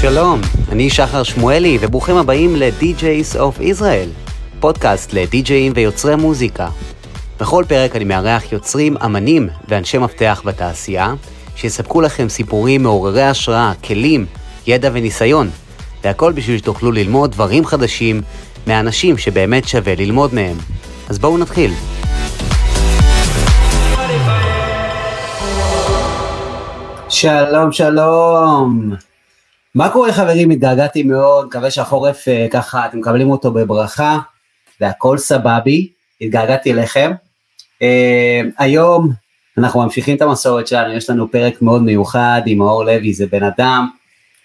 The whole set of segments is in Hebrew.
שלום, אני שחר שמואלי, וברוכים הבאים ל-DJs of Israel, פודקאסט לדי-ג'אים ויוצרי מוזיקה. בכל פרק אני מארח יוצרים, אמנים ואנשי מפתח בתעשייה, שיספקו לכם סיפורים מעוררי השראה, כלים, ידע וניסיון, והכל בשביל שתוכלו ללמוד דברים חדשים מאנשים שבאמת שווה ללמוד מהם. אז בואו נתחיל. שלום, שלום. מה קורה חברים? התגעגעתי מאוד, מקווה שהחורף אה, ככה, אתם מקבלים אותו בברכה, והכל סבבי, התגעגעתי אליכם. Uh, היום אנחנו ממשיכים את המסורת שלנו, יש לנו פרק מאוד מיוחד עם מאור לוי, זה בן אדם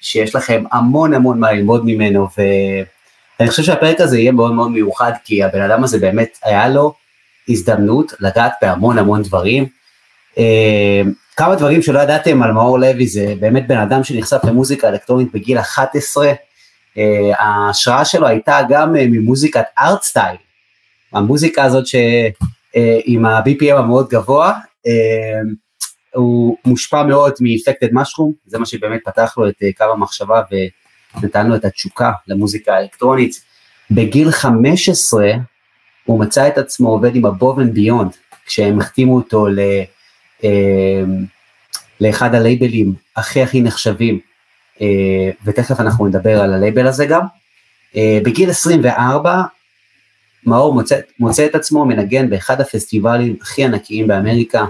שיש לכם המון המון מה ללמוד ממנו, ואני חושב שהפרק הזה יהיה מאוד מאוד מיוחד, כי הבן אדם הזה באמת היה לו הזדמנות לגעת בהמון המון דברים. כמה דברים שלא ידעתם על מאור לוי, זה באמת בן אדם שנחשף למוזיקה אלקטרונית בגיל 11, uh, ההשראה שלו הייתה גם uh, ממוזיקת ארט סטייל, המוזיקה הזאת שעם ה-BPM המאוד גבוה, הוא מושפע מאוד מ-Infected Mushroom, זה מה שבאמת פתח לו את קו המחשבה ונתן לו את התשוקה למוזיקה האלקטרונית. בגיל 15 הוא מצא את עצמו עובד עם ה-Above and Beyond, כשהם החתימו אותו ל... לאחד הלייבלים הכי הכי נחשבים, ותכף אנחנו נדבר על הלייבל הזה גם. בגיל 24 מאור מוצא, מוצא את עצמו מנגן באחד הפסטיבלים הכי ענקיים באמריקה,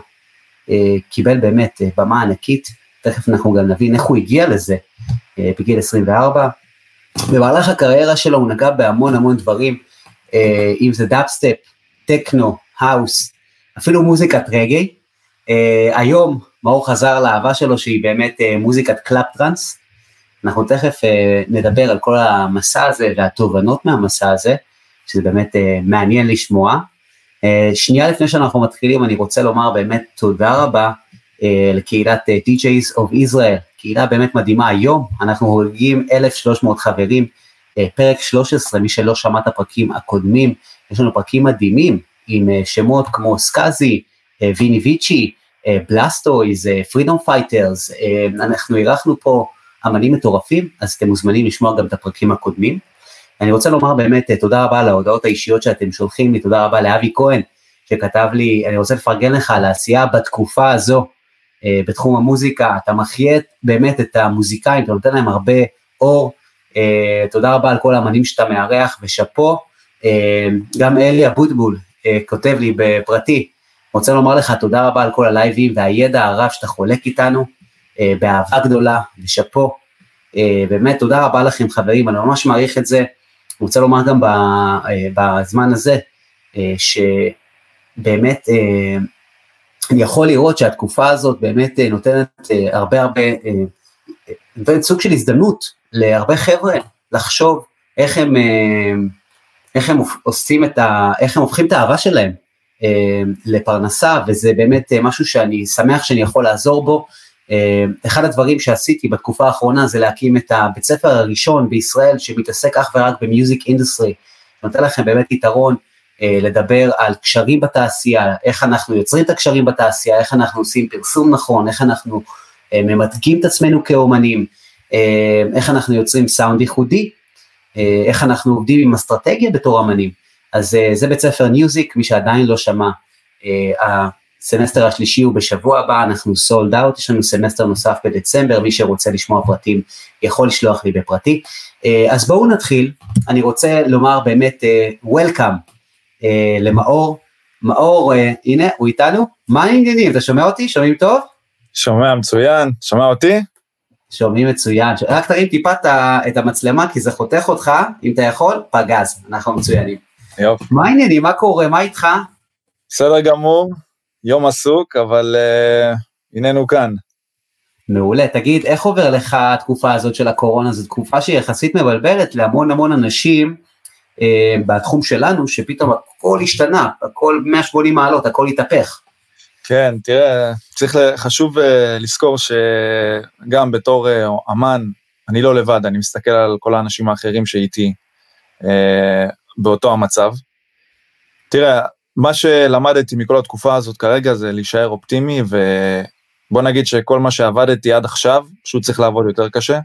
אה, קיבל באמת אה, במה ענקית, תכף אנחנו גם נבין איך הוא הגיע לזה אה, בגיל 24. במהלך הקריירה שלו הוא נגע בהמון המון דברים, אה, אם זה דאבסטפ, טכנו, האוס, אפילו מוזיקת רגאיי. אה, היום מאור חזר לאהבה שלו שהיא באמת אה, מוזיקת club trance. אנחנו תכף אה, נדבר על כל המסע הזה והתובנות מהמסע הזה. שזה באמת אה, מעניין לשמוע. אה, שנייה לפני שאנחנו מתחילים, אני רוצה לומר באמת תודה רבה אה, לקהילת אה, DJs of Israel, קהילה באמת מדהימה. היום אנחנו חוגגים 1,300 חברים, אה, פרק 13, מי שלא שמע את הפרקים הקודמים, יש לנו פרקים מדהימים עם אה, שמות כמו סקאזי, אה, ויני ויצ'י, בלסטויז, פרידום פייטרס, אנחנו אירחנו פה אמנים מטורפים, אז אתם מוזמנים לשמוע גם את הפרקים הקודמים. אני רוצה לומר באמת אה, תודה רבה על ההודעות האישיות שאתם שולחים לי, תודה רבה לאבי כהן שכתב לי, אני רוצה לפרגן לך על העשייה בתקופה הזו אה, בתחום המוזיקה, אתה מחיה באמת את המוזיקאים, אתה נותן להם הרבה אור, אה, תודה רבה על כל האמנים שאתה מארח ושאפו, גם אלי אבוטבול כותב לי בפרטי, רוצה לומר לך תודה רבה על כל הלייבים והידע הרב שאתה חולק איתנו, באהבה גדולה ושאפו, באמת תודה רבה לכם חברים, אני ממש מעריך את זה. רוצה לומר גם אה, בזמן הזה, אה, שבאמת אה, אני יכול לראות שהתקופה הזאת באמת נותנת הרבה הרבה, נותנת סוג של הזדמנות להרבה חבר'ה לחשוב איך הם, איך הם עושים את ה... איך הם הופכים את האהבה שלהם לפרנסה, וזה באמת משהו שאני שמח שאני יכול לעזור בו. אה, אחד הדברים שעשיתי בתקופה האחרונה זה להקים את הבית ספר הראשון בישראל שמתעסק אך ורק ב music industry, נותן לכם באמת יתרון אה, לדבר על קשרים בתעשייה, איך אנחנו יוצרים את הקשרים בתעשייה, איך אנחנו עושים פרסום נכון, איך אנחנו אה, ממתגים את עצמנו כאומנים, איך אנחנו יוצרים סאונד ייחודי, איך אנחנו עובדים עם אסטרטגיה בתור אמנים. אז זה בית ספר music, מי שעדיין לא שמע, הסמסטר השלישי הוא בשבוע הבא, אנחנו sold out, יש לנו סמסטר נוסף בדצמבר, מי שרוצה לשמוע פרטים יכול לשלוח לי בפרטי. אה, אז בואו נתחיל, אני רוצה לומר באמת אה, למאור. מאור, הנה, הוא איתנו, מה העניינים? אתה שומע אותי? שומעים טוב? שומע מצוין, שומע אותי? שומעים מצוין, רק תרים טיפה את המצלמה כי זה חותך אותך, אם אתה יכול, פגז, אנחנו מצוינים. יופי. מה העניינים, מה קורה, מה איתך? בסדר גמור, יום עסוק, אבל uh, הננו כאן. מעולה, תגיד, איך עובר לך התקופה הזאת של הקורונה? זו תקופה שהיא יחסית מבלבלת להמון המון אנשים uh, בתחום שלנו, שפתאום הכל השתנה, הכל 180 מעלות, הכל התהפך. כן, תראה, צריך, חשוב uh, לזכור שגם בתור uh, אמן, אני לא לבד, אני מסתכל על כל האנשים האחרים שאיתי uh, באותו המצב. תראה, מה שלמדתי מכל התקופה הזאת כרגע זה להישאר אופטימי, ובוא נגיד שכל מה שעבדתי עד עכשיו, פשוט צריך לעבוד יותר קשה.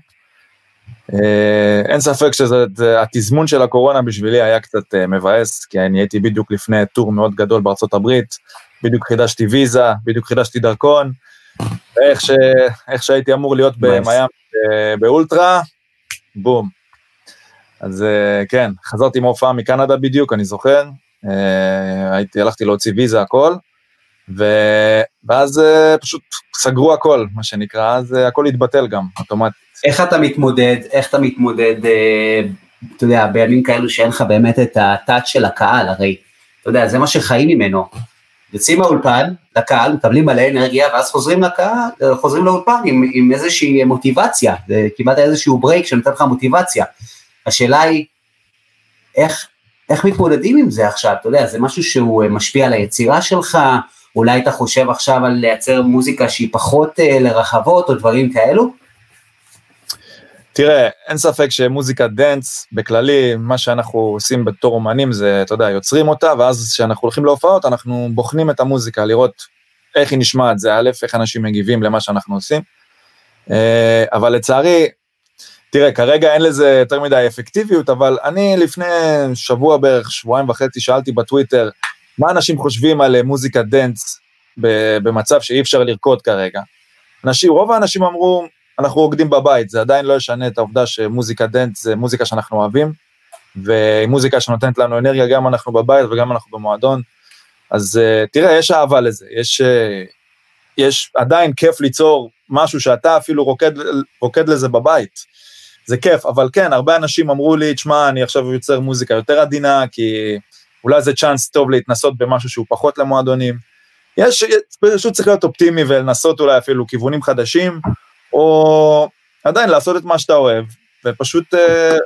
אה, אין ספק שהתזמון של הקורונה בשבילי היה קצת אה, מבאס, כי אני הייתי בדיוק לפני טור מאוד גדול בארצות הברית, בדיוק חידשתי ויזה, בדיוק חידשתי דרכון, איך, ש... איך שהייתי אמור להיות במיאמי אה, באולטרה, בום. אז כן, חזרתי מהופעה מקנדה בדיוק, אני זוכר, הייתי, הלכתי להוציא ויזה, הכל, ו... ואז פשוט סגרו הכל, מה שנקרא, אז הכל התבטל גם, אוטומטית. איך אתה מתמודד, איך אתה מתמודד, אה, אתה יודע, בימים כאלו שאין לך באמת את הטאץ' של הקהל, הרי, אתה יודע, זה מה שחיים ממנו. יוצאים מהאולפן, לקהל, מקבלים מלא אנרגיה, ואז חוזרים לקהל, חוזרים לאולפן עם, עם איזושהי מוטיבציה, קיבלת איזשהו ברייק שנותן לך מוטיבציה. השאלה היא, איך, איך מתמודדים עם זה עכשיו, אתה יודע, זה משהו שהוא משפיע על היצירה שלך, אולי אתה חושב עכשיו על לייצר מוזיקה שהיא פחות אה, לרחבות או דברים כאלו? תראה, אין ספק שמוזיקת dance, בכללי, מה שאנחנו עושים בתור אומנים זה, אתה יודע, יוצרים אותה, ואז כשאנחנו הולכים להופעות, אנחנו בוחנים את המוזיקה, לראות איך היא נשמעת, זה א', איך אנשים מגיבים למה שאנחנו עושים. אה, אבל לצערי, תראה, כרגע אין לזה יותר מדי אפקטיביות, אבל אני לפני שבוע בערך, שבועיים וחצי, שאלתי בטוויטר, מה אנשים חושבים על מוזיקת dance במצב שאי אפשר לרקוד כרגע. אנשים, רוב האנשים אמרו, אנחנו רוקדים בבית, זה עדיין לא ישנה את העובדה שמוזיקת dance זה מוזיקה שאנחנו אוהבים, ומוזיקה שנותנת לנו אנרגיה, גם אנחנו בבית וגם אנחנו במועדון. אז אה, תראה, יש אהבה לזה, יש, אה, יש עדיין כיף ליצור משהו שאתה אפילו רוקד, רוקד לזה בבית. זה כיף, אבל כן, הרבה אנשים אמרו לי, תשמע, אני עכשיו יוצר מוזיקה יותר עדינה, כי אולי זה צ'אנס טוב להתנסות במשהו שהוא פחות למועדונים. יש, פשוט צריך להיות אופטימי ולנסות אולי אפילו כיוונים חדשים, או עדיין לעשות את מה שאתה אוהב, ופשוט, אה,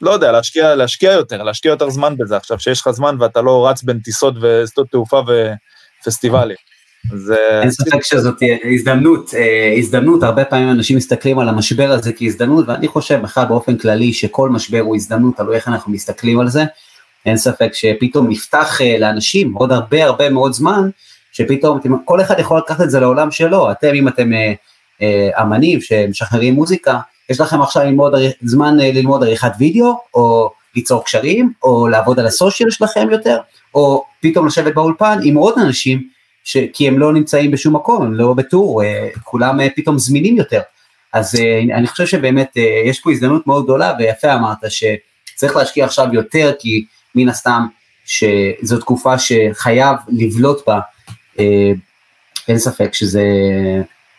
לא יודע, להשקיע, להשקיע יותר, להשקיע יותר זמן בזה עכשיו, שיש לך זמן ואתה לא רץ בין טיסות ושדות תעופה ופסטיבלים. זה... אין ספק שזאת הזדמנות, אה, הזדמנות, הרבה פעמים אנשים מסתכלים על המשבר הזה כהזדמנות, ואני חושב בכלל באופן כללי שכל משבר הוא הזדמנות, תלוי איך אנחנו מסתכלים על זה. אין ספק שפתאום נפתח אה, לאנשים עוד הרבה הרבה מאוד זמן, שפתאום כל אחד יכול לקחת את זה לעולם שלו, אתם אם אתם אה, אמנים שמשחררים מוזיקה, יש לכם עכשיו ללמוד, זמן ללמוד עריכת וידאו, או ליצור קשרים, או לעבוד על הסושיאל שלכם יותר, או פתאום לשבת באולפן עם עוד אנשים, ש... כי הם לא נמצאים בשום מקום, הם לא בטור, אה, כולם פתאום זמינים יותר. אז אני חושב שבאמת יש פה הזדמנות מאוד גדולה, ויפה אמרת שצריך להשקיע עכשיו יותר, כי מן הסתם שזו תקופה שחייב לבלוט בה, אין ספק שזה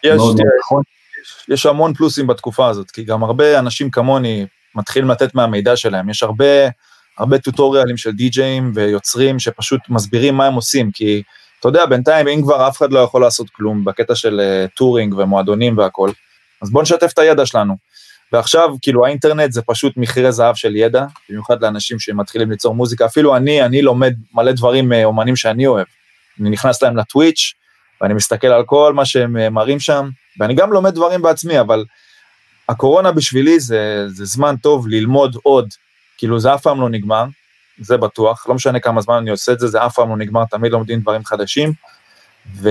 יש, מאוד מאוד נכון. יש, יש המון פלוסים בתקופה הזאת, כי גם הרבה אנשים כמוני מתחילים לתת מהמידע שלהם, יש הרבה, הרבה טוטוריאלים של די-ג'אים ויוצרים שפשוט מסבירים מה הם עושים, כי אתה יודע, בינתיים אם כבר אף אחד לא יכול לעשות כלום בקטע של אה, touring ומועדונים והכל, אז בואו נשתף את הידע שלנו. ועכשיו, כאילו האינטרנט זה פשוט מחירי זהב של ידע, במיוחד לאנשים שמתחילים ליצור מוזיקה, אפילו אני, אני לומד מלא דברים מאומנים שאני אוהב. אני נכנס להם לטוויץ', ואני מסתכל על כל מה שהם אה, מראים שם, ואני גם לומד דברים בעצמי, אבל הקורונה בשבילי זה, זה זמן טוב ללמוד עוד, כאילו זה אף פעם לא נגמר, זה בטוח, לא משנה כמה זמן אני עושה את זה, זה אף פעם לא נגמר, תמיד לומדים דברים חדשים, ו...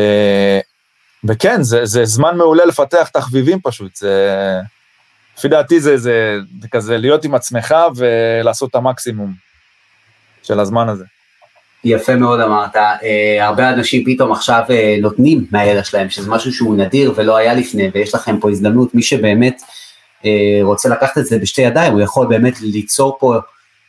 וכן, זה, זה זמן מעולה לפתח תחביבים פשוט, זה... לפי דעתי זה, זה, זה כזה להיות עם עצמך ולעשות את המקסימום של הזמן הזה. יפה מאוד אמרת, אה, הרבה אנשים פתאום עכשיו אה, נותנים מהידע שלהם, שזה משהו שהוא נדיר ולא היה לפני, ויש לכם פה הזדמנות, מי שבאמת אה, רוצה לקחת את זה בשתי ידיים, הוא יכול באמת ליצור פה,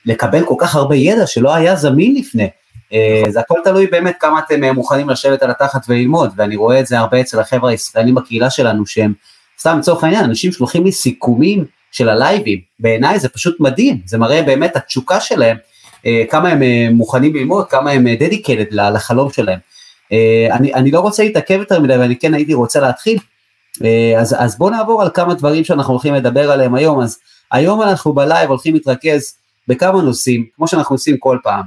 לקבל כל כך הרבה ידע שלא היה זמין לפני. אה, זה הכל תלוי באמת כמה אתם אה, מוכנים לשבת על התחת וללמוד, ואני רואה את זה הרבה אצל החבר'ה הישראלים בקהילה שלנו, שהם, סתם לצורך העניין, אנשים שולחים לי סיכומים של הלייבים, בעיניי זה פשוט מדהים, זה מראה באמת התשוקה שלהם. אה, כמה הם מוכנים ללמוד, כמה הם דדיקטד אה, לחלום שלהם. אני, אני לא רוצה להתעכב יותר מדי, ואני כן הייתי רוצה להתחיל. אז, אז בואו נעבור על כמה דברים שאנחנו הולכים לדבר עליהם היום. אז היום אנחנו בלייב הולכים להתרכז בכמה נושאים, כמו שאנחנו עושים כל פעם.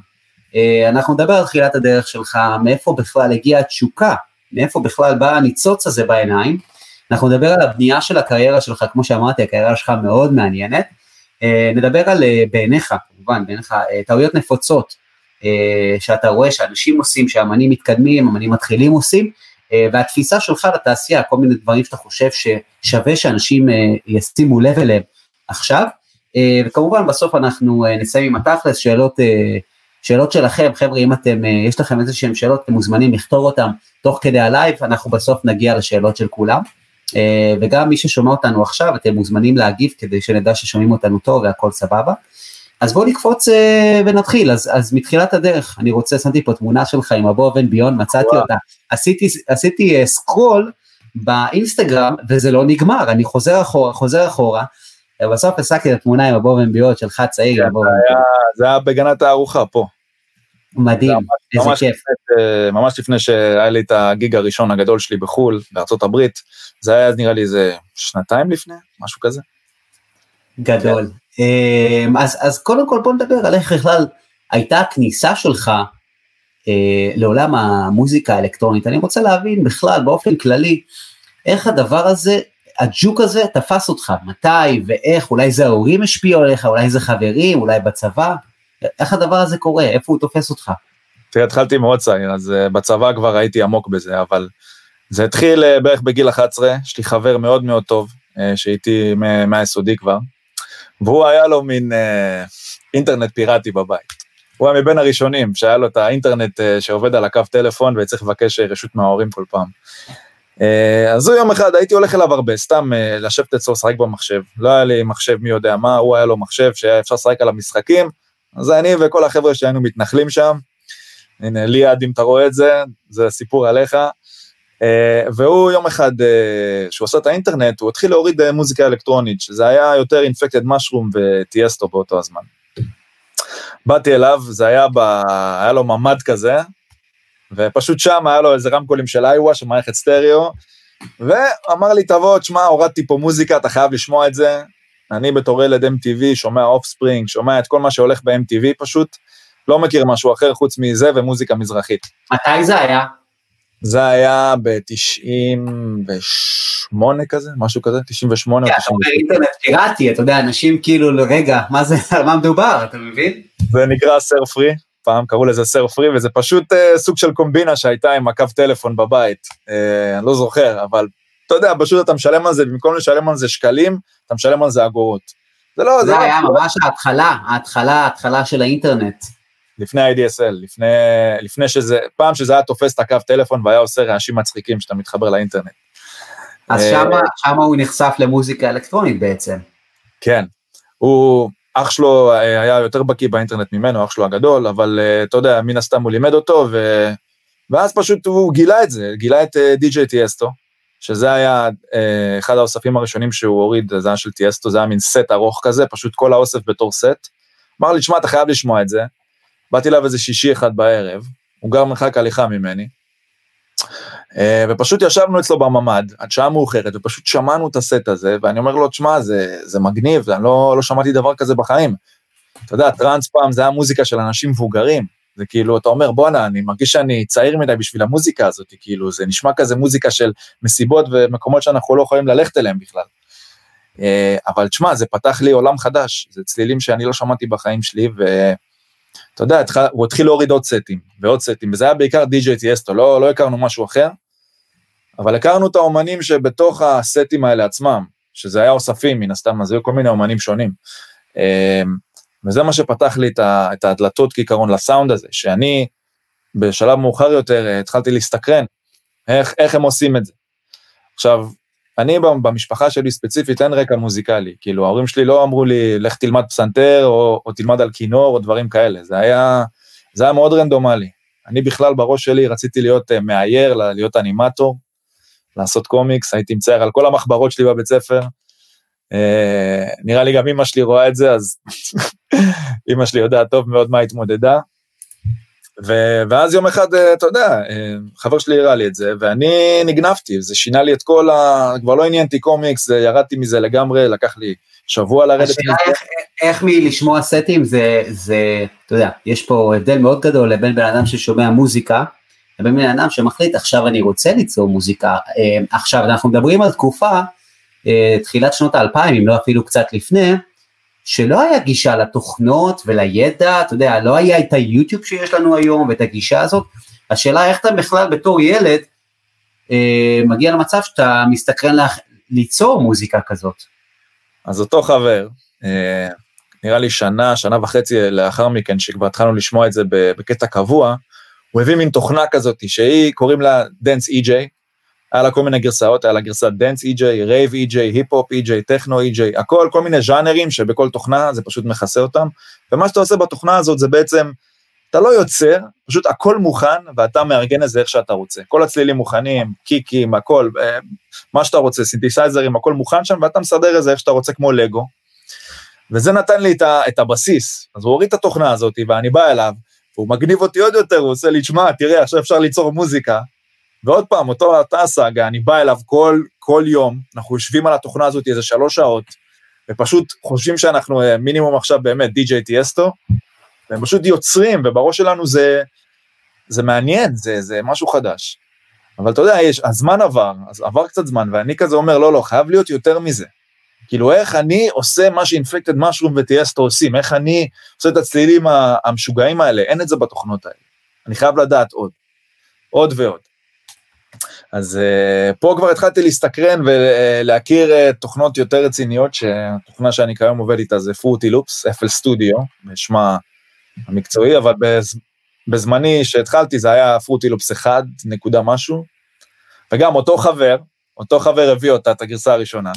אנחנו נדבר על תחילת הדרך שלך, מאיפה בכלל הגיעה התשוקה, מאיפה בכלל בא הניצוץ הזה בעיניים. אנחנו נדבר על הבנייה של הקריירה שלך, כמו שאמרתי, הקריירה שלך מאוד מעניינת. נדבר על בעיניך, כמובן, אה, טעויות נפוצות אה, שאתה רואה שאנשים עושים, שאמנים מתקדמים, אמנים מתחילים עושים, אה, והתפיסה שלך לתעשייה, כל מיני דברים שאתה חושב ששווה שאנשים ישימו לב אליהם, עכשיו, וכמובן בסוף אנחנו נסיים עם התכלס, שאלות, שאלות שלכם, חבר'ה, אם אתם, יש לכם איזה שהם שאלות, אתם מוזמנים לכתוב אותם תוך כדי הלייב, אנחנו בסוף נגיע לשאלות של כולם. וגם מי ששומע אותנו עכשיו, אתם מוזמנים להגיב כדי שנדע ששומעים אותנו טוב והכל סבבה. אז בואו נקפוץ אה, ונתחיל, אז, אז מתחילת הדרך, אני רוצה, שמתי פה תמונה שלך עם Above and Beyond, מצאתי וואו. אותה, עשיתי, עשיתי אה, סקרול באינסטגרם וזה לא נגמר, אני חוזר אחורה, חוזר אחורה, ובסוף השגתי את התמונה עם הבוא אבן ביון שלך צעיר. כן, זה, זה היה בגנת הארוחה פה. מדהים, איזה כיף. ממש לפני שהיה לי את הגיג הראשון הגדול שלי בחו"ל, בארצות הברית, זה היה נראה לי איזה שנתיים לפני, משהו כזה. גדול. אמ, אז, אז קודם כל בוא נדבר על איך בכלל הייתה הכניסה שלך אה, לעולם המוזיקה האלקטרונית. אני רוצה להבין בכלל באופן כללי איך הדבר הזה, הג'וק הזה תפס אותך, מתי ואיך, אולי זה ההורים השפיעו עליך, אולי זה חברים, אולי בצבא, איך הדבר הזה קורה, איפה הוא תופס אותך? תראה, התחלתי מאוד צעיר, אז uh, בצבא כבר הייתי עמוק בזה, אבל זה התחיל uh, בערך בגיל 11, יש לי חבר מאוד מאוד טוב, uh, שהייתי מהיסודי כבר, והוא היה לו מין אה, אינטרנט פיראטי בבית. הוא היה מבין הראשונים שהיה לו את האינטרנט אה, שעובד על הקו טלפון וצריך לבקש אה, רשות מההורים כל פעם. אה, אז הוא יום אחד הייתי הולך אליו הרבה, סתם אה, לשבת אצלו לשחק במחשב. לא היה לי מחשב מי יודע מה, הוא היה לו מחשב שהיה אפשר לשחק עליו משחקים, אז אני וכל החבר'ה שהיינו מתנחלים שם. הנה ליעד אם אתה רואה את זה, זה סיפור עליך. אה, והוא יום אחד, שהוא עשה את האינטרנט, הוא התחיל להוריד מוזיקה אלקטרונית, שזה היה יותר אינפקטד משרום וטיאסטו באותו הזמן. באתי אליו, זה היה, ב... היה לו ממ"ד כזה, ופשוט שם היה לו איזה רמקולים של אייווה, של מערכת סטריאו, ואמר לי, תבוא, תשמע, הורדתי פה מוזיקה, אתה חייב לשמוע את זה. אני בתור ילד MTV, שומע אופספרינג, שומע את כל מה שהולך ב-MTV פשוט, לא מכיר משהו אחר חוץ מזה ומוזיקה מזרחית. מתי זה היה? זה היה ב-98 כזה, משהו כזה, 98 או 98. אתה אומר אינטרנט פיראטי, אתה יודע, אנשים כאילו, רגע, מה זה, על מה מדובר, אתה מבין? זה נקרא סר פרי, פעם קראו לזה סר פרי, וזה פשוט uh, סוג של קומבינה שהייתה עם הקו טלפון בבית, uh, אני לא זוכר, אבל אתה יודע, פשוט אתה משלם על זה, במקום לשלם על זה שקלים, אתה משלם על זה אגורות. זה לא, זה, זה לא היה ממש ההתחלה, ההתחלה, ההתחלה של האינטרנט. לפני ה-ADSL, לפני, לפני שזה, פעם שזה היה תופס את הקו טלפון והיה עושה רעשים מצחיקים שאתה מתחבר לאינטרנט. אז שמה, אה, שמה הוא נחשף למוזיקה אלקטרונית בעצם. כן, הוא, אח שלו היה יותר בקיא באינטרנט ממנו, אח שלו הגדול, אבל uh, אתה יודע, מן הסתם הוא לימד אותו, ו... ואז פשוט הוא גילה את זה, גילה את די.ג'יי uh, טיאסטו, שזה היה אחד האוספים הראשונים שהוא הוריד, זה היה של טיאסטו, זה היה מין סט ארוך כזה, פשוט כל האוסף בתור סט. אמר לי, שמע, אתה חייב לשמוע את זה. באתי אליו איזה שישי אחד בערב, הוא גר מרחק הליכה ממני, אה, ופשוט ישבנו אצלו בממ"ד עד שעה מאוחרת, ופשוט שמענו את הסט הזה, ואני אומר לו, תשמע, זה, זה מגניב, אני לא, לא שמעתי דבר כזה בחיים. אתה יודע, טראנס פעם זה היה מוזיקה של אנשים מבוגרים, זה כאילו, אתה אומר, בואנה, אני מרגיש שאני צעיר מדי בשביל המוזיקה הזאת, כאילו, זה נשמע כזה מוזיקה של מסיבות ומקומות שאנחנו לא יכולים ללכת אליהם בכלל. אה, אבל תשמע, זה פתח לי עולם חדש, זה צלילים שאני לא שמעתי בחיים שלי, ו... אתה יודע, הוא התחיל להוריד עוד סטים ועוד סטים, וזה היה בעיקר די.ג'יי טיאסטו, לא, לא הכרנו משהו אחר, אבל הכרנו את האומנים שבתוך הסטים האלה עצמם, שזה היה אוספים מן הסתם, אז היו כל מיני אומנים שונים. אמ, וזה מה שפתח לי את הדלתות כעיקרון לסאונד הזה, שאני בשלב מאוחר יותר אה, התחלתי להסתקרן, איך, איך הם עושים את זה. עכשיו, אני במשפחה שלי ספציפית אין רקע מוזיקלי, כאילו ההורים שלי לא אמרו לי לך תלמד פסנתר או, או תלמד על כינור או דברים כאלה, זה היה, זה היה מאוד רנדומלי. אני בכלל בראש שלי רציתי להיות uh, מאייר, להיות אנימטור, לעשות קומיקס, הייתי מצייר על כל המחברות שלי בבית ספר. Uh, נראה לי גם אמא שלי רואה את זה, אז אמא שלי יודעת טוב מאוד מה התמודדה. ו- ואז יום אחד, אה, אתה יודע, אה, חבר שלי הראה לי את זה, ואני נגנבתי, זה שינה לי את כל ה... כבר לא עניינתי קומיקס, ירדתי מזה לגמרי, לקח לי שבוע לרדת. השאלה איך, איך מלשמוע סטים זה, זה, אתה יודע, יש פה הבדל מאוד גדול לבין בן אדם ששומע מוזיקה, לבין בן אדם שמחליט עכשיו אני רוצה ליצור מוזיקה. אה, עכשיו אנחנו מדברים על תקופה, תחילת שנות האלפיים, אם לא אפילו קצת לפני, שלא היה גישה לתוכנות ולידע, אתה יודע, לא היה את היוטיוב שיש לנו היום ואת הגישה הזאת. השאלה איך אתה בכלל בתור ילד אה, מגיע למצב שאתה מסתקרן לה, ליצור מוזיקה כזאת. אז אותו חבר, נראה לי שנה, שנה וחצי לאחר מכן, שכבר התחלנו לשמוע את זה בקטע קבוע, הוא הביא מין תוכנה כזאת שהיא, קוראים לה Dance eJay, היה לה כל מיני גרסאות, היה לה גרסת Dance eJay, Rave eJay, Hip-Hop eJay, Techno eJay, הכל, כל מיני ז'אנרים שבכל תוכנה זה פשוט מכסה אותם, ומה שאתה עושה בתוכנה הזאת זה בעצם, אתה לא יוצר, פשוט הכל מוכן, ואתה מארגן את זה איך שאתה רוצה. כל הצלילים מוכנים, קיקים, הכל, אה, מה שאתה רוצה, סינתסייזרים, הכל מוכן שם, ואתה מסדר את זה איך שאתה רוצה כמו לגו. וזה נתן לי את הבסיס. אז הוא הוריד את התוכנה הזאת, ואני בא אליו, והוא מגניב אותי עוד יותר, הוא עושה לי, שמע, תראה, עכשיו אפשר ליצור מוזיקה. ועוד פעם, אותו, אותה אני בא אליו כל, כל יום, אנחנו יושבים על התוכנה הזאת איזה שלוש שעות, ופשוט חושבים שאנחנו אה, מינימום עכשיו באמת די.ג'יי טיאסטו, והם פשוט יוצרים, ובראש שלנו זה, זה מעניין, זה, זה משהו חדש. אבל אתה יודע, יש, הזמן עבר, אז עבר קצת זמן, ואני כזה אומר, לא, לא, חייב להיות יותר מזה. כאילו, איך אני עושה מה שאינפקטד משרום וטיאסטו עושים, איך אני עושה את הצלילים המשוגעים האלה, אין את זה בתוכנות האלה. אני חייב לדעת עוד, עוד ועוד. אז uh, פה כבר התחלתי להסתקרן ולהכיר uh, תוכנות יותר רציניות, שהתוכנה שאני כיום עובד איתה זה פרוטי לופס, אפל סטודיו, נשמע המקצועי, אבל בז, בזמני שהתחלתי זה היה פרוטי לופס 1 נקודה משהו, וגם אותו חבר, אותו חבר הביא אותה, את הגרסה הראשונה,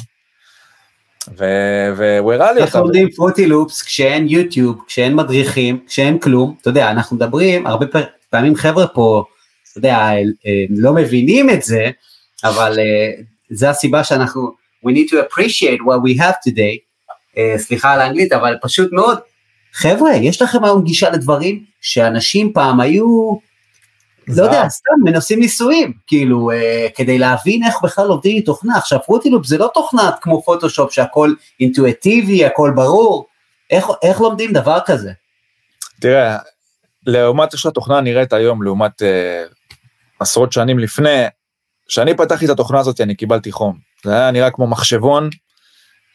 והוא הראה לי אותה. איך לומדים פרוטי לופס כשאין יוטיוב, כשאין מדריכים, כשאין כלום, אתה יודע, אנחנו מדברים, הרבה פעמים חבר'ה פה, אתה יודע, לא מבינים את זה, אבל אה, זה הסיבה שאנחנו, we need to appreciate what we have today, אה, סליחה על האנגלית, אבל פשוט מאוד, חבר'ה, יש לכם היום גישה לדברים שאנשים פעם היו, לא יודע, סתם מנסים ניסויים, כאילו, אה, כדי להבין איך בכלל עובדים עם תוכנה. עכשיו, פרוטילופ זה לא תוכנה כמו פוטושופ שהכל אינטואיטיבי, הכל ברור. איך, איך לומדים דבר כזה? תראה, לעומת איך שהתוכנה נראית היום, לעומת אה, עשרות שנים לפני, כשאני פתחתי את התוכנה הזאת, אני קיבלתי חום. זה היה נראה כמו מחשבון,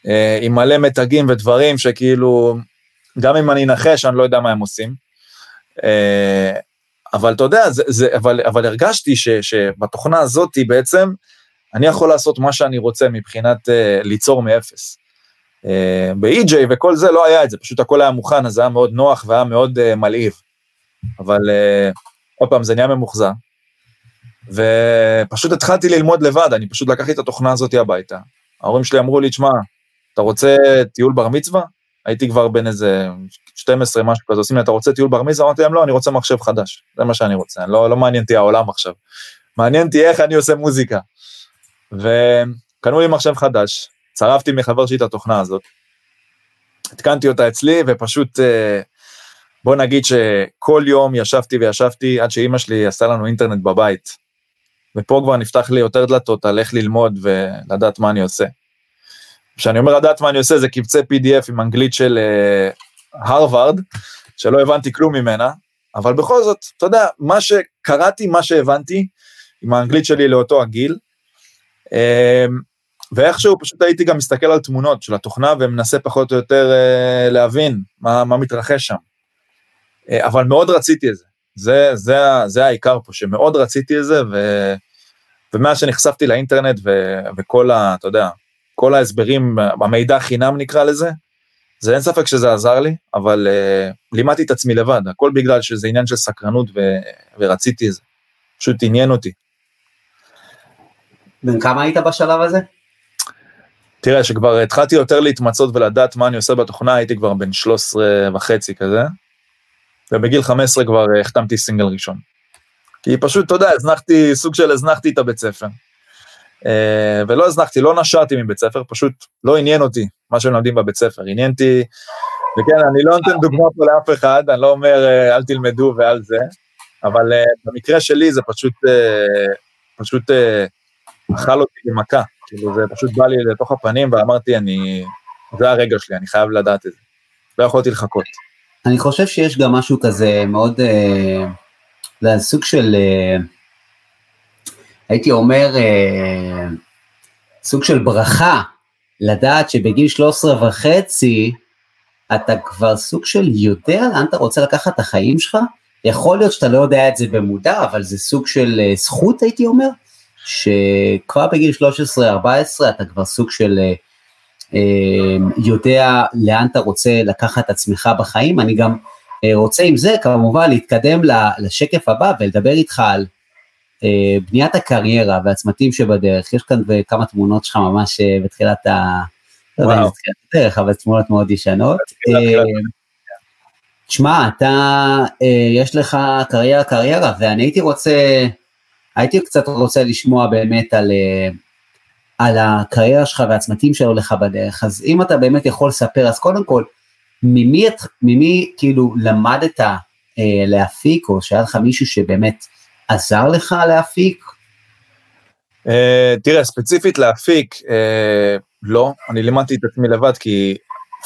אה, עם מלא מתגים ודברים שכאילו, גם אם אני אנחש, אני לא יודע מה הם עושים. אה, אבל אתה יודע, זה, זה, אבל, אבל הרגשתי ש, שבתוכנה הזאת בעצם, אני יכול לעשות מה שאני רוצה מבחינת uh, ליצור מאפס. Uh, ב-EJ וכל זה לא היה את זה, פשוט הכל היה מוכן, אז זה היה מאוד נוח והיה מאוד uh, מלהיב. אבל uh, עוד פעם, זה נהיה ממוחזר. ופשוט התחלתי ללמוד לבד, אני פשוט לקחתי את התוכנה הזאת הביתה. ההורים שלי אמרו לי, תשמע, אתה רוצה טיול בר מצווה? הייתי כבר בן איזה 12, משהו כזה, עושים לי, אתה רוצה טיול בר מצווה? אמרתי להם, לא, אני רוצה מחשב חדש, זה מה שאני רוצה, לא, לא מעניין אותי העולם עכשיו. מעניין אותי איך אני עושה מוזיקה. וקנו לי מחשב חדש, צרפתי מחבר שלי את התוכנה הזאת, התקנתי אותה אצלי, ופשוט, אה, בוא נגיד שכל יום ישבתי וישבתי עד שאימא שלי עשה לנו אינטרנט בבית. ופה כבר נפתח לי יותר דלתות על איך ללמוד ולדעת מה אני עושה. כשאני אומר לדעת מה אני עושה זה קבצי PDF עם אנגלית של uh, הרווארד, שלא הבנתי כלום ממנה, אבל בכל זאת, אתה יודע, מה שקראתי, מה שהבנתי, עם האנגלית שלי לאותו הגיל, uh, ואיכשהו פשוט הייתי גם מסתכל על תמונות של התוכנה ומנסה פחות או יותר uh, להבין מה, מה מתרחש שם. Uh, אבל מאוד רציתי את זה, זה, זה, זה העיקר פה, שמאוד רציתי את זה, ו, ומאז שנחשפתי לאינטרנט ו, וכל ה... אתה יודע, כל ההסברים, המידע חינם נקרא לזה, זה אין ספק שזה עזר לי, אבל uh, לימדתי את עצמי לבד, הכל בגלל שזה עניין של סקרנות ו, ורציתי את זה, פשוט עניין אותי. בן כמה היית בשלב הזה? תראה, שכבר התחלתי יותר להתמצות ולדעת מה אני עושה בתוכנה, הייתי כבר בן 13 וחצי כזה, ובגיל 15 כבר החתמתי סינגל ראשון. כי פשוט, אתה יודע, הזנחתי, סוג של הזנחתי את הבית ספר. אה, ולא הזנחתי, לא נשרתי מבית ספר, פשוט לא עניין אותי מה שהם לומדים בבית ספר, עניין אותי, וכן, אני לא נותן דוגמא פה לאף אחד, אני לא אומר אה, אל תלמדו ועל זה, אבל אה, במקרה שלי זה פשוט, פשוט אכל אותי במכה, כאילו זה פשוט בא לי לתוך הפנים ואמרתי, אני, זה הרגע שלי, אני חייב לדעת את זה, לא יכולתי לחכות. אני חושב שיש גם משהו כזה מאוד, זה סוג של... הייתי אומר, אה, סוג של ברכה, לדעת שבגיל 13 וחצי, אתה כבר סוג של יודע לאן אתה רוצה לקחת את החיים שלך, יכול להיות שאתה לא יודע את זה במודע, אבל זה סוג של אה, זכות הייתי אומר, שכבר בגיל 13-14 אתה כבר סוג של אה, יודע לאן אתה רוצה לקחת את עצמך בחיים, אני גם רוצה עם זה כמובן להתקדם לשקף הבא ולדבר איתך על בניית הקריירה והצמתים שבדרך, יש כאן כמה תמונות שלך ממש בתחילת ה... לא יודע אם זה תחילת הדרך, אבל תמונות מאוד ישנות. תשמע, אתה, יש לך קריירה קריירה, ואני הייתי רוצה, הייתי קצת רוצה לשמוע באמת על, על הקריירה שלך והצמתים שלו לך בדרך, אז אם אתה באמת יכול לספר, אז קודם כל, ממי, ממי כאילו למדת אה, להפיק, או שהיה לך מישהו שבאמת עזר לך להפיק? Uh, תראה, ספציפית להפיק, uh, לא, אני לימדתי את עצמי לבד, כי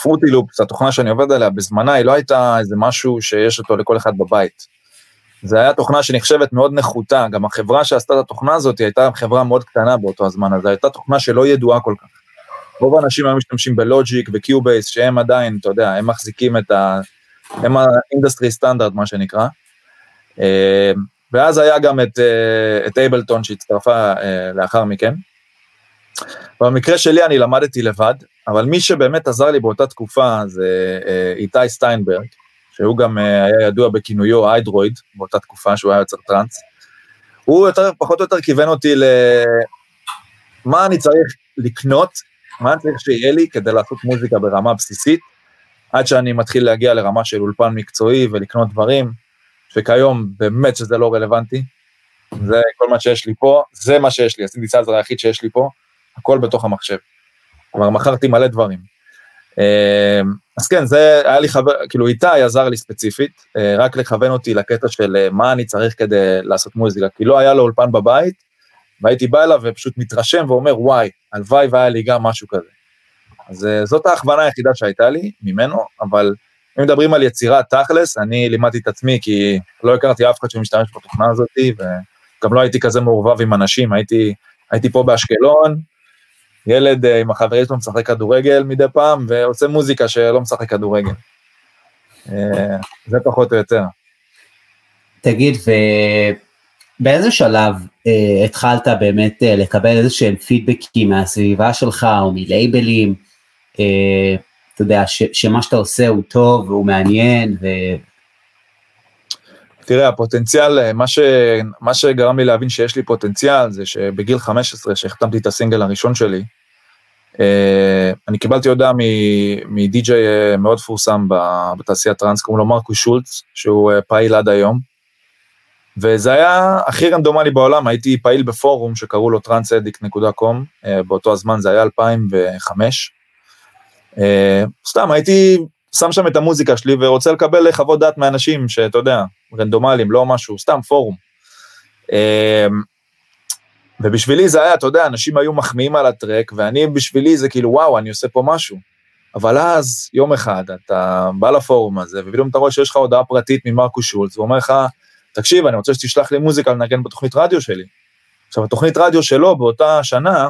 פרוטי לופס, התוכנה שאני עובד עליה, בזמנה היא לא הייתה איזה משהו שיש אותו לכל אחד בבית. זה היה תוכנה שנחשבת מאוד נחותה, גם החברה שעשתה את התוכנה הזאת הייתה חברה מאוד קטנה באותו הזמן, אז זו הייתה תוכנה שלא ידועה כל כך. רוב האנשים היו משתמשים ב Logic ו Cubase, שהם עדיין, אתה יודע, הם מחזיקים את ה... הם ה industry standard, מה שנקרא. אה, ואז היה גם את, אה, את Ableton שהצטרפה אה, לאחר מכן. במקרה שלי אני למדתי לבד, אבל מי שבאמת עזר לי באותה תקופה זה איתי סטיינברג, שהוא גם היה ידוע בכינויו Hydroid באותה תקופה שהוא היה יוצר טראנס. הוא יותר, פחות או יותר כיוון אותי למה אני צריך לקנות מה אני צריך שיהיה לי כדי לעשות מוזיקה ברמה בסיסית, עד שאני מתחיל להגיע לרמה של אולפן מקצועי ולקנות דברים, שכיום באמת שזה לא רלוונטי. זה כל מה שיש לי פה, זה מה שיש לי, הסינתסייזר היחיד שיש לי פה, הכל בתוך המחשב. כלומר, מכרתי מלא דברים. אמ, אז כן, זה היה לי חבר, כאילו איתי עזר לי ספציפית, אה, רק לכוון אותי לקטע של אה, מה אני צריך כדי לעשות מוזיקה, כי לא היה לו אולפן בבית, והייתי בא אליו ופשוט מתרשם ואומר, וואי, הלוואי והיה לי גם משהו כזה. אז אה, זאת ההכוונה היחידה שהייתה לי ממנו, אבל אם מדברים על יצירה תכלס, אני לימדתי את עצמי כי לא הכרתי אף אחד שמשתמש בתוכנה הזאת, וגם לא הייתי כזה מעורבב עם אנשים, הייתי, הייתי פה באשקלון, ילד אה, עם החברים שלו משחק כדורגל מדי פעם, ועושה מוזיקה שלא משחק כדורגל. אה, זה פחות או יותר. תגיד, באיזה שלב אה, התחלת באמת אה, לקבל איזה שהם פידבקים מהסביבה שלך או מלייבלים, אה, אתה יודע, שמה שאתה עושה הוא טוב והוא מעניין ו... תראה, הפוטנציאל, אה, מה, ש, מה שגרם לי להבין שיש לי פוטנציאל זה שבגיל 15, שהחתמתי את הסינגל הראשון שלי, אה, אני קיבלתי הודעה מדי-ג'יי אה, מאוד פורסם בתעשיית טראנס, קוראים לו מרקוס שולץ, שהוא פעיל עד היום, וזה היה הכי רנדומלי בעולם, הייתי פעיל בפורום שקראו לו transedik.com, אה, באותו הזמן זה היה 2005. אה, סתם, הייתי שם שם את המוזיקה שלי ורוצה לקבל חוות דעת מאנשים שאתה יודע, רנדומליים, לא משהו, סתם פורום. אה, ובשבילי זה היה, אתה יודע, אנשים היו מחמיאים על הטרק, ואני בשבילי זה כאילו, וואו, אני עושה פה משהו. אבל אז, יום אחד, אתה בא לפורום הזה, ופתאום אתה רואה שיש לך הודעה פרטית ממרקוס שולץ, והוא אומר לך, תקשיב, אני רוצה שתשלח לי מוזיקה לנגן בתוכנית רדיו שלי. עכשיו, התוכנית רדיו שלו באותה שנה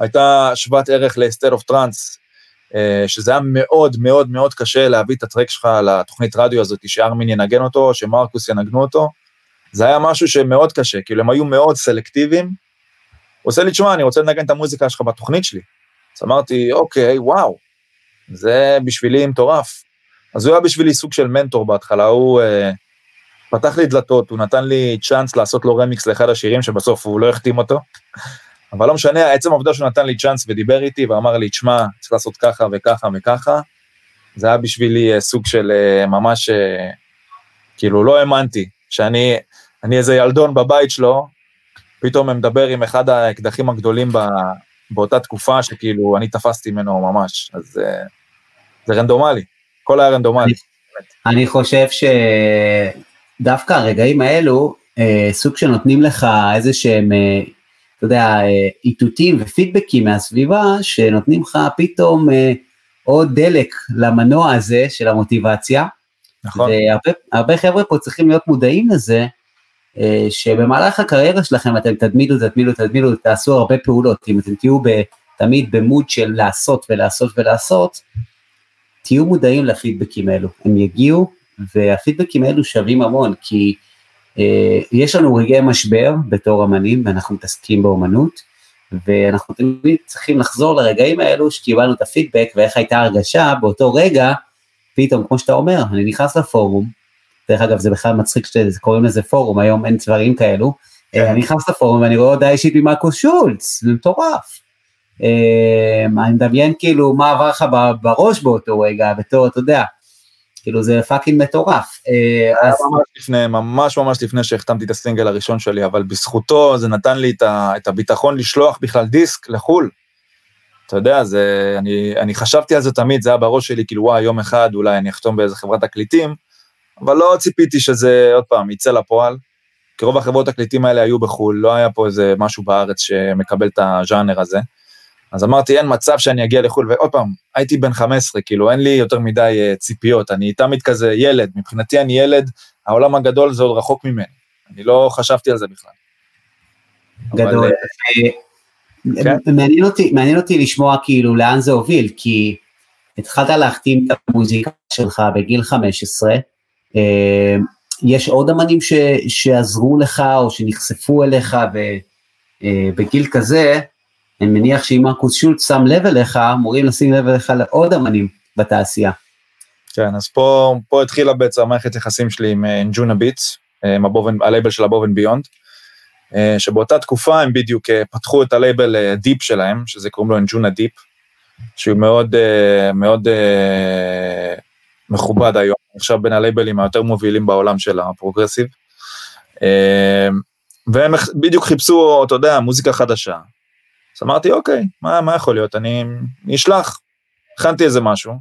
הייתה שוות ערך ל-state of trance, שזה היה מאוד מאוד מאוד קשה להביא את הטרק שלך לתוכנית רדיו הזאת, שארמין ינגן אותו, שמרקוס ינגנו אותו. זה היה משהו שמאוד קשה, כאילו הם היו מאוד סלקטיביים. הוא עושה לי, תשמע, אני רוצה לנגן את המוזיקה שלך בתוכנית שלי. אז אמרתי, אוקיי, וואו, זה בשבילי מטורף. אז הוא היה בשבילי סוג של מנטור בהתחלה, הוא... אה, פתח לי דלתות, הוא נתן לי צ'אנס לעשות לו רמיקס לאחד השירים שבסוף הוא לא החתים אותו. אבל לא משנה, עצם העובדה שהוא נתן לי צ'אנס ודיבר איתי ואמר לי, תשמע, צריך לעשות ככה וככה וככה, זה היה בשבילי אה, סוג של אה, ממש, אה, כאילו, לא האמנתי, שאני אני איזה ילדון בבית שלו, פתאום מדבר עם אחד האקדחים הגדולים ב, באותה תקופה, שכאילו, אני תפסתי ממנו ממש, אז זה רנדומלי, הכל היה רנדומלי. אני, אני חושב ש... דווקא הרגעים האלו, אה, סוג שנותנים לך איזה שהם, אה, אתה יודע, אה, איתותים ופידבקים מהסביבה, שנותנים לך פתאום אה, עוד דלק למנוע הזה של המוטיבציה. נכון. והרבה חבר'ה פה צריכים להיות מודעים לזה, אה, שבמהלך הקריירה שלכם אתם תדמידו, תדמידו, תדמידו, תעשו הרבה פעולות, אם אתם תהיו ב, תמיד במוד של לעשות ולעשות ולעשות, תהיו מודעים לפידבקים האלו, הם יגיעו והפידבקים האלו שווים המון, כי יש לנו רגעי משבר בתור אמנים, ואנחנו מתעסקים באומנות, ואנחנו תמיד צריכים לחזור לרגעים האלו שקיבלנו את הפידבק ואיך הייתה הרגשה באותו רגע, פתאום, כמו שאתה אומר, אני נכנס לפורום, דרך אגב זה בכלל מצחיק שקוראים לזה פורום, היום אין דברים כאלו, כן. אני נכנס לפורום ואני רואה הודעה אישית ממרקוס שולץ, זה מטורף. אני מדמיין כאילו מה עבר לך בראש באותו רגע, בתור, אתה יודע, כאילו זה fucking מטורף. אז... ממש לפני, ממש ממש לפני שהחתמתי את הסינגל הראשון שלי, אבל בזכותו זה נתן לי את הביטחון לשלוח בכלל דיסק לחו"ל. אתה יודע, זה, אני, אני חשבתי על זה תמיד, זה היה בראש שלי, כאילו וואי, יום אחד אולי אני אחתום באיזה חברת תקליטים, אבל לא ציפיתי שזה, עוד פעם, יצא לפועל. כי רוב החברות תקליטים האלה היו בחו"ל, לא היה פה איזה משהו בארץ שמקבל את הז'אנר הזה. אז אמרתי, אין מצב שאני אגיע לחו"ל, ועוד פעם, הייתי בן 15, כאילו, אין לי יותר מדי uh, ציפיות, אני תמיד כזה ילד, מבחינתי אני ילד, העולם הגדול זה עוד רחוק ממני, אני לא חשבתי על זה בכלל. גדול. אבל, uh, כן? מעניין, אותי, מעניין אותי לשמוע כאילו לאן זה הוביל, כי התחלת להחתים את המוזיקה שלך בגיל 15, uh, יש עוד אמנים ש, שעזרו לך או שנחשפו אליך ובגיל אה, כזה, אני מניח שאם מרקוס שולץ שם לב אליך, אמורים לשים לב אליך לעוד אמנים בתעשייה. כן, אז פה, פה התחילה בעצם המערכת יחסים שלי עם Anjunabeats, הלייבל של Above and Beyond, אה, שבאותה תקופה הם בדיוק אה, פתחו את הלייבל Deep אה, שלהם, שזה קוראים לו Anjunadeep, שהוא מאוד, מאוד מכובד היום, עכשיו בין הלייבלים היותר מובילים בעולם של ה progressive. והם בדיוק חיפשו, אתה יודע, מוזיקה חדשה, אז אמרתי, אוקיי, מה, מה יכול להיות? אני אשלח. הכנתי איזה משהו.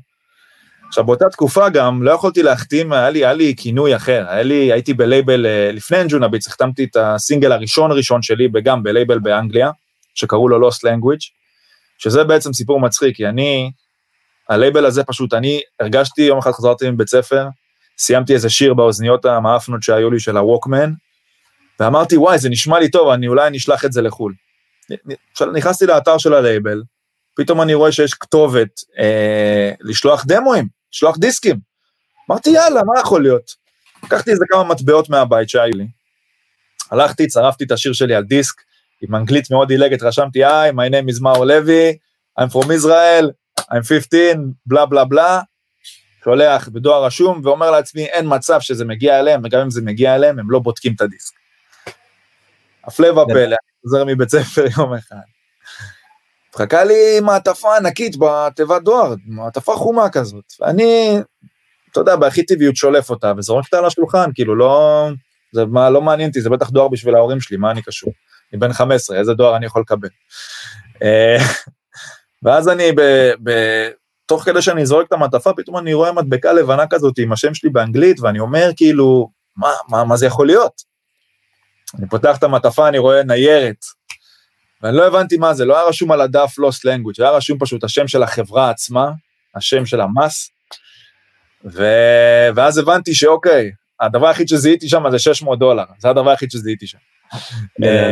עכשיו, באותה תקופה גם לא יכולתי להחתים, היה לי, היה לי כינוי אחר, היה לי, הייתי בלייבל, אה, לפני אנג'ונה ביטס, החתמתי את הסינגל הראשון ראשון שלי, גם בלייבל באנגליה, שקראו לו Lost Language, שזה בעצם סיפור מצחיק, כי אני, הלייבל הזה פשוט, אני הרגשתי, יום אחד חזרתי מבית ספר, סיימתי איזה שיר באוזניות המאפנות שהיו לי של הווקמן, ואמרתי, וואי, זה נשמע לי טוב, אני אולי אני אשלח את זה לחו"ל. נכנסתי לאתר של הלייבל, פתאום אני רואה שיש כתובת אה, לשלוח דמוים, לשלוח דיסקים. אמרתי, יאללה, מה יכול להיות? לקחתי איזה כמה מטבעות מהבית שהיו לי. הלכתי, צרפתי את השיר שלי על דיסק, עם אנגלית מאוד דילגת, רשמתי, היי, my name is מאור לוי, I'm from Israel, I'm 15, בלה בלה בלה, שולח בדואר רשום ואומר לעצמי, אין מצב שזה מגיע אליהם, וגם אם זה מגיע אליהם, הם לא בודקים את הדיסק. הפלא ופלא, חוזר מבית ספר יום אחד. מחכה לי מעטפה ענקית בתיבת דואר, מעטפה חומה כזאת. ואני, אתה יודע, בהכי טבעיות שולף אותה וזורק אותה על השולחן, כאילו לא, זה מה, לא מעניין אותי, זה בטח דואר בשביל ההורים שלי, מה אני קשור? אני בן 15, איזה דואר אני יכול לקבל? אה, ואז אני, ב, ב, תוך כדי שאני זורק את המעטפה, פתאום אני רואה מדבקה לבנה כזאת עם השם שלי באנגלית, ואני אומר כאילו, מה, מה, מה זה יכול להיות? אני פותח את המעטפה, אני רואה ניירת, ואני לא הבנתי מה זה, לא היה רשום על הדף Lost Language, היה רשום פשוט השם של החברה עצמה, השם של המס, ו... ואז הבנתי שאוקיי, הדבר היחיד שזיהיתי שם זה 600 דולר, זה הדבר היחיד שזיהיתי שם. אה,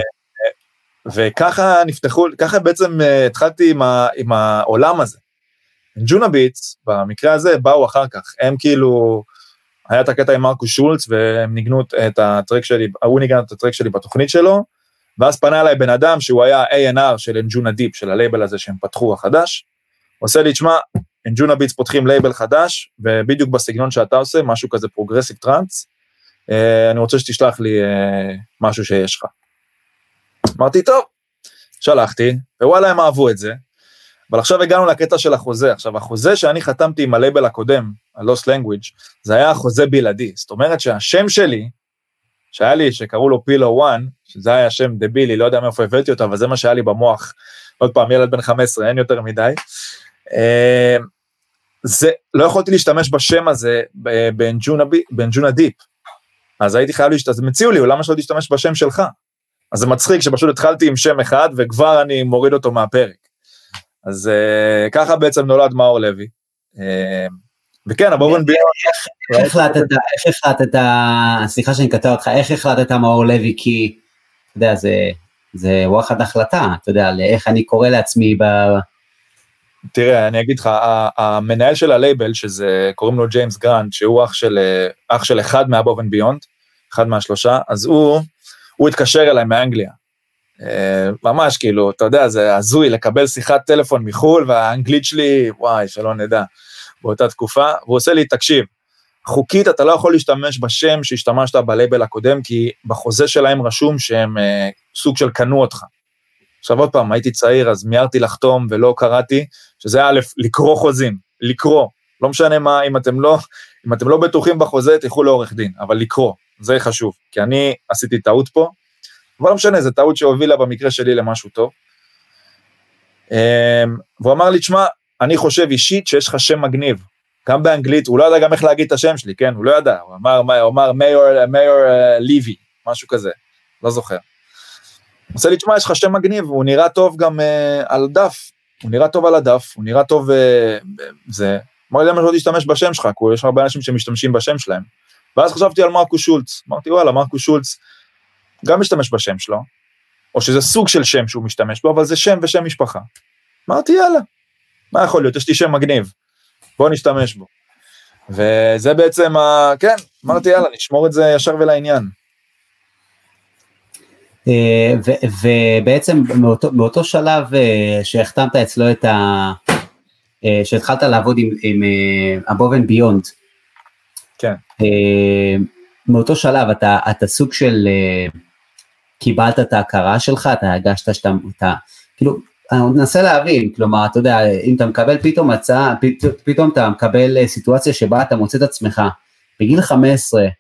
וככה נפתחו, ככה בעצם אה, התחלתי עם, ה... עם העולם הזה. Anjunabeats, במקרה הזה, באו אחר כך, הם כאילו, היה את הקטע עם מרקוס שולץ, והם ניגנו את הטרק שלי, הוא ניגן את הטרק שלי בתוכנית שלו, ואז פנה אליי בן אדם שהוא היה A&R של Anjunadeep, של הלייבל הזה שהם פתחו החדש, עושה לי, תשמע, Anjunabeats פותחים לייבל חדש, ובדיוק בסגנון שאתה עושה, משהו כזה progressive trance, אה, אני רוצה שתשלח לי אה, משהו שיש לך. אמרתי, טוב, שלחתי, ווואלה הם אהבו את זה, אבל עכשיו הגענו לקטע של החוזה. עכשיו, החוזה שאני חתמתי עם הלייבל הקודם, ה-Lost Language, זה היה חוזה בלעדי. זאת אומרת שהשם שלי, שהיה לי, שקראו לו פילו 1, שזה היה שם דבילי, לא יודע מאיפה הבאתי אותו, אבל זה מה שהיה לי במוח. עוד פעם, ילד בן 15, אין יותר מדי. אה, זה, לא יכולתי להשתמש בשם הזה באנג'ונה דיפ. אז הייתי חייב להשתמש, אז הם הציעו לי, למה שלא תשתמש בשם שלך? אז זה מצחיק שפשוט התחלתי עם שם אחד וכבר אני מוריד אותו מהפרק. אז uh, ככה בעצם נולד מאור לוי. Uh, וכן, הבורן ביון. איך החלטת, איך החלטת, סליחה שאני קטע אותך, איך החלטת מאור לוי, כי, אתה יודע, זה, זה וואחד החלטה, אתה יודע, לאיך אני קורא לעצמי ב... תראה, אני אגיד לך, המנהל של הלייבל, שזה, קוראים לו ג'יימס גרנט, שהוא אח של, אח של אחד מ Above and Beyond, אחד מהשלושה, אז הוא, הוא התקשר אליי מאנגליה, אה, ממש כאילו, אתה יודע, זה הזוי לקבל שיחת טלפון מחו"ל, והאנגלית שלי, וואי, שלא נדע, באותה תקופה, והוא עושה לי, תקשיב, חוקית אתה לא יכול להשתמש בשם שהשתמשת בלייבל הקודם, כי בחוזה שלהם רשום שהם אה, סוג של קנו אותך. עכשיו עוד פעם, הייתי צעיר, אז מיהרתי לחתום ולא קראתי, שזה א', לקרוא חוזים, לקרוא, לא משנה מה, אם אתם לא, אם אתם לא בטוחים בחוזה, תלכו לעורך דין, אבל לקרוא, זה חשוב, כי אני עשיתי טעות פה, אבל לא משנה, זו טעות שהובילה במקרה שלי למשהו טוב. אמ, והוא אמר לי, תשמע, אני חושב אישית שיש לך שם מגניב, גם באנגלית, הוא לא ידע גם איך להגיד את השם שלי, כן, הוא לא ידע, הוא אמר, הוא אמר מיור, מיור ליבי, משהו כזה, לא זוכר. הוא עושה לי, תשמע, יש לך שם מגניב, הוא נראה טוב גם uh, על דף, הוא נראה טוב על הדף, הוא נראה טוב, uh, זה, אמר לי, למה שלא תשתמש בשם שלך, כי יש הרבה אנשים שמשתמשים בשם שלהם. ואז חשבתי על מרקו שולץ, אמרתי, וואלה, מרקו שולץ גם משתמש בשם שלו, או שזה סוג של שם שהוא משתמש בו, אבל זה שם ושם משפחה. אמרתי, יאללה, מה יכול להיות, יש לי שם מגניב. בוא נשתמש בו. וזה בעצם, ה... כן, אמרתי יאללה, נשמור את זה ישר ולעניין. אה, ובעצם מאותו, מאותו שלב אה, שהחתמת אצלו את ה... אה, שהתחלת לעבוד עם, עם above and beyond. כן. מאותו שלב אתה, אתה סוג של קיבלת את ההכרה שלך, אתה הרגשת שאתה, אתה, כאילו, אני מנסה להבין, כלומר, אתה יודע, אם אתה מקבל פתאום הצעה, פתאום אתה מקבל אה, סיטואציה שבה אתה מוצא את עצמך בגיל 15, אתה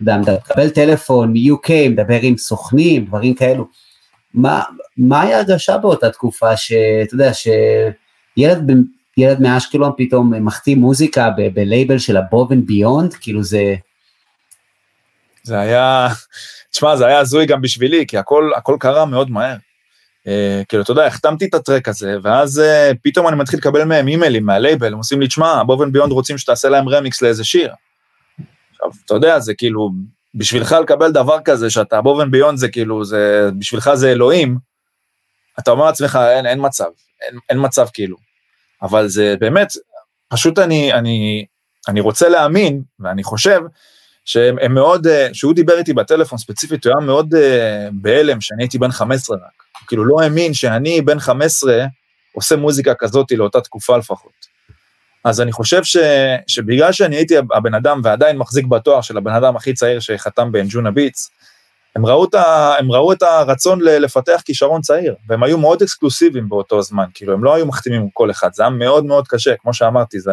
יודע, אתה מקבל טלפון מ-UK, מדבר עם סוכנים, דברים כאלו. מה, מה היה הרגשה באותה תקופה שאתה יודע, שילד ילד מאשקלון פתאום מחתים מוזיקה בלייבל של Above and Beyond, כאילו זה... זה היה, תשמע, זה היה הזוי גם בשבילי, כי הכל, הכל קרה מאוד מהר. אה, כאילו, אתה יודע, החתמתי את הטרק הזה, ואז אה, פתאום אני מתחיל לקבל מהם אימיילים מהלייבל, הם עושים לי, תשמע, Above and Beyond רוצים שתעשה להם רמיקס לאיזה שיר. עכשיו, אתה יודע, זה כאילו, בשבילך לקבל דבר כזה, שאתה הבובן ביונד זה כאילו, זה, בשבילך זה אלוהים, אתה אומר לעצמך, אין, אין מצב, אין, אין מצב כאילו. אבל זה באמת, פשוט אני, אני, אני רוצה להאמין, ואני חושב, שהם מאוד, אה, שהוא דיבר איתי בטלפון ספציפית, הוא היה מאוד בהלם שאני הייתי בן 15 רק. כאילו לא האמין שאני בן 15 עושה מוזיקה כזאת לאותה תקופה לפחות. אז אני חושב ש, שבגלל שאני הייתי הבן אדם ועדיין מחזיק בתואר של הבן אדם הכי צעיר שחתם באנג'ונה ביטס, הם ראו, את ה, הם ראו את הרצון לפתח כישרון צעיר, והם היו מאוד אקסקלוסיביים באותו זמן, כאילו הם לא היו מחתימים כל אחד, זה היה מאוד מאוד קשה, כמו שאמרתי, זה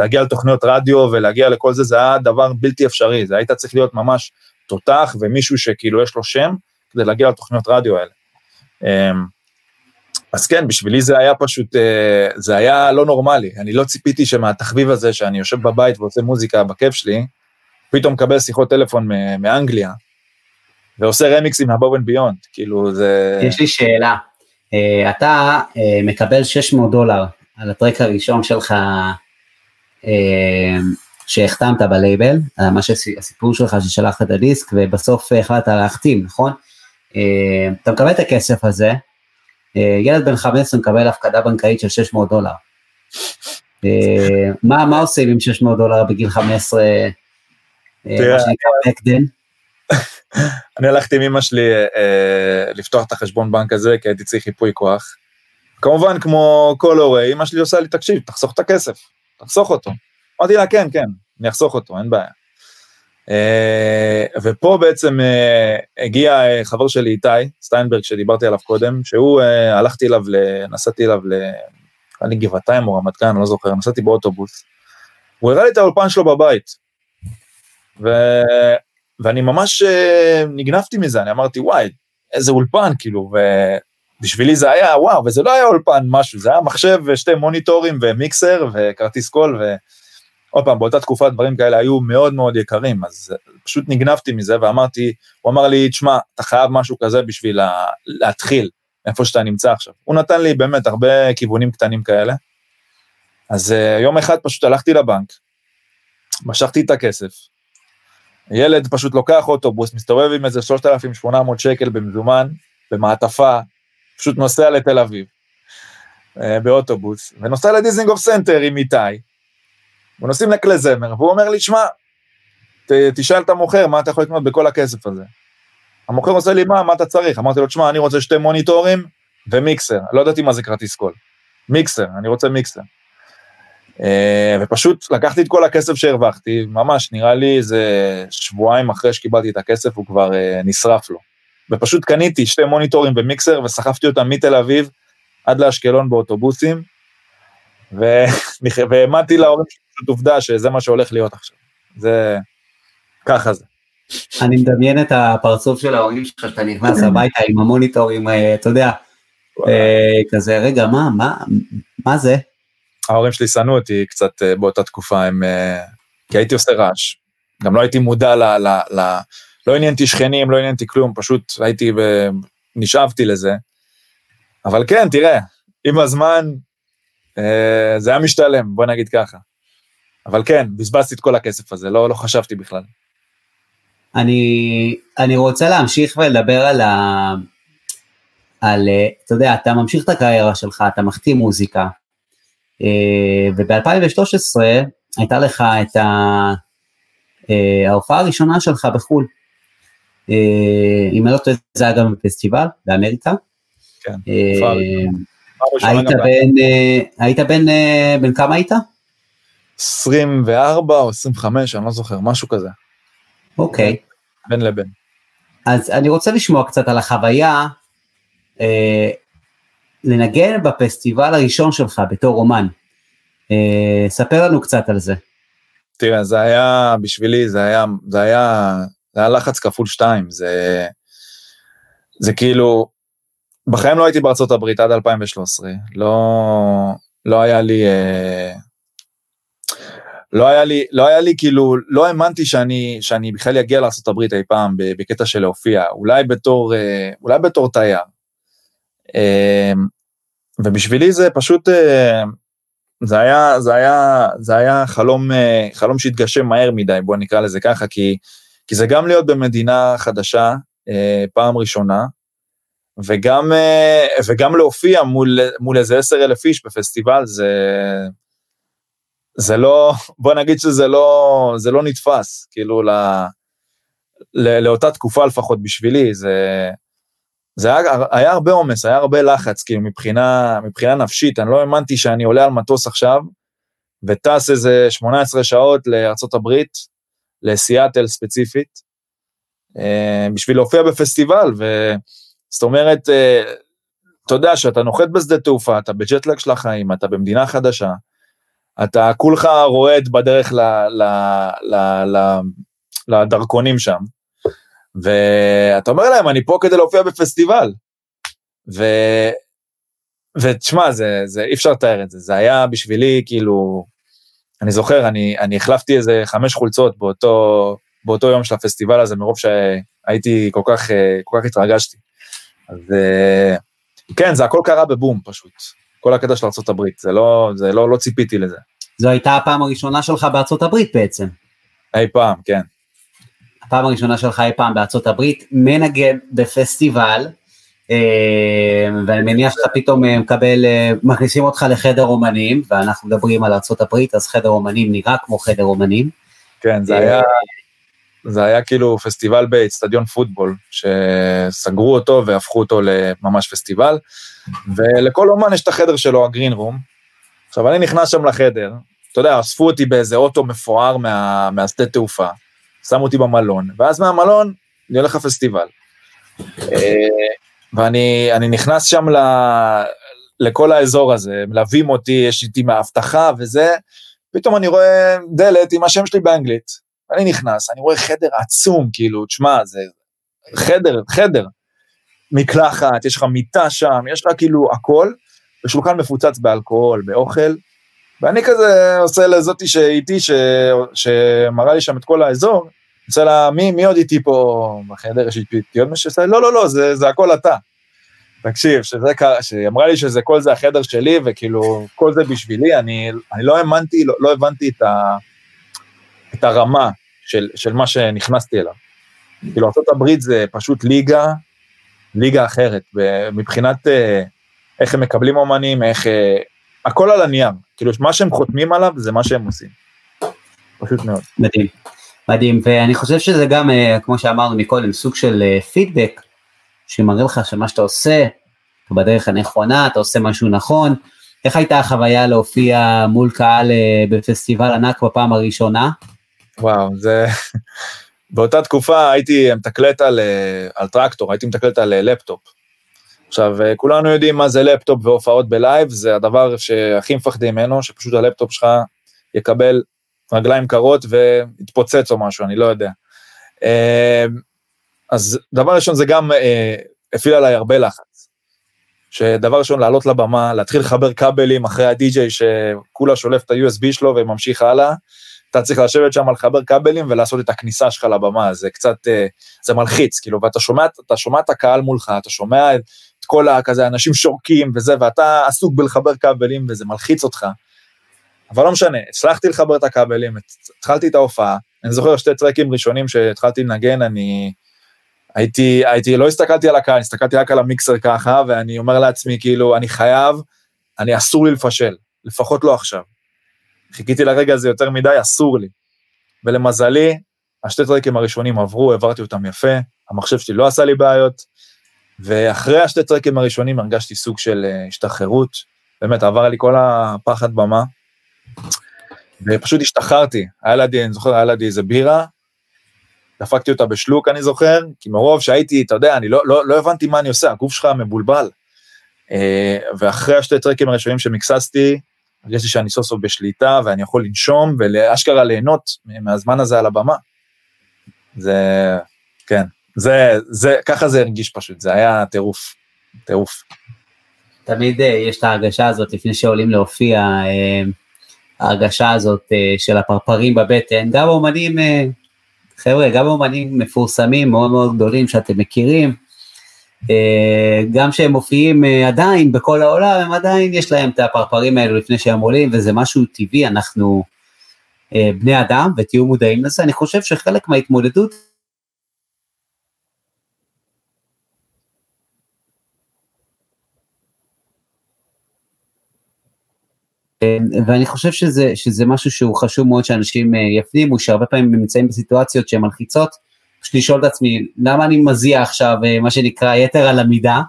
להגיע לתוכניות רדיו ולהגיע לכל זה, זה היה דבר בלתי אפשרי, זה היית צריך להיות ממש תותח ומישהו שכאילו יש לו שם, כדי להגיע לתוכניות רדיו האלה. אמ, אז כן, בשבילי זה היה פשוט, אה, זה היה לא נורמלי. אני לא ציפיתי שמהתחביב הזה, שאני יושב בבית ועושה מוזיקה בכיף שלי, פתאום מקבל שיחות טלפון מאנגליה, ועושה רמיקסים מ Above and Beyond, כאילו זה... יש לי שאלה, אה, אתה אה, מקבל 600 דולר על הטרק הראשון שלך, שהחתמת בלייבל, מה שהסיפור שלך ששלחת את הדיסק, ובסוף החלטת להחתים, נכון? אה, אתה מקבל את הכסף הזה, אה, ילד בן 15 מקבל הפקדה בנקאית של 600 דולר. אה, מה, מה עושים עם 600 דולר בגיל 15, מה שנקרא בקדן? אני הלכתי עם אמא שלי לפתוח את החשבון בנק הזה, כי הייתי צריך ייפוי כוח. כמובן, כמו כל הורה, אמא שלי עושה לי, תקשיב, תחסוך את הכסף, תחסוך אותו. אמרתי לה, כן, כן, אני אחסוך אותו, אין בעיה. אה, ופה בעצם אה, הגיע אה, חבר שלי איתי סטיינברג שדיברתי עליו קודם, שהוא, הלכתי אליו, נסעתי אליו, אני גבעתיים או רמת גן, לא זוכר, נסעתי באוטובוס. הוא הראה לי את האולפן שלו בבית. ו... ואני ממש נגנבתי מזה, אני אמרתי, וואי, איזה אולפן, כאילו, ובשבילי זה היה, וואו, וזה לא היה אולפן משהו, זה היה מחשב ושתי מוניטורים ומיקסר וכרטיס קול, ו... עוד פעם, באותה תקופה דברים כאלה היו מאוד מאוד יקרים, אז פשוט נגנבתי מזה ואמרתי, הוא אמר לי, תשמע, אתה חייב משהו כזה בשביל לה, להתחיל, איפה שאתה נמצא עכשיו. הוא נתן לי באמת הרבה כיוונים קטנים כאלה. אז uh, יום אחד פשוט הלכתי לבנק, משכתי את הכסף, ילד פשוט לוקח אוטובוס, מסתובב עם איזה 3,800 שקל במזומן, במעטפה, פשוט נוסע לתל אביב, אה, באוטובוס, ונוסע לדיזינגוף סנטר עם איתי, ונוסעים לכלי זמר, והוא אומר לי, שמע, תשאל את המוכר מה אתה יכול לקנות בכל הכסף הזה. המוכר עושה לי, מה, מה אתה צריך? אמרתי לו, תשמע, אני רוצה שתי מוניטורים ומיקסר, לא ידעתי מה זה כרטיס קול. מיקסר, אני רוצה מיקסר. אה, ופשוט לקחתי את כל הכסף שהרווחתי, ממש נראה לי איזה שבועיים אחרי שקיבלתי את הכסף הוא כבר אה, נשרף לו. ופשוט קניתי שתי מוניטורים ומיקסר וסחפתי אותם מתל אביב עד לאשקלון באוטובוסים, והעמדתי להורים פשוט עובדה שזה מה שהולך להיות עכשיו. זה, ככה זה. אני מדמיין את הפרצוף של ההורים שלך, שאתה נכנס הביתה עם המוניטורים, אה, אתה יודע, כזה, רגע, מה, מה, מה זה? ההורים שלי שנאו אותי קצת אה, באותה תקופה, הם, אה, כי הייתי עושה רעש. גם לא הייתי מודע ל... ל, ל לא עניין אותי שכנים, לא עניין אותי כלום, פשוט הייתי ונשאבתי לזה. אבל כן, תראה, עם הזמן אה, זה היה משתלם, בוא נגיד ככה. אבל כן, בזבזתי את כל הכסף הזה, לא, לא חשבתי בכלל. אני, אני רוצה להמשיך ולדבר על ה... על, אתה יודע, אתה ממשיך את הקריירה שלך, אתה מחתים מוזיקה, אה, וב-2013 הייתה לך את אה, ההופעה הראשונה שלך בחו"ל. אה, אם אני לא טועה, זה היה גם בפסטיבל באמריקה. כן, היית בן, היית בן, כמה היית? 24 או 25, אני לא זוכר, משהו כזה. אוקיי. בין לבין. אז אני רוצה לשמוע קצת על החוויה לנגן בפסטיבל הראשון שלך בתור אומן. אה, ספר לנו קצת על זה. תראה, זה היה, בשבילי, זה היה, זה היה, זה היה לחץ כפול שתיים, זה, זה כאילו, בחיים לא הייתי בארצות הברית עד 2013, לא, לא היה לי, אה, לא היה לי, לא היה לי כאילו, לא האמנתי שאני, שאני בכלל אגיע לארה"ב אי פעם בקטע של להופיע, אולי בתור, אה, אולי בתור תייר. אמ, ובשבילי זה פשוט, אה, זה היה, זה היה, זה היה חלום, אה, חלום שהתגשם מהר מדי, בוא נקרא לזה ככה, כי, כי זה גם להיות במדינה חדשה, אה, פעם ראשונה, וגם, וגם להופיע מול, מול איזה עשר אלף איש בפסטיבל, זה, זה לא, בוא נגיד שזה לא, זה לא נתפס, כאילו, לא, לא, לאותה תקופה לפחות בשבילי, זה, זה היה, היה הרבה עומס, היה הרבה לחץ, כאילו מבחינה, מבחינה נפשית, אני לא האמנתי שאני עולה על מטוס עכשיו, וטס איזה 18 שעות הברית, לסיאטל ספציפית, אה, בשביל להופיע בפסטיבל, וזאת אומרת, אה, אתה יודע שאתה נוחת בשדה תעופה, אתה בג'טלג של החיים, אתה במדינה חדשה, אתה כולך רועד בדרך ל, ל, ל, ל, לדרכונים שם, ואתה אומר להם, אני פה כדי להופיע בפסטיבל. ו... ותשמע, זה, זה, אי אפשר לתאר את זה, זה היה בשבילי, כאילו, אני זוכר, אני, אני החלפתי איזה חמש חולצות באותו, באותו יום של הפסטיבל הזה, מרוב שהייתי כל כך, כל כך התרגשתי. אז כן, זה הכל קרה בבום פשוט, כל הקטע של ארה"ב, זה לא, זה לא, לא ציפיתי לזה. זו הייתה הפעם הראשונה שלך בארצות הברית בעצם. אי פעם, כן. הפעם הראשונה שלך אי פעם בארצות הברית, מנגן בפסטיבל, אה, ואני מניח שאתה פתאום אה, מקבל, אה, מכניסים אותך לחדר אומנים, ואנחנו מדברים על הברית, אז חדר אומנים נראה כמו חדר אומנים. כן, זה היה, זה היה כאילו פסטיבל באצטדיון פוטבול, שסגרו אותו והפכו אותו לממש פסטיבל, ולכל אומן יש את החדר שלו, הגרין רום. עכשיו, אני נכנס שם לחדר, אתה יודע, אספו אותי באיזה אוטו מפואר מה, מהשדה תעופה, שמו אותי במלון, ואז מהמלון אני הולך לפסטיבל. ואני נכנס שם ל, לכל האזור הזה, מלווים אותי, יש איתי מאבטחה וזה, פתאום אני רואה דלת עם השם שלי באנגלית. אני נכנס, אני רואה חדר עצום, כאילו, תשמע, זה חדר, חדר. מקלחת, יש לך מיטה שם, יש לך כאילו הכל, ושולחן מפוצץ באלכוהול, באוכל, ואני כזה עושה לזאתי שאיתי, שמראה לי שם את כל האזור, עושה לה, מי, מי עוד איתי פה בחדר, יש איתי עוד מישהו? לא, לא, לא, זה, זה הכל אתה. תקשיב, שזה קרה, שהיא אמרה לי שזה כל זה החדר שלי, וכאילו, כל זה בשבילי, אני, אני לא האמנתי, לא, לא הבנתי את, ה, את הרמה של, של מה שנכנסתי אליו. כאילו, ארה"ב זה פשוט ליגה, ליגה אחרת, מבחינת אה, איך הם מקבלים אומנים, איך, אה, הכל על הנייר, כאילו מה שהם חותמים עליו זה מה שהם עושים. פשוט מאוד. מדהים. מדהים, ואני חושב שזה גם, כמו שאמרנו מקודם, סוג של פידבק, שמראה לך שמה שאתה עושה, אתה בדרך הנכונה, אתה עושה משהו נכון. איך הייתה החוויה להופיע מול קהל בפסטיבל ענק בפעם הראשונה? וואו, זה... באותה תקופה הייתי מתקלט על, על Traktor, הייתי מתקלט על לפטופ. עכשיו, אה, כולנו יודעים מה זה לפטופ והופעות בלייב, זה הדבר שהכי מפחדים ממנו, שפשוט הלפטופ שלך יקבל רגליים קרות ויתפוצץ או משהו, אני לא יודע. אה, אז דבר ראשון, זה גם אה, הפעיל עליי הרבה לחץ. שדבר ראשון, לעלות לבמה, להתחיל לחבר כבלים אחרי הדי-ג'יי שכולה שולף את ה-USB שלו וממשיך הלאה, אתה צריך לשבת שם, לחבר כבלים ולעשות את הכניסה שלך לבמה, זה קצת, זה מלחיץ, כאילו, ואתה שומע, שומע את הקהל מולך, אתה שומע את כל הכזה אנשים שורקים וזה, ואתה עסוק בלחבר כבלים וזה מלחיץ אותך. אבל לא משנה, הצלחתי לחבר את הכבלים, התחלתי את ההופעה, אני זוכר שתי טרקים ראשונים שהתחלתי לנגן, אני הייתי, הייתי, לא הסתכלתי על הקהל, הסתכלתי רק על המיקסר ככה, ואני אומר לעצמי, כאילו, אני חייב, אני אסור לי לפשל, לפחות לא עכשיו. חיכיתי לרגע הזה יותר מדי, אסור לי. ולמזלי, השתי טרקים הראשונים עברו, העברתי אותם יפה, המחשב שלי לא עשה לי בעיות, ואחרי השתי טרקים הראשונים הרגשתי סוג של אה, השתחררות, באמת עבר לי כל הפחד במה, ופשוט השתחררתי, היה לידי, אני זוכר, היה לידי איזה בירה, דפקתי אותה בשלוק, אני זוכר, כי מרוב שהייתי, אתה יודע, אני לא, לא, לא הבנתי מה אני עושה, הגוף שלך מבולבל. אה, ואחרי השתי טרקים הראשונים שמקססתי, הרגשתי שאני סוף סוף בשליטה ואני יכול לנשום ולאשכרה ליהנות מהזמן הזה על הבמה. זה, כן, זה, זה, ככה זה הרגיש פשוט, זה היה טירוף, טירוף. תמיד uh, יש את ההרגשה הזאת לפני שעולים להופיע, uh, ההרגשה הזאת uh, של הפרפרים בבטן, גם אומנים, uh, חבר'ה, גם אומנים מפורסמים מאוד מאוד גדולים שאתם מכירים, uh, גם שהם מופיעים עדיין בכל העולם, הם עדיין יש להם את הפרפרים האלו לפני שהם עולים, וזה משהו טבעי, אנחנו בני אדם, ותהיו מודעים לזה, אני חושב שחלק מההתמודדות ואני חושב שזה, שזה משהו שהוא חשוב מאוד שאנשים אה, יפנימו, שהרבה פעמים נמצאים בסיטואציות שהן מלחיצות, פשוט לשאול את עצמי, למה אני מזיע עכשיו אה, מה שנקרא יתר על המידה,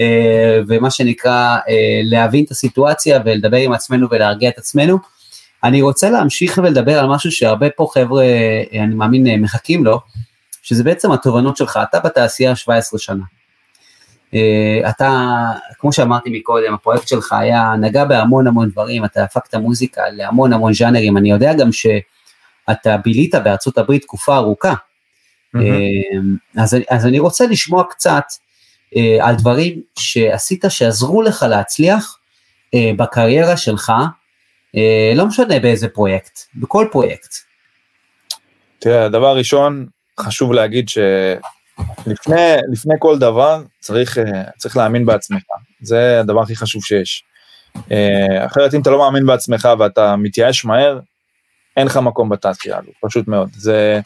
אה, ומה שנקרא להבין את הסיטואציה ולדבר עם עצמנו ולהרגיע את עצמנו. אני רוצה להמשיך ולדבר על משהו שהרבה פה חבר'ה, אני מאמין, מחכים לו, שזה בעצם התובנות שלך, אתה בתעשייה 17 שנה. אה, אתה, כמו שאמרתי מקודם, הפרויקט שלך היה, נגע בהמון המון דברים, אתה הפקת מוזיקה להמון המון ז'אנרים, אני יודע גם שאתה בילית בארצות הברית תקופה ארוכה. Mm-hmm. אז, אז אני רוצה לשמוע קצת אה, על דברים שעשית שעזרו לך להצליח בקריירה שלך, לא משנה באיזה פרויקט, בכל פרויקט. תראה, הדבר הראשון, חשוב להגיד ש... לפני, לפני כל דבר צריך, אה, צריך להאמין בעצמך, זה הדבר הכי חשוב שיש. אה, אחרת אם אתה לא מאמין בעצמך ואתה מתייאש מהר, אין לך מקום בתעשייה הזו, פשוט מאוד. זה,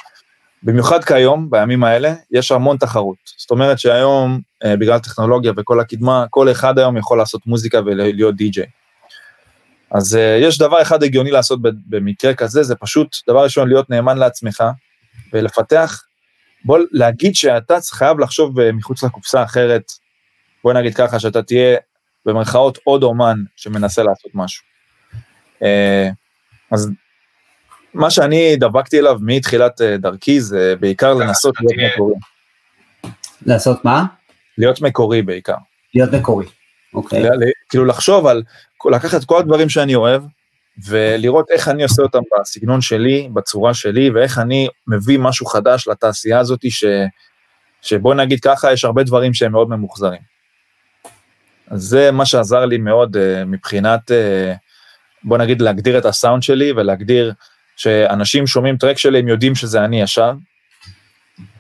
במיוחד כיום, בימים האלה, יש המון תחרות. זאת אומרת שהיום, אה, בגלל טכנולוגיה וכל הקדמה, כל אחד היום יכול לעשות מוזיקה ולהיות די-ג'יי. אז יש דבר אחד הגיוני לעשות במקרה כזה, זה פשוט, דבר ראשון, להיות נאמן לעצמך ולפתח בוא להגיד שאתה חייב לחשוב אה, מחוץ לקופסה אחרת, בוא נגיד ככה, שאתה תהיה במרכאות עוד אומן שמנסה לעשות משהו. אה, אז מה שאני דבקתי אליו מתחילת אה, דרכי זה בעיקר לנסות להיות מקורי. לעשות מה? להיות מקורי בעיקר. להיות מקורי, אוקיי. כאילו לחשוב על, לקחת כל הדברים שאני אוהב, ולראות איך אני עושה אותם בסגנון שלי, בצורה שלי, ואיך אני מביא משהו חדש לתעשייה הזאת, ש, שבוא נגיד ככה, יש הרבה דברים שהם מאוד ממוחזרים. אז זה מה שעזר לי מאוד uh, מבחינת, uh, בוא נגיד, להגדיר את הסאונד שלי ולהגדיר שאנשים שומעים טרק שלי, הם יודעים שזה אני ישר.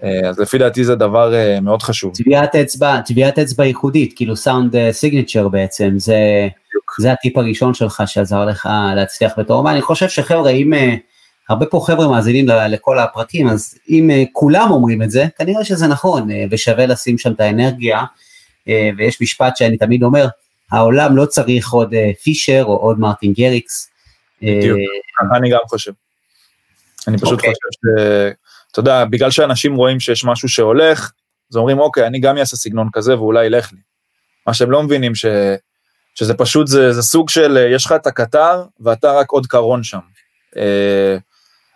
Uh, אז לפי דעתי זה דבר uh, מאוד חשוב. טביעת אצבע, טביעת אצבע ייחודית, כאילו סאונד סיגנצ'ר בעצם, זה... זה הטיפ הראשון שלך שעזר לך להצליח בתור אומן. אני חושב שחבר'ה, אם הרבה פה חבר'ה מאזינים לכל הפרקים, אז אם כולם אומרים את זה, כנראה שזה נכון, ושווה לשים שם את האנרגיה, ויש משפט שאני תמיד אומר, העולם לא צריך עוד פישר או עוד מרטין גריקס. בדיוק, אני גם חושב. אני פשוט אוקיי. חושב. אתה יודע, בגלל שאנשים רואים שיש משהו שהולך, אז אומרים, אוקיי, אני גם אעשה סגנון כזה ואולי ילך לי. מה שהם לא מבינים, ש... שזה פשוט, זה, זה סוג של, אה, יש לך את הקטר ואתה רק עוד קרון שם. אה,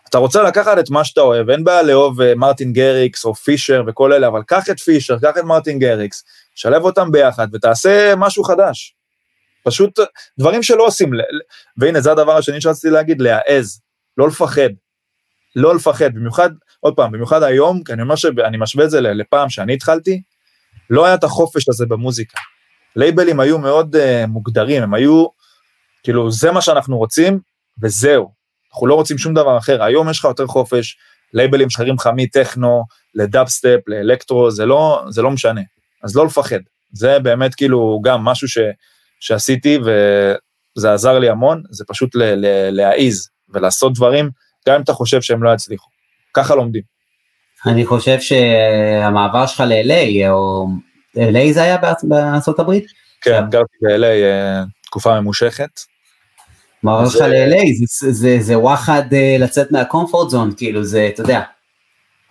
אתה רוצה לקחת את מה שאתה אוהב, אין בעיה לאהוב אה, מרטין גריקס או פישר וכל אלה, אבל קח את פישר, קח את מרטין גריקס, שלב אותם ביחד ותעשה משהו חדש. פשוט דברים שלא עושים, והנה זה הדבר השני שרציתי להגיד, להעז, לא לפחד. לא לפחד, במיוחד, עוד פעם, במיוחד היום, כי אני אומר שאני משווה את זה לפעם שאני התחלתי, לא היה את החופש הזה במוזיקה. לייבלים היו מאוד אה, מוגדרים, הם היו, כאילו, זה מה שאנחנו רוצים, וזהו. אנחנו לא רוצים שום דבר אחר. היום יש לך יותר חופש, לייבלים משחררים לך מטכנו, לדאפסטפ, לאלקטרו, זה לא, זה לא משנה. אז לא לפחד. זה באמת כאילו גם משהו ש, שעשיתי, וזה עזר לי המון, זה פשוט להעיז ולעשות דברים, גם אם אתה חושב שהם לא יצליחו. ככה לומדים. אני חושב שהמעבר שלך ל-LA, או LA זה היה בארצ- בארצות הברית? כן, גרתי ב-LA אה, תקופה ממושכת. המעבר אז, שלך אה, ל-LA זה- זה- זה וואחד אה, לצאת מהקומפורט זון, כאילו זה, אתה יודע,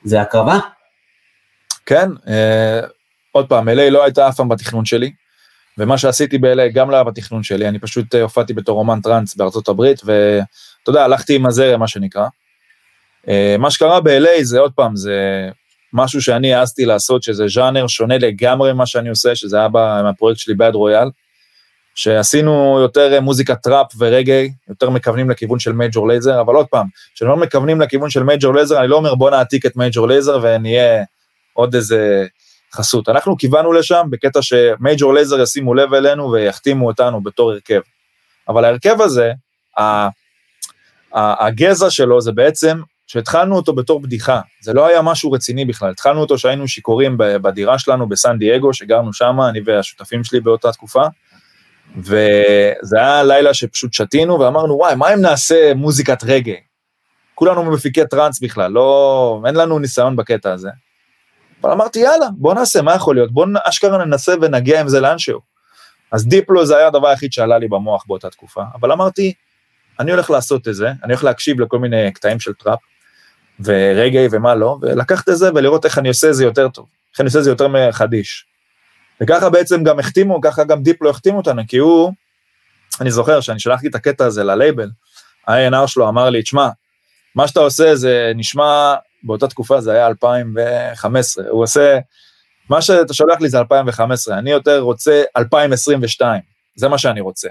זה הקרבה. כן, עוד פעם, LA לא הייתה אף פעם בתכנון שלי, ומה שעשיתי ב-LA גם לא היה בתכנון שלי, אני פשוט הופעתי בתור אומן טראנס בארצות הברית, ואתה יודע, הלכתי עם הזרם, מה שנקרא. אה, מה שקרה ב-LA זה עוד פעם, זה משהו שאני העזתי לעשות, שזה ז'אנר שונה לגמרי ממה שאני עושה, שזה היה מהפרויקט שלי Bad Royale, שעשינו יותר אה, מוזיקה trap ורגאיי, יותר מכוונים לכיוון של Major Lazer, אבל עוד פעם, כשאני אומר מכוונים לכיוון של Major Lazer, אני לא אומר בוא נעתיק את Major Lazer ונהיה עוד איזה חסות. אנחנו כיוונו לשם בקטע ש Major Lazer ישימו לב אלינו ויחתימו אותנו בתור הרכב. אבל ההרכב הזה, הגזע שלו זה בעצם שהתחלנו אותו בתור בדיחה, זה לא היה משהו רציני בכלל, התחלנו אותו שהיינו שיכורים בדירה שלנו בסן דייגו, שגרנו שם, אני והשותפים שלי באותה תקופה, וזה היה לילה שפשוט שתינו ואמרנו, וואי, מה אם נעשה מוזיקת רגע? כולנו מפיקי טראנס בכלל, לא, אין לנו ניסיון בקטע הזה. אבל אמרתי, יאללה, בוא נעשה, מה יכול להיות? בוא אשכרה ננסה ונגיע עם זה לאנשהו. אז Diplo זה היה הדבר היחיד שעלה לי במוח באותה תקופה, אבל אמרתי, אני הולך לעשות את זה, אני הולך להקשיב לכל מיני קטעים של trap, ורגאיי ומה לא, ולקחת את זה ולראות איך אני עושה את זה יותר טוב, איך אני עושה את זה יותר חדיש. וככה בעצם גם החתימו, ככה גם Diplo החתימו אותנו, כי הוא, אני זוכר שאני שלחתי את הקטע הזה ללייבל, ה-A&R שלו אמר לי, תשמע, מה שאתה עושה זה נשמע, באותה תקופה זה היה 2015, הוא עושה, מה שאתה שולח לי זה 2015, אני יותר רוצה 2022, זה מה שאני רוצה.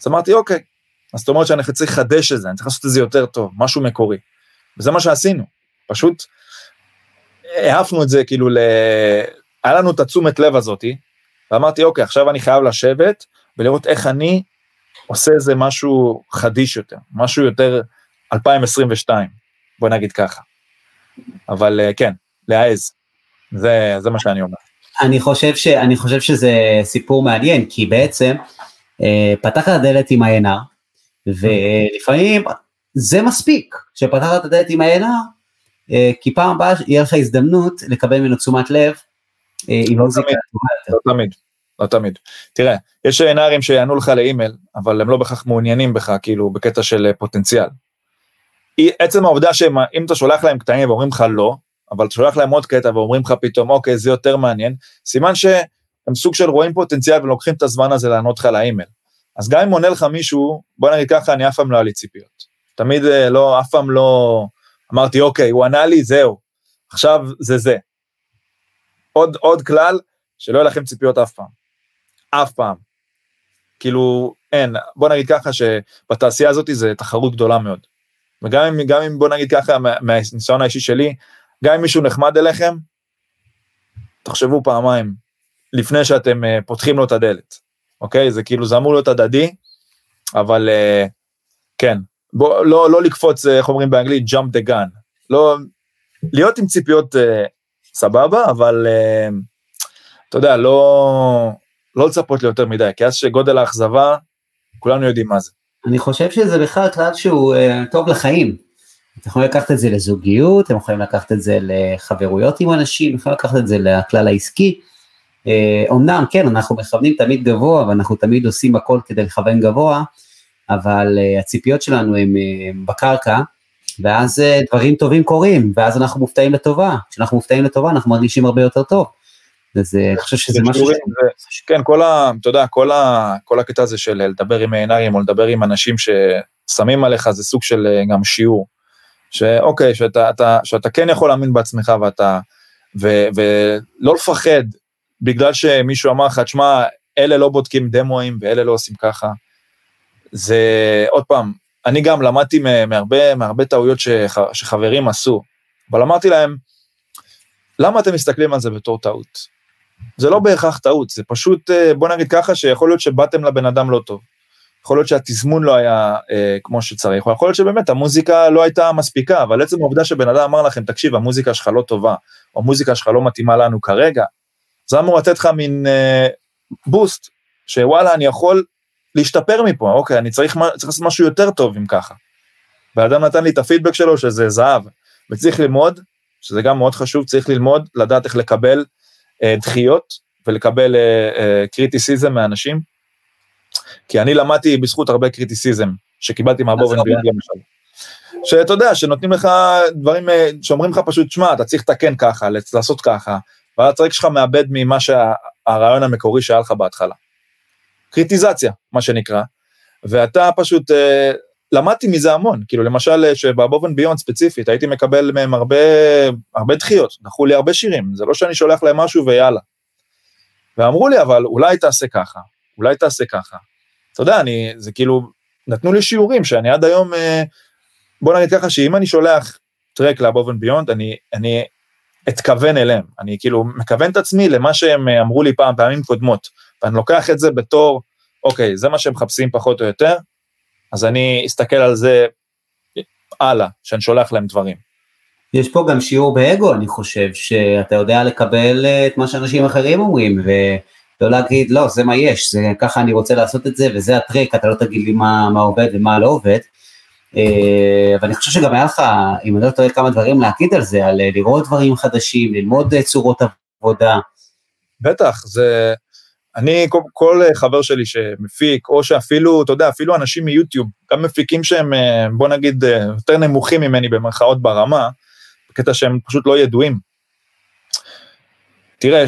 אז אמרתי, אוקיי, אז זאת אומרת שאני צריך לחדש את זה, אני צריך לעשות את זה יותר טוב, משהו מקורי. וזה מה שעשינו, פשוט העפנו את זה כאילו, ל... היה לנו את התשומת לב הזאתי, ואמרתי, אוקיי, עכשיו אני חייב לשבת ולראות איך אני עושה איזה משהו חדיש יותר, משהו יותר 2022, בוא נגיד ככה. אבל אה, כן, להעז, זה, זה מה שאני אומר. אני חושב, ש, אני חושב שזה סיפור מעניין, כי בעצם אה, פתחת הדלת עם ה-NR, ולפעמים זה מספיק, שפתחת את הדלת עם ה-NR, אה, כי פעם הבאה יהיה לך הזדמנות לקבל ממנו תשומת לב, אה, מוזיקה תמיד. טובה יותר. לא תמיד, לא תמיד. תראה, יש נערים שיענו לך לאימייל, אבל הם לא בהכרח מעוניינים בך, כאילו, בקטע של אה, פוטנציאל. עצם העובדה שאם אתה שולח להם קטעים ואומרים לך לא, אבל אתה שולח להם עוד קטע ואומרים לך פתאום, אוקיי, זה יותר מעניין, סימן שהם סוג של רואים פוטנציאל ולוקחים את הזמן הזה לענות לך לאימייל. אז גם אם עונה לך מישהו, בוא נגיד ככה, אני אף פעם לא היה לי ציפיות. תמיד אה, לא, אף פעם לא אמרתי, אוקיי, הוא ענה לי, זהו, עכשיו זה זה. עוד, עוד כלל, שלא יהיה לכם ציפיות אף פעם. אף פעם. כאילו, אין, בוא נגיד ככה שבתעשייה הזאת זה תחרות גדולה מאוד. וגם אם, גם אם בוא נגיד ככה, מה- מהניסיון האישי שלי, גם אם מישהו נחמד אליכם, תחשבו פעמיים לפני שאתם uh, פותחים לו את הדלת, אוקיי? זה כאילו, זה אמור להיות הדדי, אבל uh, כן, בוא, לא, לא לקפוץ, אה, איך אומרים באנגלית, jump the gun. לא, להיות עם ציפיות uh, סבבה, אבל uh, אתה יודע, לא, לא לצפות ליותר מדי, כי אז שגודל האכזבה, כולנו יודעים מה זה. אני חושב שזה בכלל כלל שהוא אה, טוב לחיים. אתם יכולים לקחת את זה לזוגיות, אתם יכולים לקחת את זה לחברויות עם אנשים, אתם יכולים לקחת את זה לכלל העסקי. אה, אמנם כן, אנחנו מכוונים תמיד גבוה, ואנחנו תמיד עושים הכל כדי לכוון גבוה, אבל אה, הציפיות שלנו הן אה, בקרקע, ואז אה, דברים טובים קורים, ואז אנחנו מופתעים לטובה. כשאנחנו מופתעים לטובה אנחנו מרגישים הרבה יותר טוב. אז אני חושב שזה משהו ש... כן, כל ה... אתה יודע, כל, ה, כל הקטע הזה של לדבר עם עיניים או לדבר עם אנשים ששמים עליך זה סוג של גם שיעור. שאוקיי, שאתה, אתה, שאתה כן יכול להאמין בעצמך ואתה... ו, ולא לפחד בגלל שמישהו אמר לך, תשמע, אלה לא בודקים דמואים ואלה לא עושים ככה. זה, עוד פעם, אני גם למדתי מהרבה, מהרבה טעויות שח, שחברים עשו, אבל אמרתי להם, למה אתם מסתכלים על זה בתור טעות? זה לא בהכרח טעות, זה פשוט, אה, בוא נגיד ככה, שיכול להיות שבאתם לבן אדם לא טוב. יכול להיות שהתזמון לא היה אה, כמו שצריך, או יכול להיות שבאמת המוזיקה לא הייתה מספיקה, אבל עצם העובדה שבן אדם אמר לכם, תקשיב, המוזיקה שלך לא טובה, או המוזיקה שלך לא מתאימה לנו כרגע, זה אמור לתת לך מין אה, בוסט, שוואלה, אני יכול להשתפר מפה, אוקיי, אני צריך, צריך לעשות משהו יותר טוב אם ככה. והאדם נתן לי את הפידבק שלו שזה זהב, וצריך ללמוד, שזה גם מאוד חשוב, צריך ללמוד, לדעת איך לקבל אה, דחיות ולקבל אה, אה, קריטיסיזם מאנשים, כי אני למדתי בזכות הרבה קריטיסיזם שקיבלתי מהבובן ביאנג למשל. שאתה יודע, שנותנים לך דברים, אה, שאומרים לך פשוט, שמע, אתה צריך לתקן ככה, לעשות ככה, והטרק שלך מאבד ממה שהרעיון המקורי שהיה לך בהתחלה. קריטיזציה, מה שנקרא, ואתה פשוט, אה, למדתי מזה המון, כאילו למשל אה, שבבובן ביונד ספציפית, הייתי מקבל מהם הרבה, הרבה דחיות, דחו לי הרבה שירים, זה לא שאני שולח להם משהו ויאללה. ואמרו לי, אבל אולי תעשה ככה, אולי תעשה ככה. אתה יודע, אני, זה כאילו, נתנו לי שיעורים שאני עד היום, אה, בוא נגיד ככה, שאם אני שולח טרק לאבובן ביונד, אני, אני אתכוון אליהם, אני כאילו מכוון את עצמי למה שהם אה, אמרו לי פעם, פעמים קודמות, ואני לוקח את זה בתור, אוקיי, זה מה שהם מחפשים פחות או יותר, אז אני אסתכל על זה הלאה, שאני שולח להם דברים. יש פה גם שיעור באגו, אני חושב, שאתה יודע לקבל אה, את מה שאנשים אחרים אומרים, ולא להגיד, לא, זה מה יש, זה ככה אני רוצה לעשות את זה, וזה הטריק, אתה לא תגיד לי מה, מה עובד ומה לא עובד. אה, אבל אני חושב שגם היה לך, אם אני לא טועה, כמה דברים להגיד על זה, על אה, לראות דברים חדשים, ללמוד צורות עבודה. בטח, זה... אני, כל, כל חבר שלי שמפיק, או שאפילו, אתה יודע, אפילו אנשים מיוטיוב, גם מפיקים שהם, בוא נגיד, יותר נמוכים ממני במרכאות ברמה, בקטע שהם פשוט לא ידועים. תראה,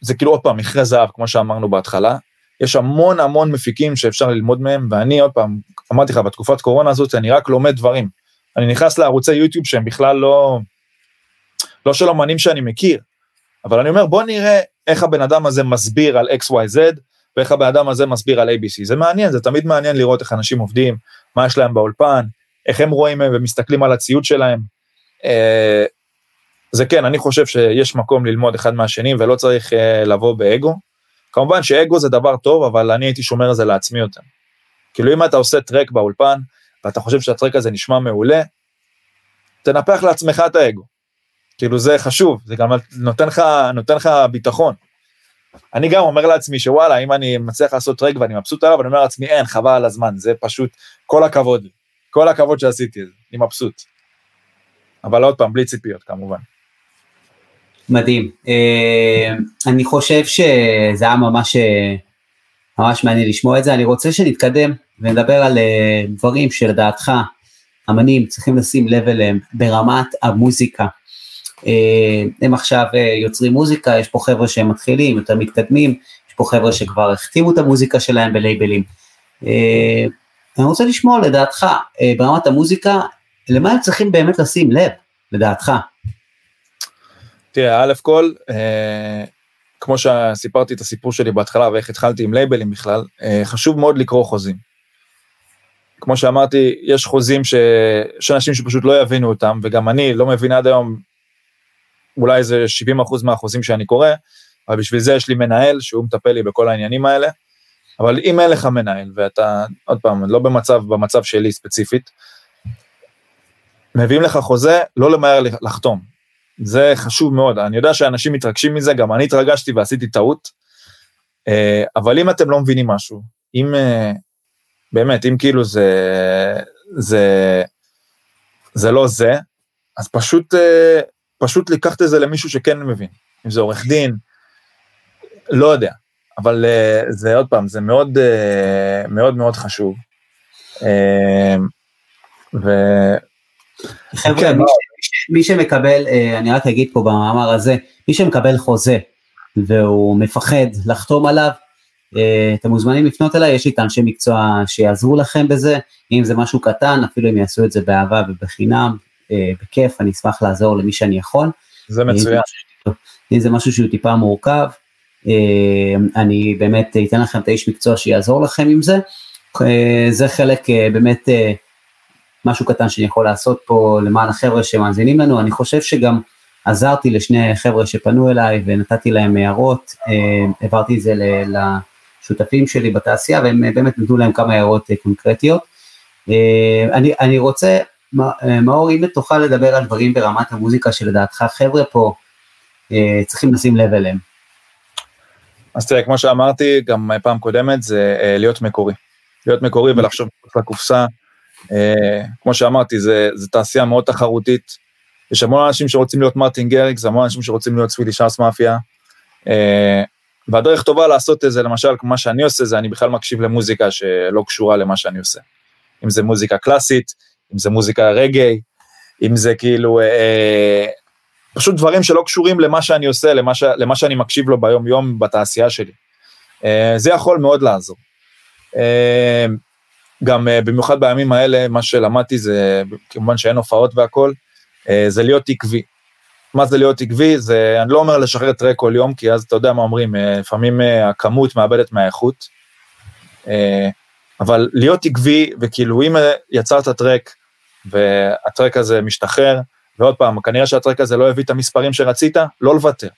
זה כאילו עוד פעם מכרה זהב, כמו שאמרנו בהתחלה, יש המון המון מפיקים שאפשר ללמוד מהם, ואני עוד פעם, אמרתי לך, בתקופת קורונה הזאת אני רק לומד דברים. אני נכנס לערוצי יוטיוב שהם בכלל לא, לא של אמנים שאני מכיר, אבל אני אומר, בוא נראה איך הבן אדם הזה מסביר על XYZ, ואיך הבן אדם הזה מסביר על ABC. זה מעניין, זה תמיד מעניין לראות איך אנשים עובדים, מה יש להם באולפן, איך הם רואים ומסתכלים על הציוד שלהם. אה, זה כן, אני חושב שיש מקום ללמוד אחד מהשני ולא צריך אה, לבוא באגו. כמובן שאגו זה דבר טוב, אבל אני הייתי שומר את זה לעצמי יותר. כאילו אם אתה עושה טרק באולפן, ואתה חושב שהטרק הזה נשמע מעולה, תנפח לעצמך את האגו. כאילו זה חשוב, זה גם נותן לך, נותן לך ביטחון. אני גם אומר לעצמי שוואלה, אם אני מצליח לעשות טרק ואני מבסוט עליו, אני אומר לעצמי, אין, חבל על הזמן, זה פשוט, כל הכבוד כל הכבוד שעשיתי את זה, אני מבסוט. אבל עוד פעם, בלי ציפיות כמובן. מדהים. אה, אני חושב שזה היה ממש, אה, ממש מעניין לשמוע את זה. אני רוצה שנתקדם ונדבר על אה, דברים שלדעתך אמנים צריכים לשים לב אליהם ברמת המוזיקה. הם עכשיו יוצרים מוזיקה, יש פה חבר'ה שהם מתחילים, יותר מתקדמים, יש פה חבר'ה שכבר החתימו את המוזיקה שלהם בלייבלים. אני רוצה לשמוע לדעתך ברמת המוזיקה, למה הם צריכים באמת לשים לב, לדעתך? תראה, א' כל, אה, כמו שסיפרתי את הסיפור שלי בהתחלה ואיך התחלתי עם לייבלים בכלל, אה, חשוב מאוד לקרוא חוזים. כמו שאמרתי, יש חוזים ש... יש אנשים שפשוט לא יבינו אותם, וגם אני לא מבין עד היום, אולי זה 70% מהחוזים שאני קורא, אבל בשביל זה יש לי מנהל שהוא מטפל לי בכל העניינים האלה. אבל אם אין לך מנהל, ואתה, עוד פעם, לא במצב, במצב שלי ספציפית, מביאים לך חוזה, לא למהר לחתום. זה חשוב מאוד, אני יודע שאנשים מתרגשים מזה, גם אני התרגשתי ועשיתי טעות, אה, אבל אם אתם לא מבינים משהו, אם אה, באמת, אם כאילו זה, זה, זה לא זה, אז פשוט, אה, פשוט לקחת את זה למישהו שכן מבין, אם זה עורך דין, לא יודע, אבל זה עוד פעם, זה מאוד מאוד מאוד חשוב. ו, חבר'ה, כן, מי, ש, מי שמקבל, אה, אני רק אגיד פה במאמר הזה, מי שמקבל חוזה והוא מפחד לחתום עליו, אה, אתם מוזמנים לפנות אליי, יש לי את אנשי מקצוע שיעזרו לכם בזה, אם זה משהו קטן, אפילו אם יעשו את זה באהבה ובחינם, אה, בכיף, אני אשמח לעזור למי שאני יכול. זה מצוין. אם זה משהו שהוא טיפה מורכב, אני באמת אתן לכם את האיש מקצוע שיעזור לכם עם זה. זה חלק באמת משהו קטן שאני יכול לעשות פה למען החבר'ה שמאזינים לנו, אני חושב שגם עזרתי לשני חבר'ה שפנו אליי ונתתי להם הערות, אה, העברתי את זה לשותפים שלי בתעשייה והם באמת נתנו להם כמה הערות אה, קונקרטיות. אה, אני, אני רוצה, מאור, אם תוכל לדבר על דברים ברמת המוזיקה שלדעתך חבר'ה פה צריכים לשים לב אליהם. אז תראה, כמו שאמרתי גם פעם קודמת, זה להיות מקורי. להיות מקורי ולחשוב לקופסה. אה, כמו שאמרתי, זו תעשייה מאוד תחרותית. יש המון אנשים שרוצים להיות מרטין גריקס, המון אנשים שרוצים להיות סווידיש ארס מאפיה. אה, והדרך טובה לעשות את זה, למשל, מה שאני עושה, זה אני בכלל מקשיב למוזיקה שלא קשורה למה שאני עושה. אם זה מוזיקה קלאסית, אם זה מוזיקה רגעי, אם זה כאילו, אה, פשוט דברים שלא קשורים למה שאני עושה, למה, ש, למה שאני מקשיב לו ביום-יום בתעשייה שלי. אה, זה יכול מאוד לעזור. אה, גם uh, במיוחד בימים האלה, מה שלמדתי זה, כמובן שאין הופעות והכל, uh, זה להיות עקבי. מה זה להיות עקבי? זה, אני לא אומר לשחרר טרק כל יום, כי אז אתה יודע מה אומרים, uh, לפעמים uh, הכמות מאבדת מהאיכות. Uh, אבל להיות עקבי, וכאילו אם יצרת טרק, והטרק הזה משתחרר, ועוד פעם, כנראה שהטרק הזה לא הביא את המספרים שרצית, לא לוותר.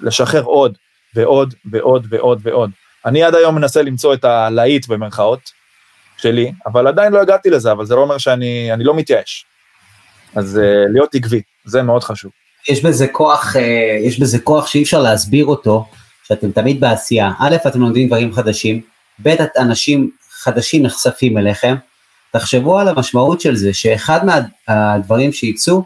לשחרר עוד, ועוד, ועוד, ועוד, ועוד. אני עד היום מנסה למצוא את הלהיט במרכאות, שלי, אבל עדיין לא הגעתי לזה, אבל זה לא אומר שאני לא מתייאש. אז להיות עקבי, זה מאוד חשוב. יש בזה כוח, uh, יש בזה כוח שאי אפשר להסביר אותו, שאתם תמיד בעשייה. א', אתם לומדים דברים חדשים, ב', אנשים חדשים נחשפים אליכם. תחשבו על המשמעות של זה, שאחד מהדברים שייצאו,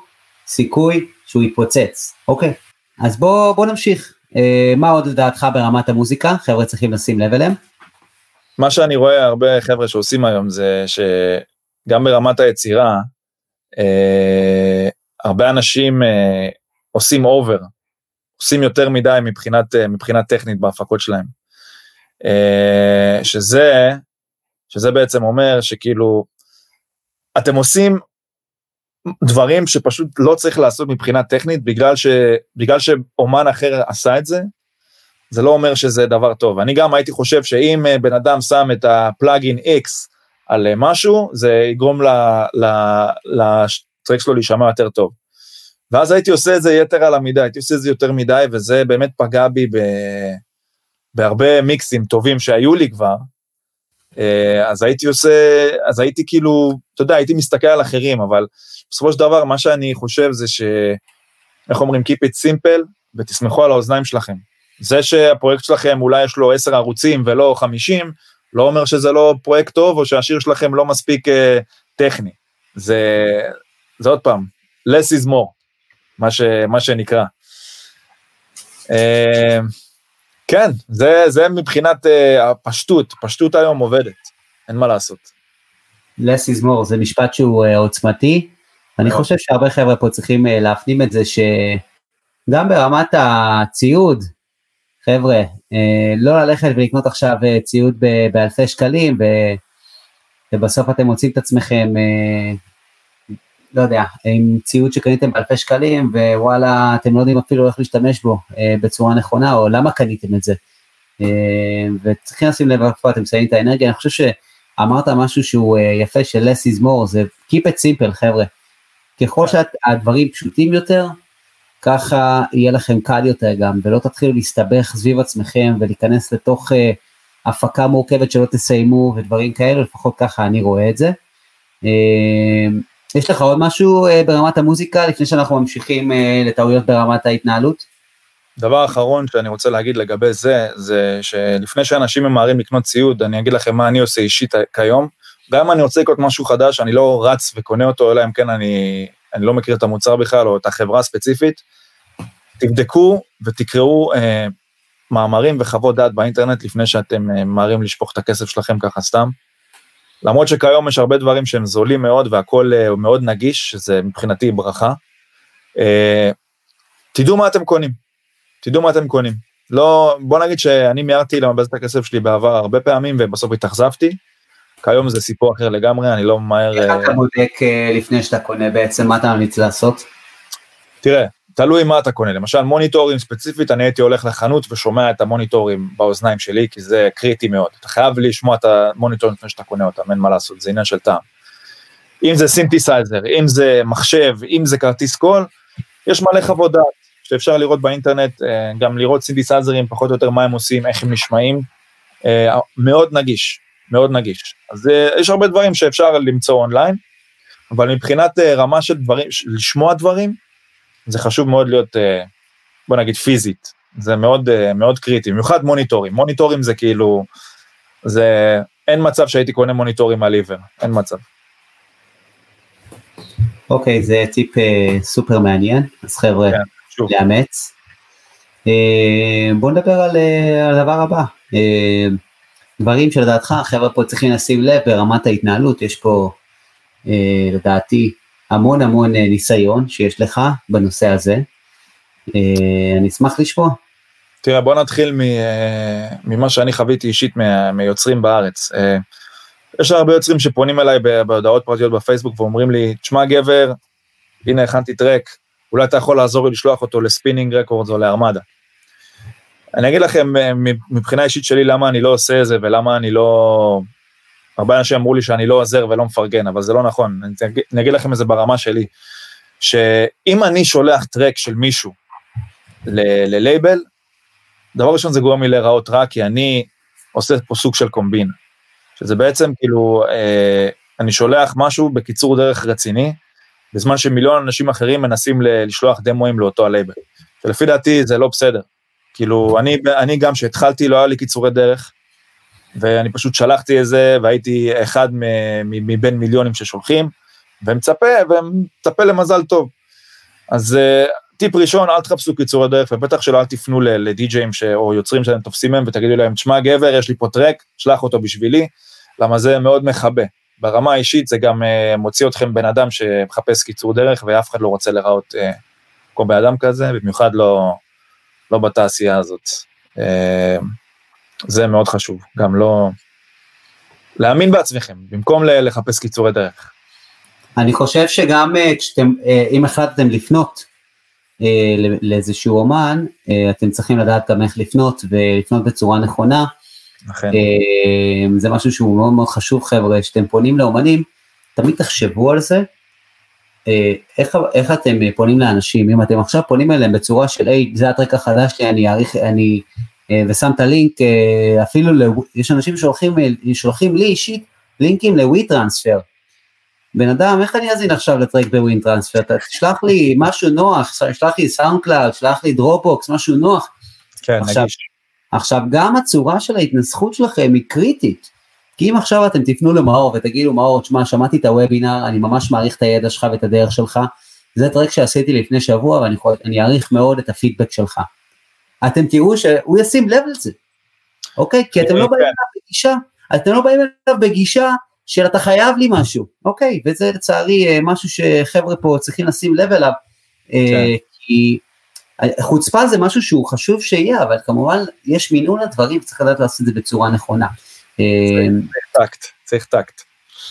סיכוי שהוא יתפוצץ, אוקיי? אז בואו בוא נמשיך. Uh, מה עוד לדעתך ברמת המוזיקה, חבר'ה צריכים לשים לב אליהם? מה שאני רואה הרבה חבר'ה שעושים היום זה שגם ברמת היצירה, אה, הרבה אנשים אה, עושים אובר, עושים יותר מדי מבחינת, אה, מבחינת טכנית בהפקות שלהם. אה, שזה, שזה בעצם אומר שכאילו, אתם עושים דברים שפשוט לא צריך לעשות מבחינה טכנית בגלל, ש, בגלל שאומן אחר עשה את זה, זה לא אומר שזה דבר טוב. אני גם הייתי חושב שאם אה, בן אדם שם את הפלאגין X על משהו, זה יגרום לטרק שלו להישמע יותר טוב. ואז הייתי עושה את זה יתר על המידה, הייתי עושה את זה יותר מדי, וזה באמת פגע בי ב... בהרבה מיקסים טובים שהיו לי כבר. אה, אז הייתי עושה, אז הייתי כאילו, אתה יודע, הייתי מסתכל על אחרים, אבל בסופו של דבר, מה שאני חושב זה ש... איך אומרים? Keep it simple, ותסמכו על האוזניים שלכם. זה שהפרויקט שלכם אולי יש לו עשר ערוצים ולא חמישים, לא אומר שזה לא פרויקט טוב או שהשיר שלכם לא מספיק uh, טכני. זה, זה עוד פעם, less is more, מה, ש, מה שנקרא. Uh, כן, זה, זה מבחינת uh, הפשטות, פשטות היום עובדת, אין מה לעשות. less is more, זה משפט שהוא uh, עוצמתי, אני חושב שהרבה חבר'ה פה צריכים להפנים את זה שגם ברמת הציוד, חבר'ה, אה, לא ללכת ולקנות עכשיו אה, ציוד באלפי שקלים, ובסוף אתם מוצאים את עצמכם, אה, לא יודע, עם ציוד שקניתם באלפי שקלים, ווואלה, אתם לא יודעים אפילו איך להשתמש בו בצורה נכונה, או למה קניתם את זה. וצריכים לשים לב איפה אתם שמים את האנרגיה, אני חושב שאמרת משהו שהוא יפה של less is more, זה keep it simple, חבר'ה. ככל שהדברים פשוטים יותר, ככה יהיה לכם קל יותר גם, ולא תתחילו להסתבך סביב עצמכם ולהיכנס לתוך uh, הפקה מורכבת שלא תסיימו ודברים כאלה, לפחות ככה אני רואה את זה. Uh, יש לך עוד משהו uh, ברמת המוזיקה לפני שאנחנו ממשיכים uh, לטעויות ברמת ההתנהלות? דבר אחרון שאני רוצה להגיד לגבי זה, זה שלפני שאנשים ממהרים לקנות ציוד, אני אגיד לכם מה אני עושה אישית כיום. גם אם אני רוצה לקנות משהו חדש, אני לא רץ וקונה אותו, אלא אם כן אני אני לא מכיר את המוצר בכלל או את החברה הספציפית, תבדקו ותקראו אה, מאמרים וחוות דעת באינטרנט לפני שאתם אה, ממהרים לשפוך את הכסף שלכם ככה סתם. למרות שכיום יש הרבה דברים שהם זולים מאוד והכל uh, מאוד נגיש, שזה מבחינתי ברכה. Uh, תדעו מה אתם קונים, תדעו מה אתם קונים. לא, בוא נגיד שאני מיהרתי למבז את הכסף שלי בעבר הרבה פעמים ובסוף התאכזבתי. כיום זה סיפור אחר לגמרי, אני לא ממהר... איך אתה בודק לפני שאתה קונה בעצם, מה אתה ממליץ לעשות? תראה, תלוי מה אתה קונה, למשל מוניטורים ספציפית, אני הייתי הולך לחנות ושומע את המוניטורים באוזניים שלי, כי זה קריטי מאוד. אתה חייב לשמוע את המוניטורים לפני שאתה קונה אותם, אין מה לעשות, זה עניין של טעם. אם זה סינתסייזר, אם זה מחשב, אם זה כרטיס קול, יש מלא חוות דעת שאפשר לראות באינטרנט, אה, גם לראות סינתסייזרים פחות או יותר מה הם עושים, איך הם נשמעים, אה, מאוד נגיש, מאוד נגיש. אז אה, יש הרבה דברים שאפשר למצוא אונליין, אבל מבחינת רמה של דברים, לשמוע דברים, זה חשוב מאוד להיות, אה, בוא נגיד פיזית, זה מאוד, אה, מאוד קריטי, במיוחד מוניטורים, מוניטורים זה כאילו, זה, אין מצב שהייתי קונה מוניטורים על עיוור, אין מצב. אוקיי, okay, זה טיפ uh, סופר מעניין, אז חבר'ה, כן, לאמץ. Uh, בואו נדבר על, uh, על הדבר הבא. Uh, דברים שלדעתך החבר'ה פה צריכים לשים לב ברמת ההתנהלות, יש פה uh, לדעתי המון המון אה, ניסיון שיש לך בנושא הזה. אה, אני אשמח לשמוע. תראה, בוא נתחיל אה, ממה שאני חוויתי אישית מיוצרים בארץ. יש הרבה יוצרים שפונים אליי בהודעות פרטיות בפייסבוק ואומרים לי, תשמע גבר, הנה הכנתי track, אולי אתה יכול לעזור לי לשלוח אותו ל Spinnin' Records או לארמדה. אני אגיד לכם מבחינה אישית שלי למה אני לא עושה את זה ולמה אני לא הרבה אנשים אמרו לי שאני לא עוזר ולא מפרגן, אבל זה לא נכון, אני, אגיד לכם את זה ברמה שלי, שאם אני שולח טרק של מישהו ללייבל, דבר ראשון זה גורם לי להיראות רע, כי אני עושה פה סוג של קומבין, שזה בעצם כאילו, אה, אני שולח משהו בקיצור דרך רציני, בזמן שמיליון אנשים אחרים מנסים לשלוח דמואים לאותו הלייבל. ולפי דעתי זה לא בסדר. כאילו, אני, אני גם שהתחלתי לא היה לי קיצורי דרך, ואני פשוט שלחתי את זה, והייתי אחד מבין מיליונים ששולחים, ומצפה, ומצפה למזל טוב. אז uh, טיפ ראשון, אל תחפשו קיצורי דרך, ובטח שלא אל תפנו לדי-ג'אים או יוצרים שאתם תופסים מהם, ותגידו להם, תשמע גבר, יש לי פה טרק, שלח אותו בשבילי, למה זה מאוד מכבה. ברמה האישית זה גם uh, מוציא אתכם בן אדם שמחפש קיצור דרך, ואף אחד לא רוצה לראות uh, כמו בן אדם כזה, במיוחד לא, לא בתעשייה הזאת. זה מאוד חשוב, גם לא... להאמין בעצמכם, במקום לחפש קיצורי דרך. אני חושב שגם אה, כשאתם, אה, אם החלטתם לפנות אה, לאיזשהו אומן, אתם צריכים לדעת גם איך לפנות ולפנות בצורה נכונה. אכן. זה משהו שהוא מאוד מאוד חשוב חבר'ה, כשאתם פונים לאומנים, תמיד תחשבו על זה, איך, איך אתם פונים לאנשים, אם אתם עכשיו פונים אליהם בצורה של, היי, זה הטרק החדש שלי, אני אעריך, אני ושם את הלינק, אה, אפילו, יש אנשים שולחים, אה, שולחים לי אישית לינקים ל WeTransfer. בן אדם, איך אני אזין עכשיו ל track ב WeTransfer? תשלח לי משהו נוח, שלח לי SoundCloud, שלח לי Dropbox, משהו נוח. כן, עכשיו, נגיש. עכשיו, גם הצורה של ההתנסחות שלכם היא קריטית. כי אם עכשיו אתם תפנו למאור ותגידו, מאור, תשמע, שמעתי את הוובינר, אני ממש מעריך את הידע שלך ואת הדרך שלך, זה track שעשיתי לפני שבוע ואני אעריך מאוד את הפידבק שלך. אתם תראו שהוא ישים לב לזה, אוקיי? כי אתם לא באים אליו בגישה, אתם לא באים אליו בגישה של אתה חייב לי משהו, אוקיי? וזה לצערי אה, משהו שחבר'ה פה צריכים לשים לב אליו, אה, כן. כי חוצפה זה משהו שהוא חשוב שיהיה, אבל כמובן יש מינון לדברים, צריך לדעת לעשות את זה בצורה נכונה. אה, צריך טקט, צריך טקט.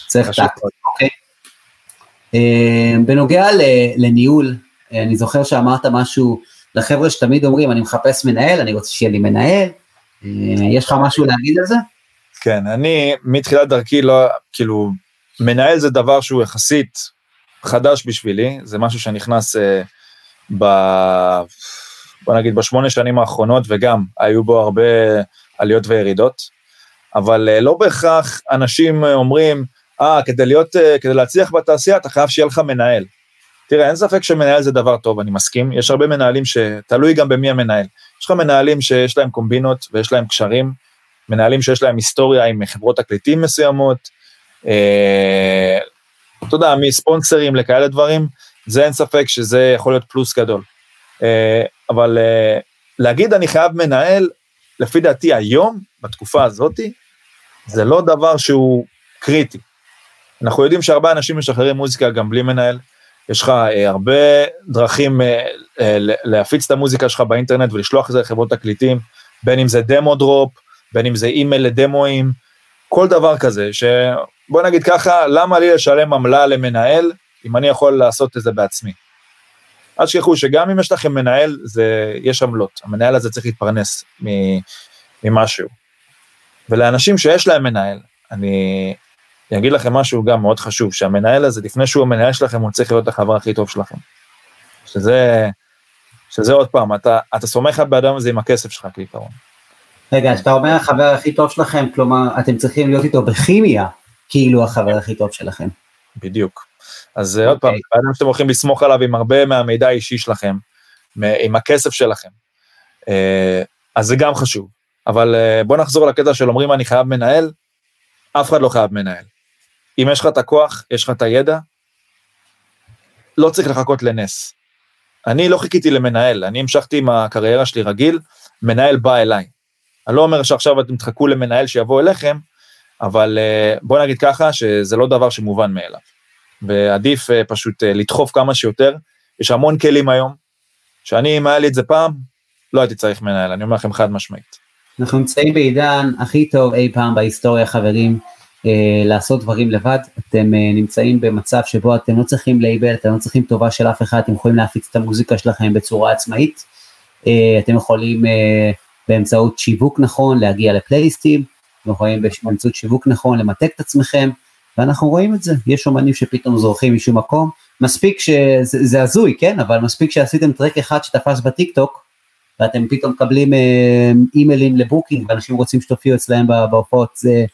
צריך טקט, אוקיי. בנוגע לניהול, אני זוכר שאמרת משהו, לחבר'ה שתמיד אומרים, אני מחפש מנהל, אני רוצה שיהיה לי מנהל, אה, יש לך משהו להגיד על זה? כן, אני מתחילת דרכי לא, כאילו, מנהל זה דבר שהוא יחסית חדש בשבילי, זה משהו שנכנס אה, ב... בוא נגיד בשמונה שנים האחרונות, וגם היו בו הרבה עליות וירידות, אבל אה, לא בהכרח אנשים אומרים, אה, כדי להיות, אה, כדי להצליח בתעשייה אתה חייב שיהיה לך מנהל. תראה, אין ספק שמנהל זה דבר טוב, אני מסכים. יש הרבה מנהלים שתלוי גם במי המנהל. יש לך מנהלים שיש להם קומבינות ויש להם קשרים, מנהלים שיש להם היסטוריה עם חברות תקליטים מסוימות, אה, אתה יודע, מספונסרים לכאלה דברים, זה אין ספק שזה יכול להיות פלוס גדול. אה, אבל אה, להגיד אני חייב מנהל, לפי דעתי היום, בתקופה הזאתי, זה לא דבר שהוא קריטי. אנחנו יודעים שהרבה אנשים משחררים מוזיקה גם בלי מנהל, יש לך אה, הרבה דרכים אה, אה, להפיץ את המוזיקה שלך באינטרנט ולשלוח את זה לחברות תקליטים, בין אם זה דמו דרופ, בין אם זה אימייל לדמואים, כל דבר כזה, שבוא נגיד ככה, למה לי לשלם עמלה למנהל, אם אני יכול לעשות את זה בעצמי. אל תשכחו שגם אם יש לכם מנהל, זה, יש עמלות, המנהל הזה צריך להתפרנס ממשהו. ולאנשים שיש להם מנהל, אני אגיד לכם משהו גם מאוד חשוב, שהמנהל הזה, לפני שהוא המנהל שלכם, הוא צריך להיות החבר הכי טוב שלכם. שזה, שזה עוד פעם, אתה, אתה סומך על באדם הזה עם הכסף שלך כעיקרון. רגע, כשאתה אומר החבר הכי טוב שלכם, כלומר, אתם צריכים להיות איתו בכימיה, כאילו החבר הכי טוב שלכם. בדיוק. אז okay. עוד פעם, אוקיי. באדם שאתם הולכים לסמוך עליו עם הרבה מהמידע האישי שלכם, עם הכסף שלכם, אה, אז זה גם חשוב. אבל אה, בוא נחזור לקטע של אומרים אני חייב מנהל, אף אחד לא חייב מנהל. אם יש לך את הכוח, יש לך את הידע, לא צריך לחכות לנס. אני לא חיכיתי למנהל, אני המשכתי עם הקריירה שלי רגיל, מנהל בא אליי. אני לא אומר שעכשיו אתם תחכו למנהל שיבוא אליכם, אבל אה, בוא נגיד ככה, שזה לא דבר שמובן מאליו. ועדיף אה, פשוט אה, לדחוף כמה שיותר, יש המון כלים היום, שאני, אם היה לי את זה פעם, לא הייתי צריך מנהל, אני אומר לכם חד משמעית. אנחנו נמצאים בעידן הכי טוב אי פעם בהיסטוריה, חברים. אה, לעשות דברים לבד, אתם אה, נמצאים במצב שבו אתם לא צריכים לייבל, אתם לא צריכים טובה של אף אחד, אתם יכולים להפיץ את המוזיקה שלכם בצורה עצמאית, אה, אתם יכולים אה, באמצעות שיווק נכון להגיע לפלייסטים, אתם יכולים באמצעות שיווק נכון למתק את עצמכם, ואנחנו רואים את זה, יש אומנים שפתאום זורחים משום מקום, מספיק שזה הזוי, כן, אבל מספיק שעשיתם טרק אחד שתפס בטיק טוק, ואתם פתאום מקבלים אה, אימיילים לבוקינג, ואנשים רוצים שתופיעו אצלהם בהופעות, זה...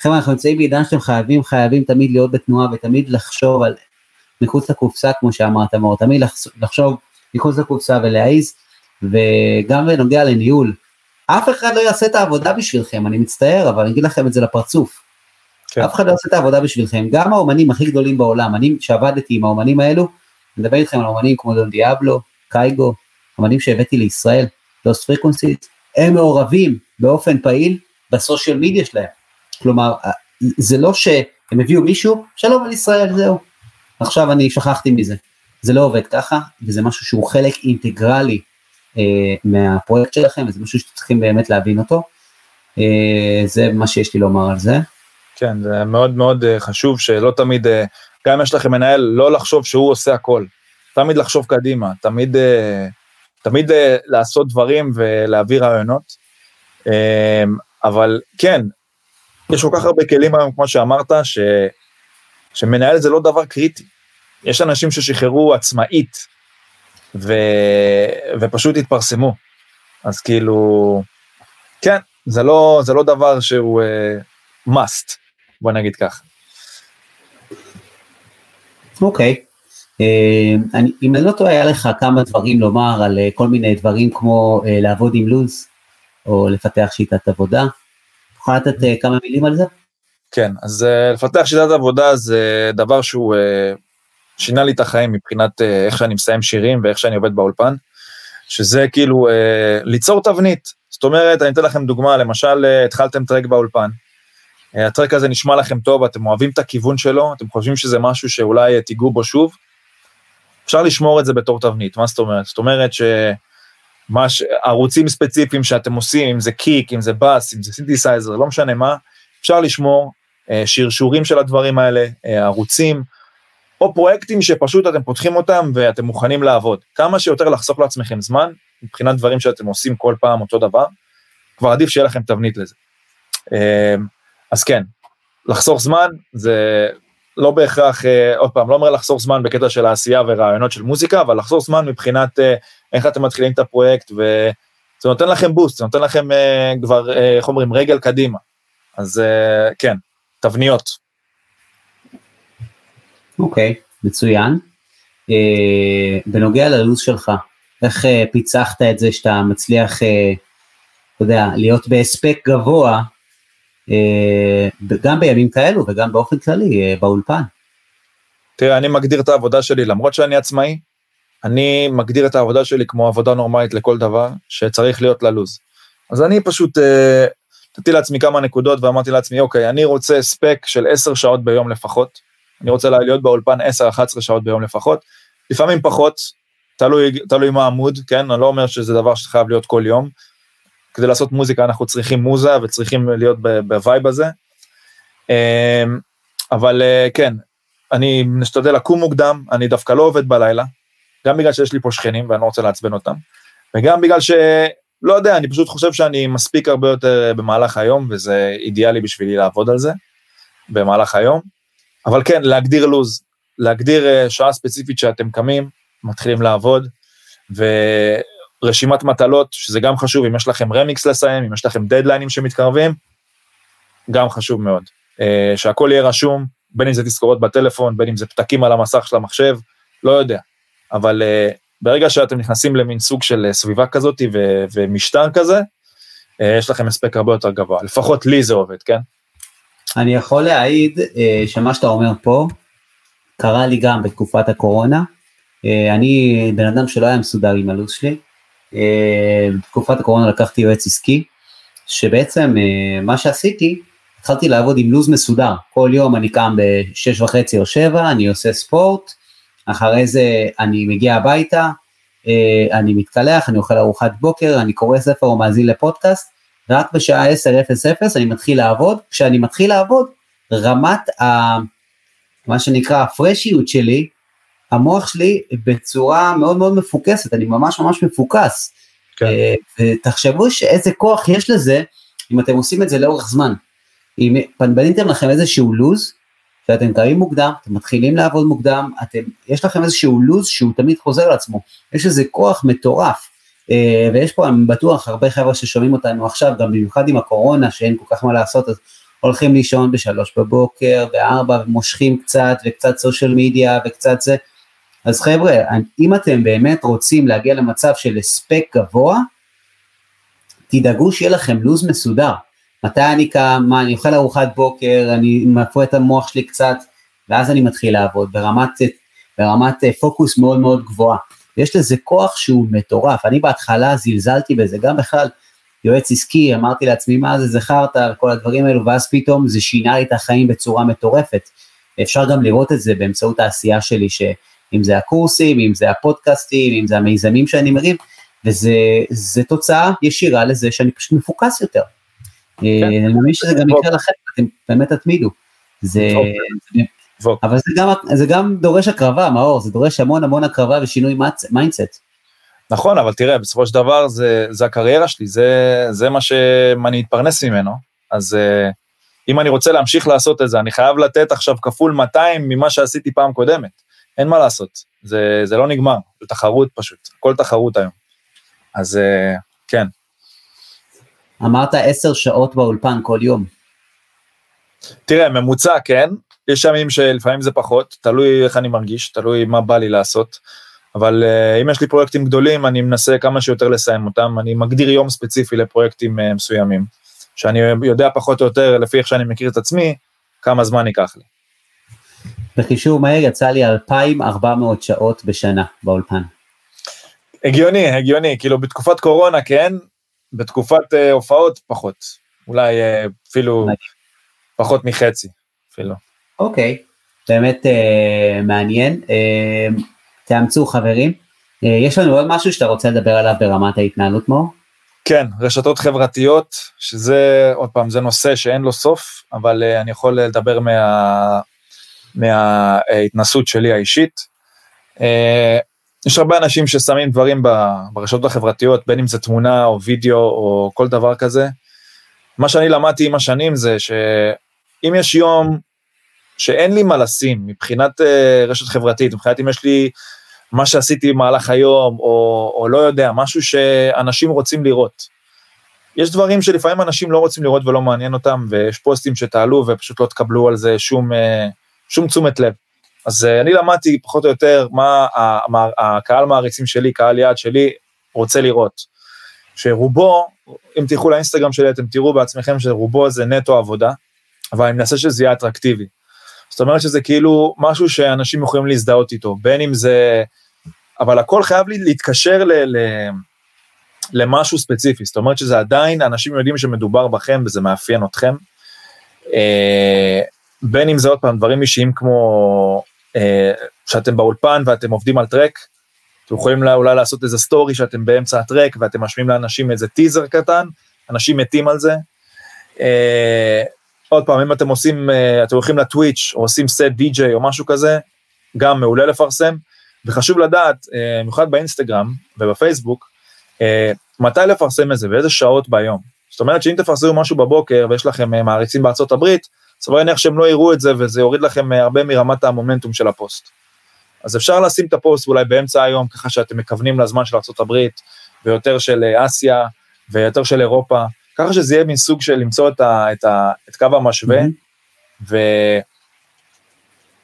חבר'ה אנחנו נמצאים בעידן שאתם חייבים חייבים תמיד להיות בתנועה ותמיד לחשוב על מחוץ לקופסה כמו שאמרת מאור, תמיד לחשוב מחוץ לקופסה ולהעיז וגם בנוגע לניהול, אף אחד לא יעשה את העבודה בשבילכם, אני מצטער אבל אני אגיד לכם את זה לפרצוף. כן. אף אחד לא יעשה את העבודה בשבילכם, גם האומנים הכי גדולים בעולם, אני שעבדתי עם האומנים האלו, אני מדבר איתכם על אומנים כמו Don Diablo, Kygo, אומנים שהבאתי לישראל, Lost Frequencies, הם מעורבים באופן פעיל ב social media שלהם. כלומר, זה לא שהם הביאו מישהו, שלום על ישראל, זהו. עכשיו אני שכחתי מזה. זה לא עובד ככה, וזה משהו שהוא חלק אינטגרלי אה, מהפרויקט שלכם, וזה משהו שצריכים באמת להבין אותו. אה, זה מה שיש לי לומר על זה. כן, זה מאוד מאוד אה, חשוב שלא תמיד, אה, גם אם יש לכם מנהל, לא לחשוב שהוא עושה הכל. תמיד לחשוב קדימה, תמיד, אה, תמיד לעשות דברים ולהביא רעיונות. אבל כן, יש כל כך הרבה כלים היום, כמו שאמרת, ש... שמנהל זה לא דבר קריטי. יש אנשים ששחררו עצמאית, ו... ופשוט התפרסמו. אז כאילו, כן, זה לא, זה לא דבר שהוא uh, must, בוא נגיד ככה. אוקיי. Okay. Uh, אם אני לא טועה, היה לך כמה דברים לומר על uh, כל מיני דברים כמו uh, לעבוד עם לו"ז, או לפתח שיטת עבודה. לתת אה, כמה מילים על זה? כן, אז uh, לפתח שיטת עבודה זה דבר שהוא uh, שינה לי את החיים מבחינת איך שאני מסיים שירים ואיך שאני עובד באולפן, שזה כאילו ליצור תבנית. זאת אומרת, אני אתן לכם דוגמה, למשל התחלתם טרק באולפן, הטרק הזה נשמע לכם טוב, אתם אוהבים את הכיוון שלו, אתם חושבים שזה משהו שאולי תיגעו בו שוב, אפשר לשמור את זה בתור תבנית, מה זאת אומרת? זאת אומרת ש... מש, ערוצים ספציפיים שאתם עושים, אם זה kick, אם זה בס, אם זה סינתסייזר, לא משנה מה, אפשר לשמור אה, שרשורים של הדברים האלה, אה, ערוצים, או פרויקטים שפשוט אתם פותחים אותם ואתם מוכנים לעבוד. כמה שיותר לחסוך לעצמכם זמן, מבחינת דברים שאתם עושים כל פעם אותו דבר, כבר עדיף שיהיה לכם תבנית לזה. אה, אז כן, לחסוך זמן זה לא בהכרח, אה, עוד פעם, לא אומר לחסוך זמן בקטע של העשייה ורעיונות של מוזיקה, אבל לחסוך זמן מבחינת אה, איך אתם מתחילים את הפרויקט, וזה נותן לכם בוסט, זה נותן לכם אה, כבר, איך אומרים, רגל קדימה. אז כן, תבניות. אוקיי, okay, מצוין. בנוגע ללו"ז שלך, איך פיצחת את זה שאתה מצליח, אתה יודע, להיות בהספק גבוה גם בימים כאלו וגם באופן כללי אה, באולפן. תראה, אני מגדיר את העבודה שלי, למרות שאני עצמאי, אני מגדיר את העבודה שלי כמו עבודה נורמלית לכל דבר שצריך להיות לו"ז. אז אני פשוט, אה, נתתי לעצמי כמה נקודות ואמרתי לעצמי, אוקיי, אני רוצה הספק של 10 שעות ביום לפחות, אני רוצה להיות באולפן 10-11 שעות ביום לפחות, לפעמים פחות, תלוי, תלוי מה ה mood, כן? אני לא אומר שזה דבר שחייב להיות כל יום. כדי לעשות מוזיקה אנחנו צריכים מוזה וצריכים להיות ב vibe הזה. אמ, אבל אה, כן, אני משתדל לקום מוקדם, אני דווקא לא עובד בלילה, גם בגלל שיש לי פה שכנים ואני לא רוצה לעצבן אותם, וגם בגלל ש... לא יודע, אני פשוט חושב שאני מספיק הרבה יותר במהלך היום, וזה אידיאלי בשבילי לעבוד על זה במהלך היום. אבל כן, להגדיר לו"ז, להגדיר אה, שעה ספציפית שאתם קמים, מתחילים לעבוד, ורשימת מטלות, שזה גם חשוב, אם יש לכם רמיקס לסיים, אם יש לכם דדליינים שמתקרבים, גם חשוב מאוד. אה, שהכל יהיה רשום, בין אם זה תזכורות בטלפון, בין אם זה פתקים על המסך של המחשב, לא יודע. אבל אה, ברגע שאתם נכנסים למין סוג של סביבה כזאת ו- ומשטר כזה, יש לכם הספק הרבה יותר גבוה, לפחות לי זה עובד, כן? אני יכול להעיד אה, שמה שאתה אומר פה, קרה לי גם בתקופת הקורונה. אה, אני בן אדם שלא היה מסודר עם הלו"ז שלי. אה, בתקופת הקורונה לקחתי יועץ עסקי, שבעצם מה שעשיתי, התחלתי לעבוד עם לו"ז מסודר. כל יום אני קם ב-6 וחצי או 7, אני עושה ספורט, אחרי זה אני מגיע הביתה, אני מתקלח, אני אוכל ארוחת בוקר, אני קורא ספר או מאזין לפודקאסט, רק בשעה 10:00 אני מתחיל לעבוד, כשאני מתחיל לעבוד, רמת ה... מה שנקרא הפרשיות שלי, המוח שלי בצורה מאוד מאוד מפוקסת, אני ממש ממש מפוקס. כן. אה, ותחשבו שאיזה כוח יש לזה, אם אתם עושים את זה לאורך זמן. אם בניתם לכם איזשהו לוז, שאתם קמים מוקדם, אתם מתחילים לעבוד מוקדם, אתם, יש לכם איזשהו לוז שהוא תמיד חוזר לעצמו, יש איזה כוח מטורף. אה, ויש פה, אני בטוח, הרבה חבר'ה ששומעים אותנו עכשיו, גם במיוחד עם הקורונה, שאין כל כך מה לעשות, אז הולכים לישון בשלוש בבוקר, בארבע, ומושכים קצת, וקצת סושיאל מדיה, וקצת זה. אז חבר'ה, אם אתם באמת רוצים להגיע למצב של הספק גבוה, תדאגו שיהיה לכם לו"ז מסודר. מתי אני קם, מה, אני אוכל ארוחת בוקר, אני מפריע את המוח שלי קצת, ואז אני מתחיל לעבוד ברמת, ברמת אה, פוקוס מאוד מאוד גבוהה. יש לזה כוח שהוא מטורף. אני בהתחלה זלזלתי בזה, גם בכלל יועץ עסקי, אמרתי לעצמי מה זה זכרת וכל הדברים האלו, ואז פתאום זה שינה לי את החיים בצורה מטורפת. אפשר גם לראות את זה באמצעות העשייה שלי, שאם זה הקורסים, אם זה הפודקאסטים, אם זה המיזמים שאני מרים, וזה תוצאה ישירה לזה שאני פשוט מפוקס יותר. כן. אני מאמין שזה גם יקרה לכם, אתם באמת תתמידו. זה, אבל זה גם, זה גם דורש הקרבה, מאור, זה דורש המון המון הקרבה ושינוי mindset. נכון, אבל תראה, בסופו של דבר זה, זה הקריירה שלי, זה, זה מה שאני אתפרנס ממנו, אז uh, אם אני רוצה להמשיך לעשות את זה, אני חייב לתת עכשיו כפול 200 ממה שעשיתי פעם קודמת. אין מה לעשות, זה, זה לא נגמר, זה תחרות פשוט, כל תחרות היום. אז uh, כן. אמרת עשר שעות באולפן כל יום. תראה, ממוצע כן, יש ימים שלפעמים זה פחות, תלוי איך אני מרגיש, תלוי מה בא לי לעשות. אבל uh, אם יש לי פרויקטים גדולים, אני מנסה כמה שיותר לסיים אותם, אני מגדיר יום ספציפי לפרויקטים uh, מסוימים, שאני יודע פחות או יותר, לפי איך שאני מכיר את עצמי, כמה זמן ייקח לי. בחישוב מהר יצא לי 2,400 שעות בשנה באולפן. הגיוני, הגיוני, כאילו בתקופת קורונה כן, בתקופת uh, הופעות פחות, אולי uh, אפילו פחות מחצי אפילו. אוקיי, באמת אה, מעניין. אה, תאמצו חברים. אה, יש לנו עוד משהו שאתה רוצה לדבר עליו ברמת ההתנהלות מאור? כן, רשתות חברתיות, שזה, עוד פעם, זה נושא שאין לו סוף, אבל uh, אני יכול לדבר מה, מההתנסות שלי האישית. Uh, יש הרבה אנשים ששמים דברים ברשתות החברתיות, בין אם זה תמונה או וידאו או כל דבר כזה. מה שאני למדתי עם השנים זה שאם יש יום שאין לי מה לשים מבחינת uh, רשת חברתית, מבחינת אם יש לי מה שעשיתי במהלך היום, או, או לא יודע, משהו שאנשים רוצים לראות. יש דברים שלפעמים אנשים לא רוצים לראות ולא מעניין אותם, ויש פוסטים שתעלו ופשוט לא תקבלו על זה שום, uh, שום תשומת לב. אז uh, אני למדתי פחות או יותר מה הקהל מעריצים שלי, קהל יעד שלי, רוצה לראות. שרובו, אם תלכו לאינסטגרם שלי אתם תראו בעצמכם שרובו זה נטו עבודה, אבל אני מנסה שזה יהיה אטרקטיבי. זאת אומרת שזה כאילו משהו שאנשים יכולים להזדהות איתו, בין אם זה, אבל הכל חייב לי להתקשר ל, ל, למשהו ספציפי, זאת אומרת שזה עדיין, אנשים יודעים שמדובר בכם וזה מאפיין אתכם. אה, בין אם זה עוד פעם דברים אישיים כמו אה, שאתם באולפן ואתם עובדים על טרק, אתם יכולים אולי לעשות איזה סטורי שאתם באמצע הטרק ואתם משמיעים לאנשים איזה טיזר קטן, אנשים מתים על זה. אה, עוד פעם, אם אתם עושים, אה, אתם הולכים ל Twitch או עושים סט די-ג'יי או משהו כזה, גם מעולה לפרסם, וחשוב לדעת, אה, במיוחד באינסטגרם ובפייסבוק, אה, מתי לפרסם את זה ואיזה שעות ביום. זאת אומרת שאם תפרסמו משהו בבוקר ויש לכם אה, מעריצים בארצות הברית, סביר להניח שהם לא יראו את זה וזה יוריד לכם אה, הרבה מרמת המומנטום של הפוסט. אז אפשר לשים את הפוסט אולי באמצע היום, ככה שאתם מכוונים לזמן של ארה"ב, ויותר של אסיה, ויותר של אירופה, ככה שזה יהיה מין סוג של למצוא את, ה, את, ה, את קו המשווה, mm-hmm. ו,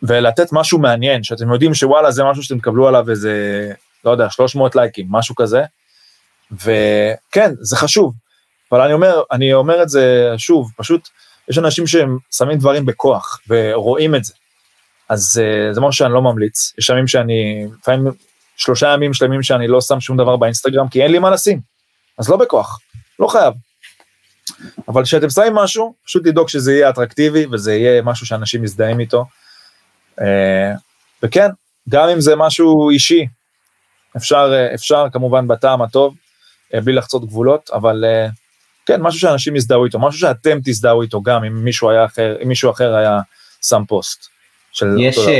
ולתת משהו מעניין, שאתם יודעים שוואלה זה משהו שאתם תקבלו עליו איזה, לא יודע, 300 לייקים, משהו כזה, וכן, זה חשוב, אבל אני אומר, אני אומר את זה שוב, פשוט, יש אנשים שהם שמים דברים בכוח, ורואים את זה. אז uh, זה משהו שאני לא ממליץ, יש ימים שאני, לפעמים שלושה ימים שלמים שאני לא שם שום דבר באינסטגרם, כי אין לי מה לשים, אז לא בכוח, לא חייב. אבל כשאתם שמים משהו, פשוט לדאוג שזה יהיה אטרקטיבי, וזה יהיה משהו שאנשים מזדהים איתו. Uh, וכן, גם אם זה משהו אישי, אפשר, uh, אפשר כמובן בטעם הטוב, בלי לחצות גבולות, אבל כן, משהו שאנשים יזדהו איתו, משהו שאתם תזדהו איתו גם, אם מישהו, היה אחר, אם מישהו אחר היה שם פוסט. יש, uh,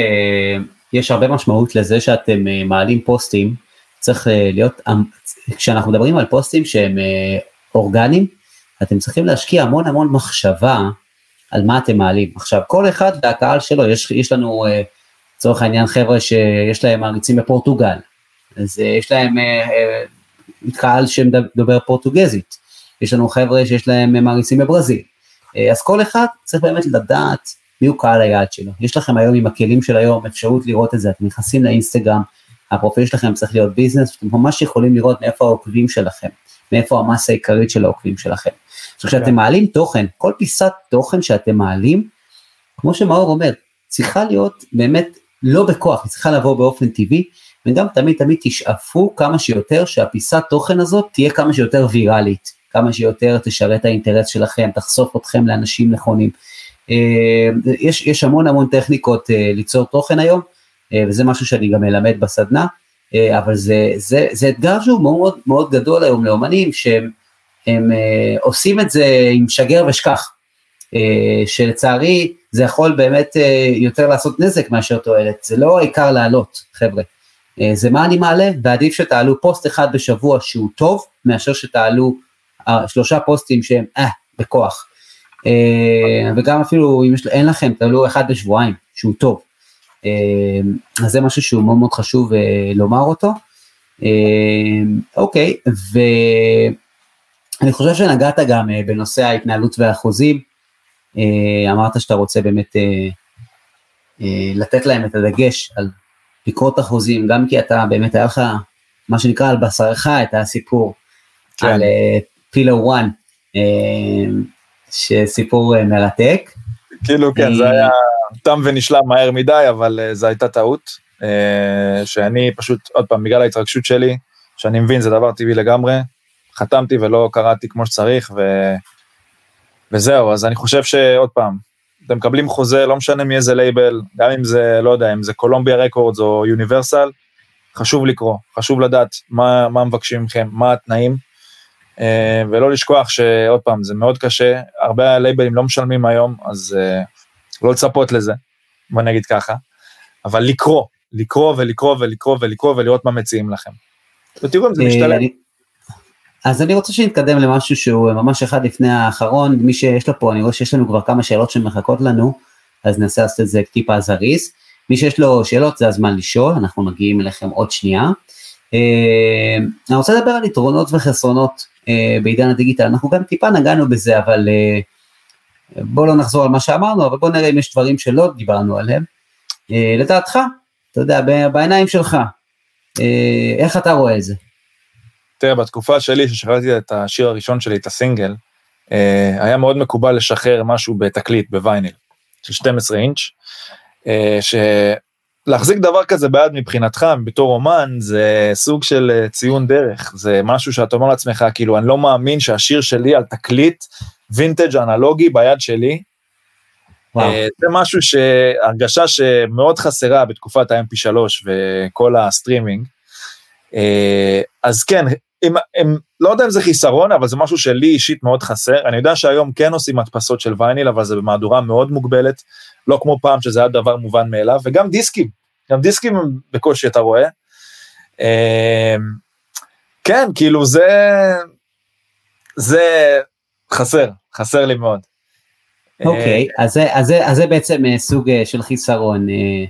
יש הרבה משמעות לזה שאתם uh, מעלים פוסטים, צריך uh, להיות, כשאנחנו מדברים על פוסטים שהם אורגניים, אתם צריכים להשקיע המון המון מחשבה על מה אתם מעלים. עכשיו, כל אחד והקהל שלו, יש, יש לנו לצורך העניין חבר'ה שיש להם מעריצים בפורטוגל, אז יש להם קהל שמדבר פורטוגזית, יש לנו חבר'ה שיש להם מעריצים בברזיל, אז כל אחד צריך באמת לדעת מי הוא קהל היעד שלו. יש לכם היום עם הכלים של היום אפשרות לראות את זה, אתם נכנסים לאינסטגרם, הפרופיל שלכם צריך להיות ביזנס, אתם ממש יכולים לראות מאיפה העוקבים שלכם, מאיפה המסה העיקרית של העוקבים שלכם. עכשיו כשאתם כן. מעלים תוכן, כל פיסת תוכן שאתם מעלים, כמו שמאור אומר, צריכה להיות באמת לא בכוח, היא צריכה לבוא באופן טבעי, וגם תמיד תמיד תשאפו כמה שיותר שהפיסת תוכן הזאת תהיה כמה שיותר ויראלית, כמה שיותר תשרת האינטרס שלכם, תחשוף אתכם לאנשים נכונים. אה, יש, יש המון המון טכניקות אה, ליצור תוכן היום, אה, וזה משהו שאני גם מלמד בסדנה, אבל זה, זה, זה אתגר שהוא מאוד מאוד גדול היום לאומנים, שהם הם, עושים את זה עם שגר ושכח, שלצערי זה יכול באמת יותר לעשות נזק מאשר תועלת, זה לא העיקר לעלות, חבר'ה. זה מה אני מעלה, ועדיף שתעלו פוסט אחד בשבוע שהוא טוב, מאשר שתעלו שלושה פוסטים שהם אה, בכוח. אה, וגם אפילו אם יש, אין לכם, תעלו אחד בשבועיים, שהוא טוב. אה, אז זה משהו שהוא מאוד מאוד חשוב אה, לומר אותו. אוקיי, ואני חושב שנגעת גם בנושא ההתנהלות והחוזים. אמרת שאתה רוצה באמת לתת להם את הדגש על לקרות החוזים, גם כי אתה באמת היה לך, מה שנקרא על בשרך את הסיפור כן. על פילו 1. שסיפור אה, מרתק. כאילו כן, זה היה תם ונשלם מהר מדי, אבל זו הייתה טעות, שאני פשוט, עוד פעם, בגלל ההתרגשות שלי, שאני מבין, זה דבר טבעי לגמרי, חתמתי ולא קראתי כמו שצריך, ו... וזהו, אז אני חושב שעוד פעם, אתם מקבלים חוזה, לא משנה מאיזה לייבל, גם אם זה, לא יודע, אם זה קולומביה רקורדס או יוניברסל, חשוב לקרוא, חשוב לדעת מה, מה מבקשים מכם, מה התנאים, אה, ולא לשכוח שעוד פעם, זה מאוד קשה, הרבה לייבלים לא משלמים היום, אז אה, לא לצפות לזה, בוא נגיד ככה, אבל לקרוא, לקרוא ולקרוא ולקרוא ולקרוא ולראות מה מציעים לכם. ותראו אם זה אה, משתלם. אז אני רוצה שנתקדם למשהו שהוא ממש אחד לפני האחרון, מי שיש לו פה, אני רואה שיש לנו כבר כמה שאלות שמחכות לנו, אז ננסה לעשות את זה טיפה זריז. מי שיש לו שאלות זה הזמן לשאול, אנחנו מגיעים אליכם עוד שנייה. אני רוצה לדבר על יתרונות וחסרונות אה, בעידן הדיגיטל, אנחנו גם טיפה נגענו בזה, אבל אה, בואו לא נחזור על מה שאמרנו, אבל בואו נראה אם יש דברים שלא דיברנו עליהם. אה, לדעתך, אתה יודע, בעיניים שלך, איך אתה רואה את זה? תראה, בתקופה שלי, ששחררתי את השיר הראשון שלי, את הסינגל, היה מאוד מקובל לשחרר משהו בתקליט, בווייניל, של 12 אינץ', להחזיק דבר כזה ביד מבחינתך בתור אומן זה סוג של אה, ציון דרך זה משהו שאתה אומר לעצמך כאילו אני לא מאמין שהשיר שלי על תקליט וינטג' אנלוגי ביד שלי. וואו. אה, זה משהו שהרגשה שמאוד חסרה בתקופת ה-MP3 וכל הסטרימינג. אה, אז כן אם, אם, לא יודע אם זה חיסרון אבל זה משהו שלי אישית מאוד חסר אני יודע שהיום כן עושים הדפסות של וייניל אבל זה במהדורה מאוד מוגבלת לא כמו פעם שזה היה דבר מובן מאליו, וגם דיסקים, גם דיסקים בקושי אתה רואה. אמ, כן, כאילו זה, זה חסר, חסר לי מאוד. אוקיי, okay, אז, אז, אז זה בעצם אה, סוג אה, של חיסרון אה,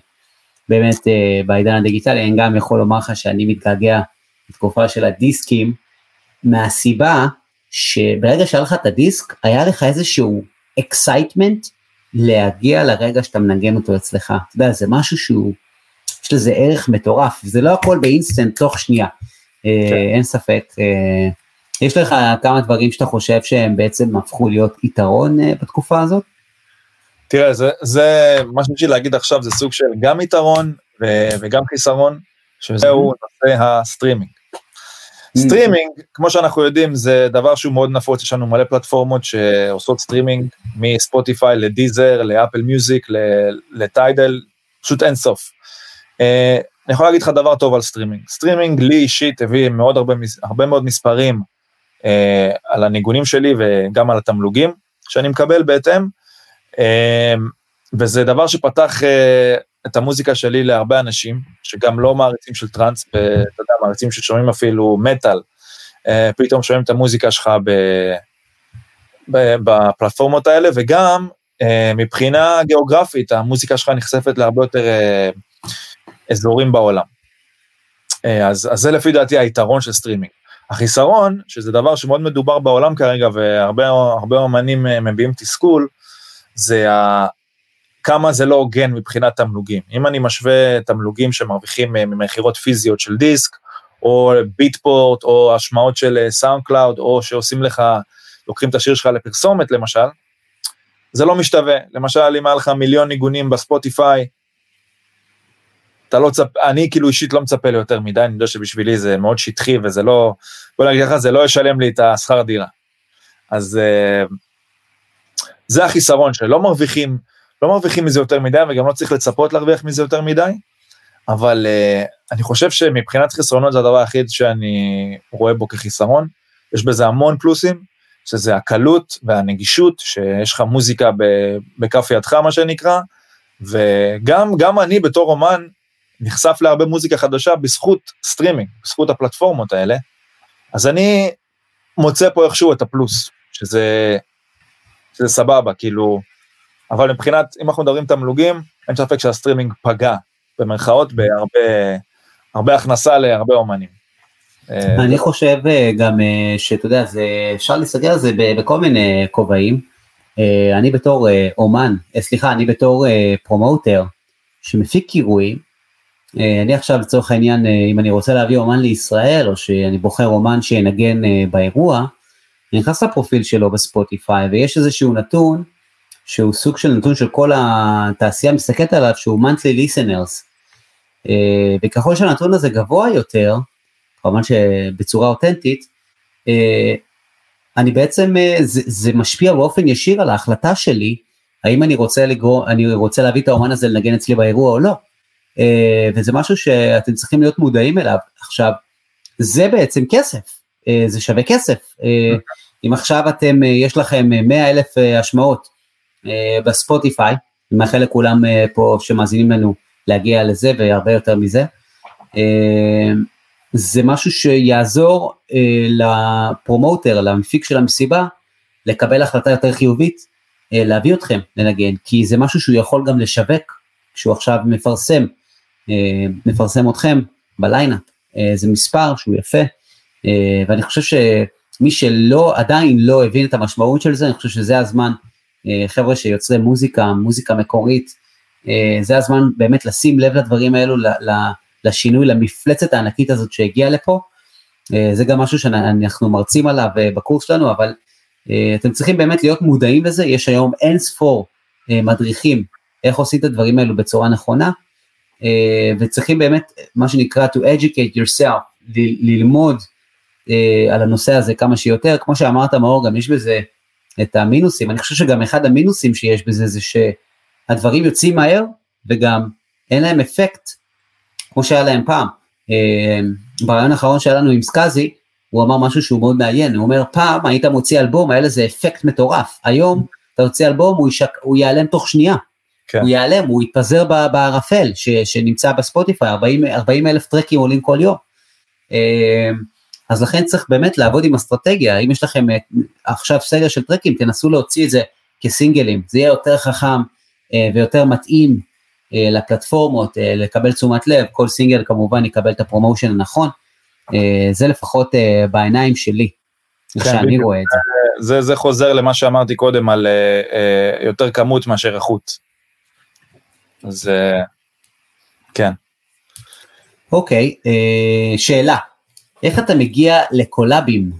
באמת בעידן הדיגיטלי, אני גם יכול לומר לך שאני מתגעגע לתקופה של הדיסקים, מהסיבה שברגע שהיה לך את הדיסק, היה לך איזשהו excitement להגיע לרגע שאתה מנגן אותו אצלך. אתה יודע, זה משהו שהוא, יש לזה ערך מטורף, זה לא הכל באינסטנט תוך שנייה, אה, כן. אין ספק. אה, יש לך כמה דברים שאתה חושב שהם בעצם הפכו להיות יתרון אה, בתקופה הזאת? תראה, זה, זה מה שיש לי להגיד עכשיו, זה סוג של גם יתרון ו, וגם חיסרון, שזהו נושא הסטרימינג. סטרימינג, כמו שאנחנו יודעים, זה דבר שהוא מאוד נפוץ, יש לנו מלא פלטפורמות שעושות סטרימינג, מספוטיפיי לדיזר, לאפל מיוזיק, לטיידל, פשוט אין סוף. אה, אני יכול להגיד לך דבר טוב על סטרימינג. סטרימינג לי אישית הביא מאוד הרבה, הרבה מאוד מספרים אה, על הניגונים שלי וגם על התמלוגים שאני מקבל בהתאם, אה, וזה דבר שפתח את המוזיקה שלי להרבה אנשים, שגם לא מעריצים של טראנס, ואתה יודע, מעריצים ששומעים אפילו מטאל, אה, פתאום שומעים את המוזיקה שלך ב, ב, בפלטפורמות האלה, וגם אה, מבחינה גיאוגרפית, המוזיקה שלך נחשפת להרבה יותר אה, אזורים בעולם. אז, אז זה לפי דעתי היתרון של סטרימינג. החיסרון, שזה דבר שמאוד מדובר בעולם כרגע, והרבה אומנים מביעים תסכול, זה כמה זה לא הוגן מבחינת תמלוגים. אם אני משווה תמלוגים שמרוויחים אה, ממכירות פיזיות של דיסק, או ביטפורט, או השמעות של סאונד אה, קלאוד, או שעושים לך, לוקחים את השיר שלך לפרסומת למשל, זה לא משתווה. למשל, אם היה לך מיליון ניגונים בספוטיפיי, אתה לא צפ... אני כאילו אישית לא מצפה ליותר מדי, אני יודע שבשבילי זה מאוד שטחי וזה לא, בוא נגיד לך, זה לא ישלם לי את השכר דירה. אז uh, זה החיסרון שלא מרוויחים לא מרוויחים מזה יותר מדי וגם לא צריך לצפות להרוויח מזה יותר מדי, אבל uh, אני חושב שמבחינת חסרונות זה הדבר היחיד שאני רואה בו כחיסרון, יש בזה המון פלוסים, שזה הקלות והנגישות, שיש לך מוזיקה בכף ידך מה שנקרא, וגם אני בתור אומן נחשף להרבה מוזיקה חדשה בזכות סטרימינג, בזכות הפלטפורמות האלה, אז אני מוצא פה איכשהו את הפלוס, שזה, שזה סבבה, כאילו, אבל מבחינת, אם אנחנו מדברים תמלוגים, אין ספק שהסטרימינג פגע, במרכאות, בהרבה הרבה הכנסה להרבה אומנים. אה, אני חושב אה, גם אה, שאתה יודע, זה, אפשר להסתכל על זה בכל מיני כובעים. אני בתור אומן, סליחה, אני בתור פרומוטר שמפיק אירועים, אני עכשיו לצורך העניין, אם אני רוצה להביא אומן לישראל, או שאני בוחר אומן שינגן באירוע, אני נכנס לפרופיל שלו בספוטיפיי, ויש איזשהו נתון, שהוא סוג של נתון של כל התעשייה מסתכלת עליו, שהוא monthly listeners. אה, וככל שהנתון הזה גבוה יותר, כמובן שבצורה אותנטית, אה, אני בעצם, אה, זה, זה משפיע באופן ישיר על ההחלטה שלי, האם אני רוצה לגרור, אני רוצה להביא את האומן הזה לנגן אצלי באירוע או לא. וזה משהו שאתם צריכים להיות מודעים אליו. עכשיו, זה בעצם כסף, זה שווה כסף. אם עכשיו אתם, יש לכם 100 אלף השמעות, בספוטיפיי, אני מאחל לכולם אה, פה שמאזינים לנו להגיע לזה והרבה יותר מזה. אה, זה משהו שיעזור לפרומוטר, למפיק של המסיבה, לקבל החלטה יותר חיובית, להביא אתכם לנגן, כי זה משהו שהוא יכול גם לשווק, כשהוא עכשיו מפרסם, מפרסם אתכם בליינאפ, זה מספר שהוא יפה, ואני חושב שמי שלא, עדיין לא הבין את המשמעות של זה, אני חושב שזה הזמן אה, חבר'ה שיוצרי מוזיקה, מוזיקה מקורית, אה, זה הזמן באמת לשים לב לדברים האלו, לשינוי, למפלצת הענקית הזאת שהגיעה לפה. אה, זה גם משהו שאנחנו מרצים עליו בקורס שלנו, אבל אתם צריכים באמת להיות מודעים לזה, יש היום אין ספור מדריכים איך עושים את הדברים האלו בצורה נכונה, וצריכים באמת, מה שנקרא to educate yourself, ללמוד על הנושא הזה כמה שיותר, כמו שאמרת מאור, גם יש בזה את המינוסים, אני חושב שגם אחד המינוסים שיש בזה זה שהדברים יוצאים מהר וגם אין להם אפקט כמו שהיה להם פעם. ברעיון האחרון שהיה לנו עם סקאזי, הוא אמר משהו שהוא מאוד מעניין, הוא אומר פעם היית מוציא אלבום, היה לזה אפקט מטורף, היום אתה יוצא אלבום, הוא, ישק, הוא ייעלם תוך שנייה, כן. הוא ייעלם, הוא יתפזר בערפל ש, שנמצא בספוטיפיי, 40, 40 אלף טרקים עולים כל יום. אה, אז לכן צריך באמת לעבוד עם אסטרטגיה, אם יש לכם אה, עכשיו סגר של טרקים, תנסו להוציא את זה כסינגלים, זה יהיה יותר חכם אה, ויותר מתאים לפלטפורמות, לקבל תשומת לב, כל סינגל כמובן יקבל את הפרומושן הנכון. אה, זה לפחות אה, בעיניים שלי, איך כן, שאני רואה את זה. זה. זה חוזר למה שאמרתי קודם על אה, יותר כמות מאשר איכות. אז כן. אוקיי, שאלה, איך אתה מגיע לקולאבים?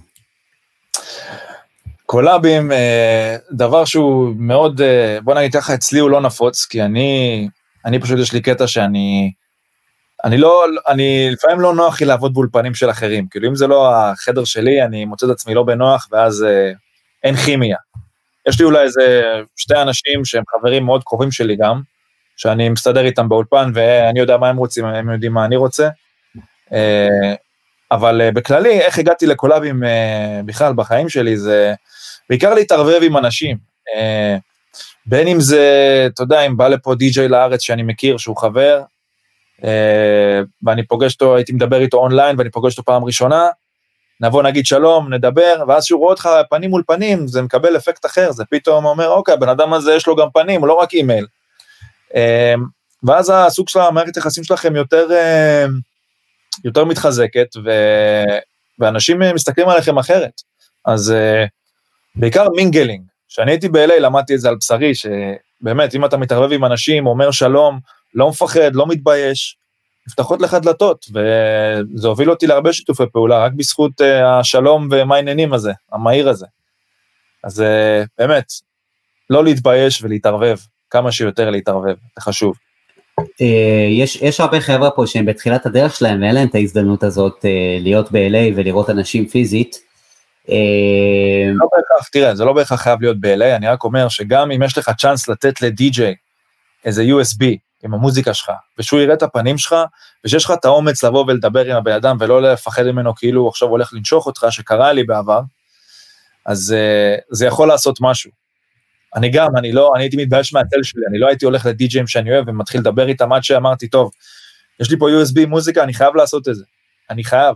קולאבים, דבר שהוא מאוד, בוא נגיד ככה, אצלי הוא לא נפוץ, כי אני, אני פשוט יש לי קטע שאני, אני לא, אני לפעמים לא נוח לי לעבוד באולפנים של אחרים, כאילו אם זה לא החדר שלי, אני מוצא את עצמי לא בנוח ואז אה, אין כימיה. יש לי אולי איזה שתי אנשים שהם חברים מאוד קרובים שלי גם, שאני מסתדר איתם באולפן ואני יודע מה הם רוצים, הם יודעים מה אני רוצה. אבל אה, בכללי, איך הגעתי לקולאבים אה, בכלל בחיים שלי, זה בעיקר להתערבב עם אנשים. אה, בין אם זה, אתה יודע, אם בא לפה די.ג'יי לארץ שאני מכיר, שהוא חבר, ואני פוגש אותו, הייתי מדבר איתו אונליין ואני פוגש אותו פעם ראשונה, נבוא נגיד שלום, נדבר, ואז שהוא רואה אותך פנים מול פנים, זה מקבל אפקט אחר, זה פתאום אומר, אוקיי, הבן אדם הזה יש לו גם פנים, לא רק אימייל. ואז הסוג של המערכת יחסים שלכם יותר, יותר מתחזקת, ו... ואנשים מסתכלים עליכם אחרת. אז בעיקר mingling, כשאני הייתי ב-LA למדתי את זה על בשרי, שבאמת, אם אתה מתערבב עם אנשים, אומר שלום, לא מפחד, לא מתבייש, נפתחות לך דלתות, וזה הוביל אותי להרבה שיתופי פעולה, רק בזכות אה, השלום ומה העניינים הזה, המהיר הזה. אז אה, באמת, לא להתבייש ולהתערבב, כמה שיותר להתערבב, זה חשוב. Uh, יש, יש הרבה חבר'ה פה שהם בתחילת הדרך שלהם ואין להם את ההזדמנות הזאת uh, להיות ב-LA ולראות אנשים פיזית. Uh, לא בהכרח, תראה, זה לא בהכרח חייב להיות ב-LA, אני רק אומר שגם אם יש לך צ'אנס לתת לדי-ג'יי איזה USB עם המוזיקה שלך, ושהוא יראה את הפנים שלך, ושיש לך את האומץ לבוא ולדבר עם הבן אדם ולא לפחד ממנו כאילו הוא עכשיו הולך לנשוך אותך, שקרה לי בעבר, אז זה יכול לעשות משהו. אני גם, אני לא, אני הייתי מתבייש מהצל שלי, אני לא הייתי הולך לדי-ג'ים שאני אוהב ומתחיל לדבר איתם עד שאמרתי, טוב, יש לי פה USB מוזיקה, אני חייב לעשות את זה, אני חייב.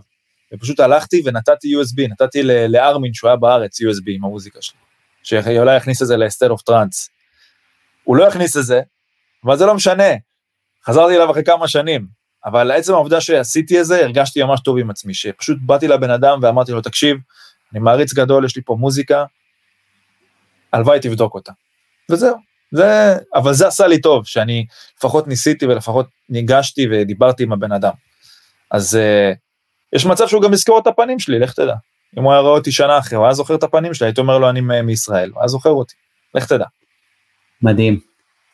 ופשוט הלכתי ונתתי USB, נתתי לארמין שהוא היה בארץ USB עם המוזיקה שלי, שאולי יכניס את זה ל-state of trance. הוא לא יכניס את זה, אבל זה לא משנה, חזרתי אליו אחרי כמה שנים, אבל עצם העובדה שעשיתי את זה, הרגשתי ממש טוב עם עצמי, שפשוט באתי לבן אדם ואמרתי לו, תקשיב, אני מעריץ גדול, יש לי פה מוזיקה, הלוואי תבדוק אותה. וזהו, זה, אבל זה עשה לי טוב, שאני לפחות ניסיתי ולפחות ניגשתי ודיברתי עם הבן אדם. אז uh, יש מצב שהוא גם יזכור את הפנים שלי, לך תדע. אם הוא היה רואה אותי שנה אחרי, הוא היה זוכר את הפנים שלי, הייתי אומר לו אני מישראל, הוא היה זוכר אותי, לך תדע. מדהים.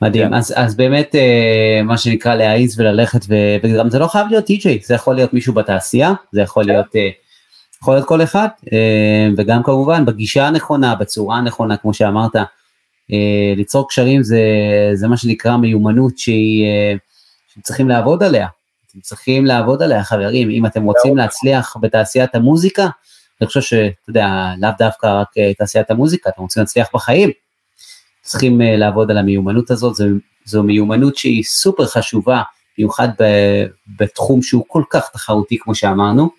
מדהים, כן. אז, אז באמת אה, מה שנקרא להעיז וללכת ו, וגם זה לא חייב להיות טי.ג'יי, זה יכול להיות מישהו בתעשייה, זה יכול כן. להיות, אה, יכול להיות כל אחד, אה, וגם כמובן בגישה הנכונה, בצורה הנכונה, כמו שאמרת, אה, ליצור קשרים זה, זה מה שנקרא מיומנות שהיא, אה, שצריכים לעבוד עליה, אתם צריכים לעבוד עליה חברים, אם אתם רוצים להצליח בתעשיית המוזיקה, אני חושב שאתה יודע, לאו דווקא רק תעשיית המוזיקה, אתם רוצים להצליח בחיים. צריכים לעבוד על המיומנות הזאת, זו, זו מיומנות שהיא סופר חשובה, במיוחד בתחום שהוא כל כך תחרותי כמו שאמרנו.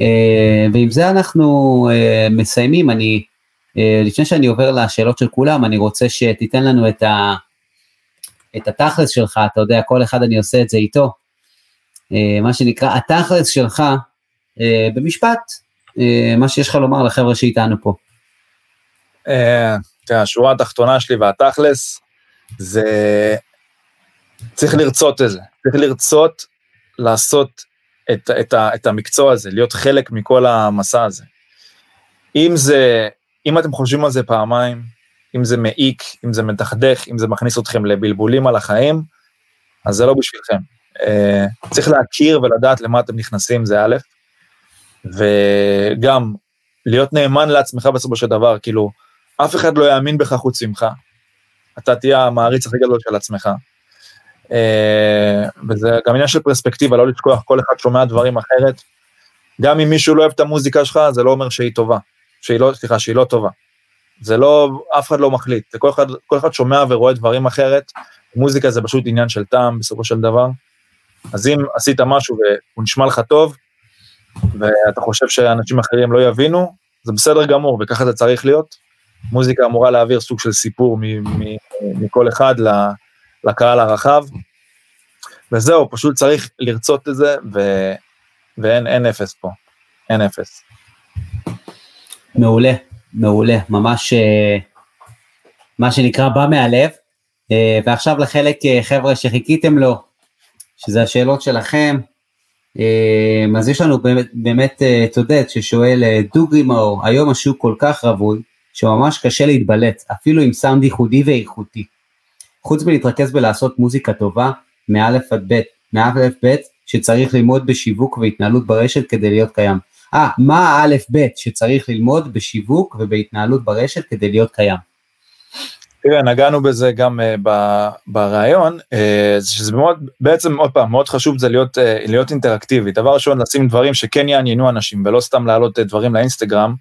אה, ועם זה אנחנו אה, מסיימים, אני, לפני שאני עובר לשאלות של כולם, אני רוצה שתיתן לנו את, ה, את התכלס שלך, אתה יודע, כל אחד אני עושה את זה איתו, מה שנקרא התכלס שלך במשפט, מה שיש לך לומר לחבר'ה שאיתנו פה. תראה, השורה התחתונה שלי והתכלס, זה צריך לרצות את זה, צריך לרצות לעשות את, את, את המקצוע הזה, להיות חלק מכל המסע הזה. אם זה, אם אתם חושבים על זה פעמיים, אם זה מעיק, אם זה מדכדך, אם זה מכניס אתכם לבלבולים על החיים, אז זה לא בשבילכם. אה, צריך להכיר ולדעת למה אתם נכנסים, זה א', וגם להיות נאמן לעצמך בסופו של דבר, כאילו, אף אחד לא יאמין בך חוץ ממך. אתה תהיה המעריץ הכי גדול של עצמך. אה, וזה גם עניין של פרספקטיבה, לא לשכוח, כל אחד שומע דברים אחרת. גם אם מישהו לא אוהב את המוזיקה שלך, זה לא אומר שהיא טובה. שהיא לא, סליחה, שהיא לא טובה. זה לא, אף אחד לא מחליט, זה כל אחד, כל אחד שומע ורואה דברים אחרת, מוזיקה זה פשוט עניין של טעם בסופו של דבר. אז אם עשית משהו והוא נשמע לך טוב, ואתה חושב שאנשים אחרים לא יבינו, זה בסדר גמור, וככה זה צריך להיות. מוזיקה אמורה להעביר סוג של סיפור מכל אחד לקהל הרחב, וזהו, פשוט צריך לרצות את זה, ו... ואין אין אפס פה, אין אפס. מעולה, מעולה, ממש אה, מה שנקרא בא מהלב, אה, ועכשיו לחלק אה, חבר'ה שחיכיתם לו, שזה השאלות שלכם, אז יש לנו באמת, באמת יודע, ששואל דוגרי מאור, היום השוק כל כך רווי, שממש קשה להתבלט, אפילו עם סאונד ייחודי ואיכותי. חוץ מלהתרכז בלעשות מוזיקה טובה, מאלף עד בית, מאלף בית, שצריך ללמוד בשיווק והתנהלות ברשת כדי להיות קיים. אה, מה האלף בית שצריך ללמוד בשיווק ובהתנהלות ברשת כדי להיות קיים? תראה, נגענו בזה גם uh, ברעיון, uh, שזה מאוד, בעצם עוד פעם, מאוד חשוב זה להיות, uh, להיות אינטראקטיבי. דבר ראשון, לשים דברים שכן יעניינו אנשים, ולא סתם להעלות uh, דברים לאינסטגרם,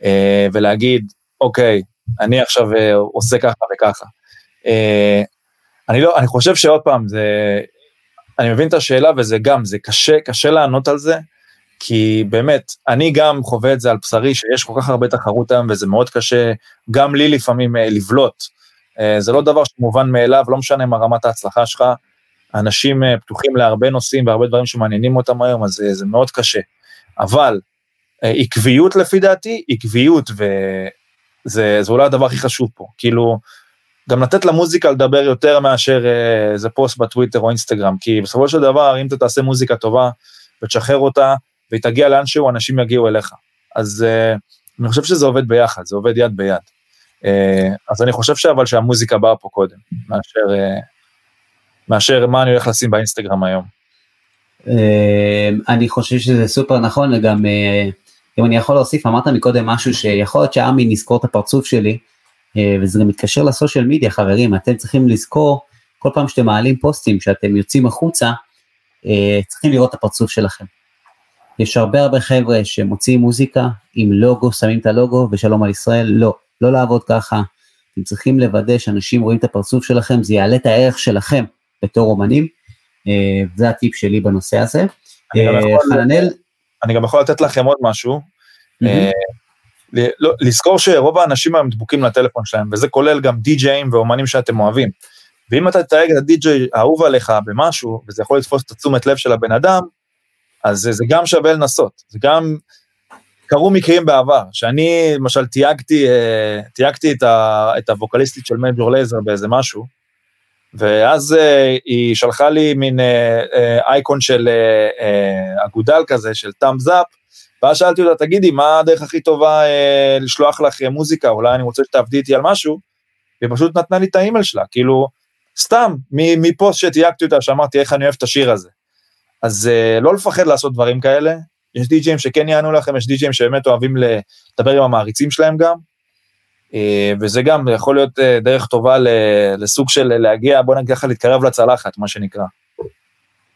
uh, ולהגיד, אוקיי, אני עכשיו uh, עושה ככה וככה. Uh, אני לא, אני חושב שעוד פעם, זה, אני מבין את השאלה וזה גם, זה קשה, קשה לענות על זה, כי באמת, אני גם חווה את זה על בשרי, שיש כל כך הרבה תחרות היום וזה מאוד קשה, גם לי לפעמים אה, לבלוט. אה, זה לא דבר שמובן מאליו, לא משנה מה רמת ההצלחה שלך, אנשים אה, פתוחים להרבה נושאים והרבה דברים שמעניינים אותם היום, אז זה, זה מאוד קשה. אבל עקביות לפי דעתי, עקביות, וזה אולי הדבר הכי חשוב פה. כאילו, גם לתת למוזיקה לדבר יותר מאשר איזה פוסט בטוויטר או אינסטגרם, כי בסופו של דבר, אם אתה תעשה מוזיקה טובה ותשחרר אותה, והיא תגיע לאנשהו, אנשים יגיעו אליך. אז uh, אני חושב שזה עובד ביחד, זה עובד יד ביד. Uh, אז אני חושב שאבל שהמוזיקה באה פה קודם, מאשר, uh, מאשר מה אני הולך לשים באינסטגרם היום. Uh, אני חושב שזה סופר נכון, וגם uh, אם אני יכול להוסיף, אמרת מקודם משהו שיכול להיות שעמי נזכור את הפרצוף שלי, וזה גם מתקשר לסושיאל מדיה, חברים, אתם צריכים לזכור, כל פעם שאתם מעלים פוסטים, שאתם יוצאים החוצה, uh, צריכים לראות את הפרצוף שלכם. יש הרבה הרבה חבר'ה שמוציאים מוזיקה עם לוגו, שמים את הלוגו ושלום על ישראל, לא, לא לעבוד ככה. אתם צריכים לוודא שאנשים רואים את הפרצוף שלכם, זה יעלה את הערך שלכם בתור אומנים, אה, זה הטיפ שלי בנושא הזה. אה, חננאל? אני גם יכול לתת לכם עוד משהו. אה, לא, לזכור שרוב האנשים היום דבוקים לטלפון שלהם, וזה כולל גם די-ג'אים ואומנים שאתם אוהבים. ואם אתה תתייג את הדי-ג'יי האהוב עליך במשהו, וזה יכול לתפוס את התשומת לב של הבן אדם, אז זה גם שווה לנסות, זה גם, קרו מקרים בעבר, שאני למשל תייגתי, אה, תייגתי את, ה, את הווקליסטית של מייג'ור לייזר באיזה משהו, ואז uh, היא שלחה לי מין uh, אייקון של אגודל כזה, של תאמז אפ, ואז שאלתי אותה, תגידי, מה הדרך הכי טובה uh, לשלוח לך מוזיקה, אולי אני רוצה שתעבדי איתי על משהו, והיא פשוט נתנה לי את האימייל שלה, כאילו, סתם, מפוסט שתייגתי אותה, שאמרתי איך אני אוהב את השיר הזה. אז uh, לא לפחד לעשות דברים כאלה, יש די-ג'ים שכן יענו לכם, יש די-ג'ים שבאמת אוהבים לדבר עם המעריצים שלהם גם, uh, וזה גם יכול להיות uh, דרך טובה לסוג של להגיע, בוא נגיד ככה, להתקרב לצלחת, מה שנקרא.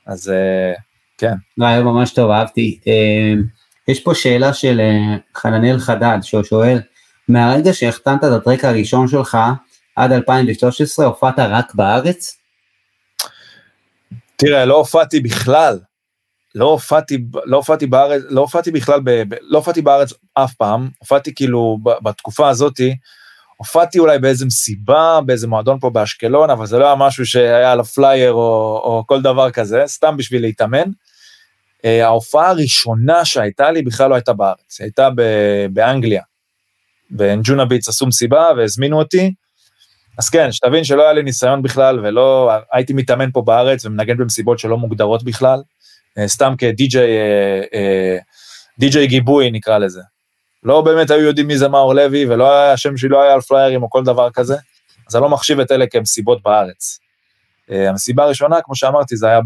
אז uh, כן. רעיון ממש טוב, אהבתי. Uh, יש פה שאלה של uh, חננאל חדד, שהוא שואל, מהרגע שהחתמת את הטרק הראשון שלך, עד 2013, הופעת רק בארץ? תראה, לא הופעתי בכלל, לא הופעתי, לא הופעתי בארץ, לא הופעתי בכלל, ב, ב, לא הופעתי בארץ אף פעם, הופעתי כאילו בתקופה הזאתי, הופעתי אולי באיזה מסיבה, באיזה מועדון פה באשקלון, אבל זה לא היה משהו שהיה על הפלייר או, או כל דבר כזה, סתם בשביל להתאמן. Uh, ההופעה הראשונה שהייתה לי בכלל לא הייתה בארץ, היא הייתה באנגליה. באנג'ונה ביץ עשו מסיבה והזמינו אותי, אז כן, שתבין שלא היה לי ניסיון בכלל, ולא, הייתי מתאמן פה בארץ ומנגן במסיבות שלא מוגדרות בכלל, אה, סתם כדי-ג'יי, אה, די-ג'יי גיבוי נקרא לזה. לא באמת היו יודעים מי זה מאור לוי, ולא היה, השם שלי לא היה על פליירים או כל דבר כזה, אז אני לא מחשיב את אלה כמסיבות בארץ. המסיבה הראשונה, כמו שאמרתי, זה היה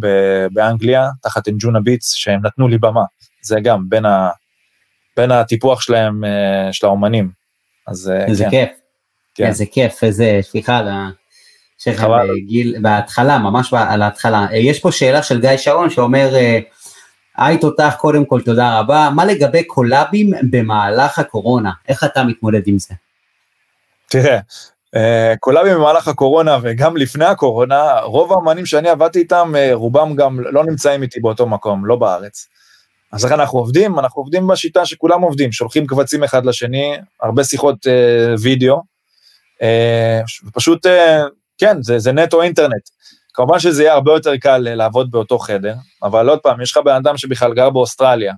באנגליה, תחת אנג'ונה ביטס, שהם נתנו לי במה. זה גם בין, ה, בין הטיפוח שלהם, של האומנים. אז איזה כן. כיף. כן. איזה כיף, איזה, סליחה על שלכם גיל, בהתחלה, ממש על ההתחלה. יש פה שאלה של גיא שרון שאומר, היי תותח, קודם כל תודה רבה. מה לגבי קולאבים במהלך הקורונה? איך אתה מתמודד עם זה? תראה, אה, קולאבים במהלך הקורונה וגם לפני הקורונה, רוב האמנים שאני עבדתי איתם, אה, רובם גם לא נמצאים איתי באותו מקום, לא בארץ. אז איך אנחנו עובדים? אנחנו עובדים בשיטה שכולם עובדים, שולחים קבצים אחד לשני, הרבה שיחות אה, וידאו, אה, פשוט, אה, כן, זה, זה נטו אינטרנט. כמובן שזה יהיה הרבה יותר קל לעבוד באותו חדר, אבל עוד פעם, יש לך בן אדם שבכלל גר באוסטרליה,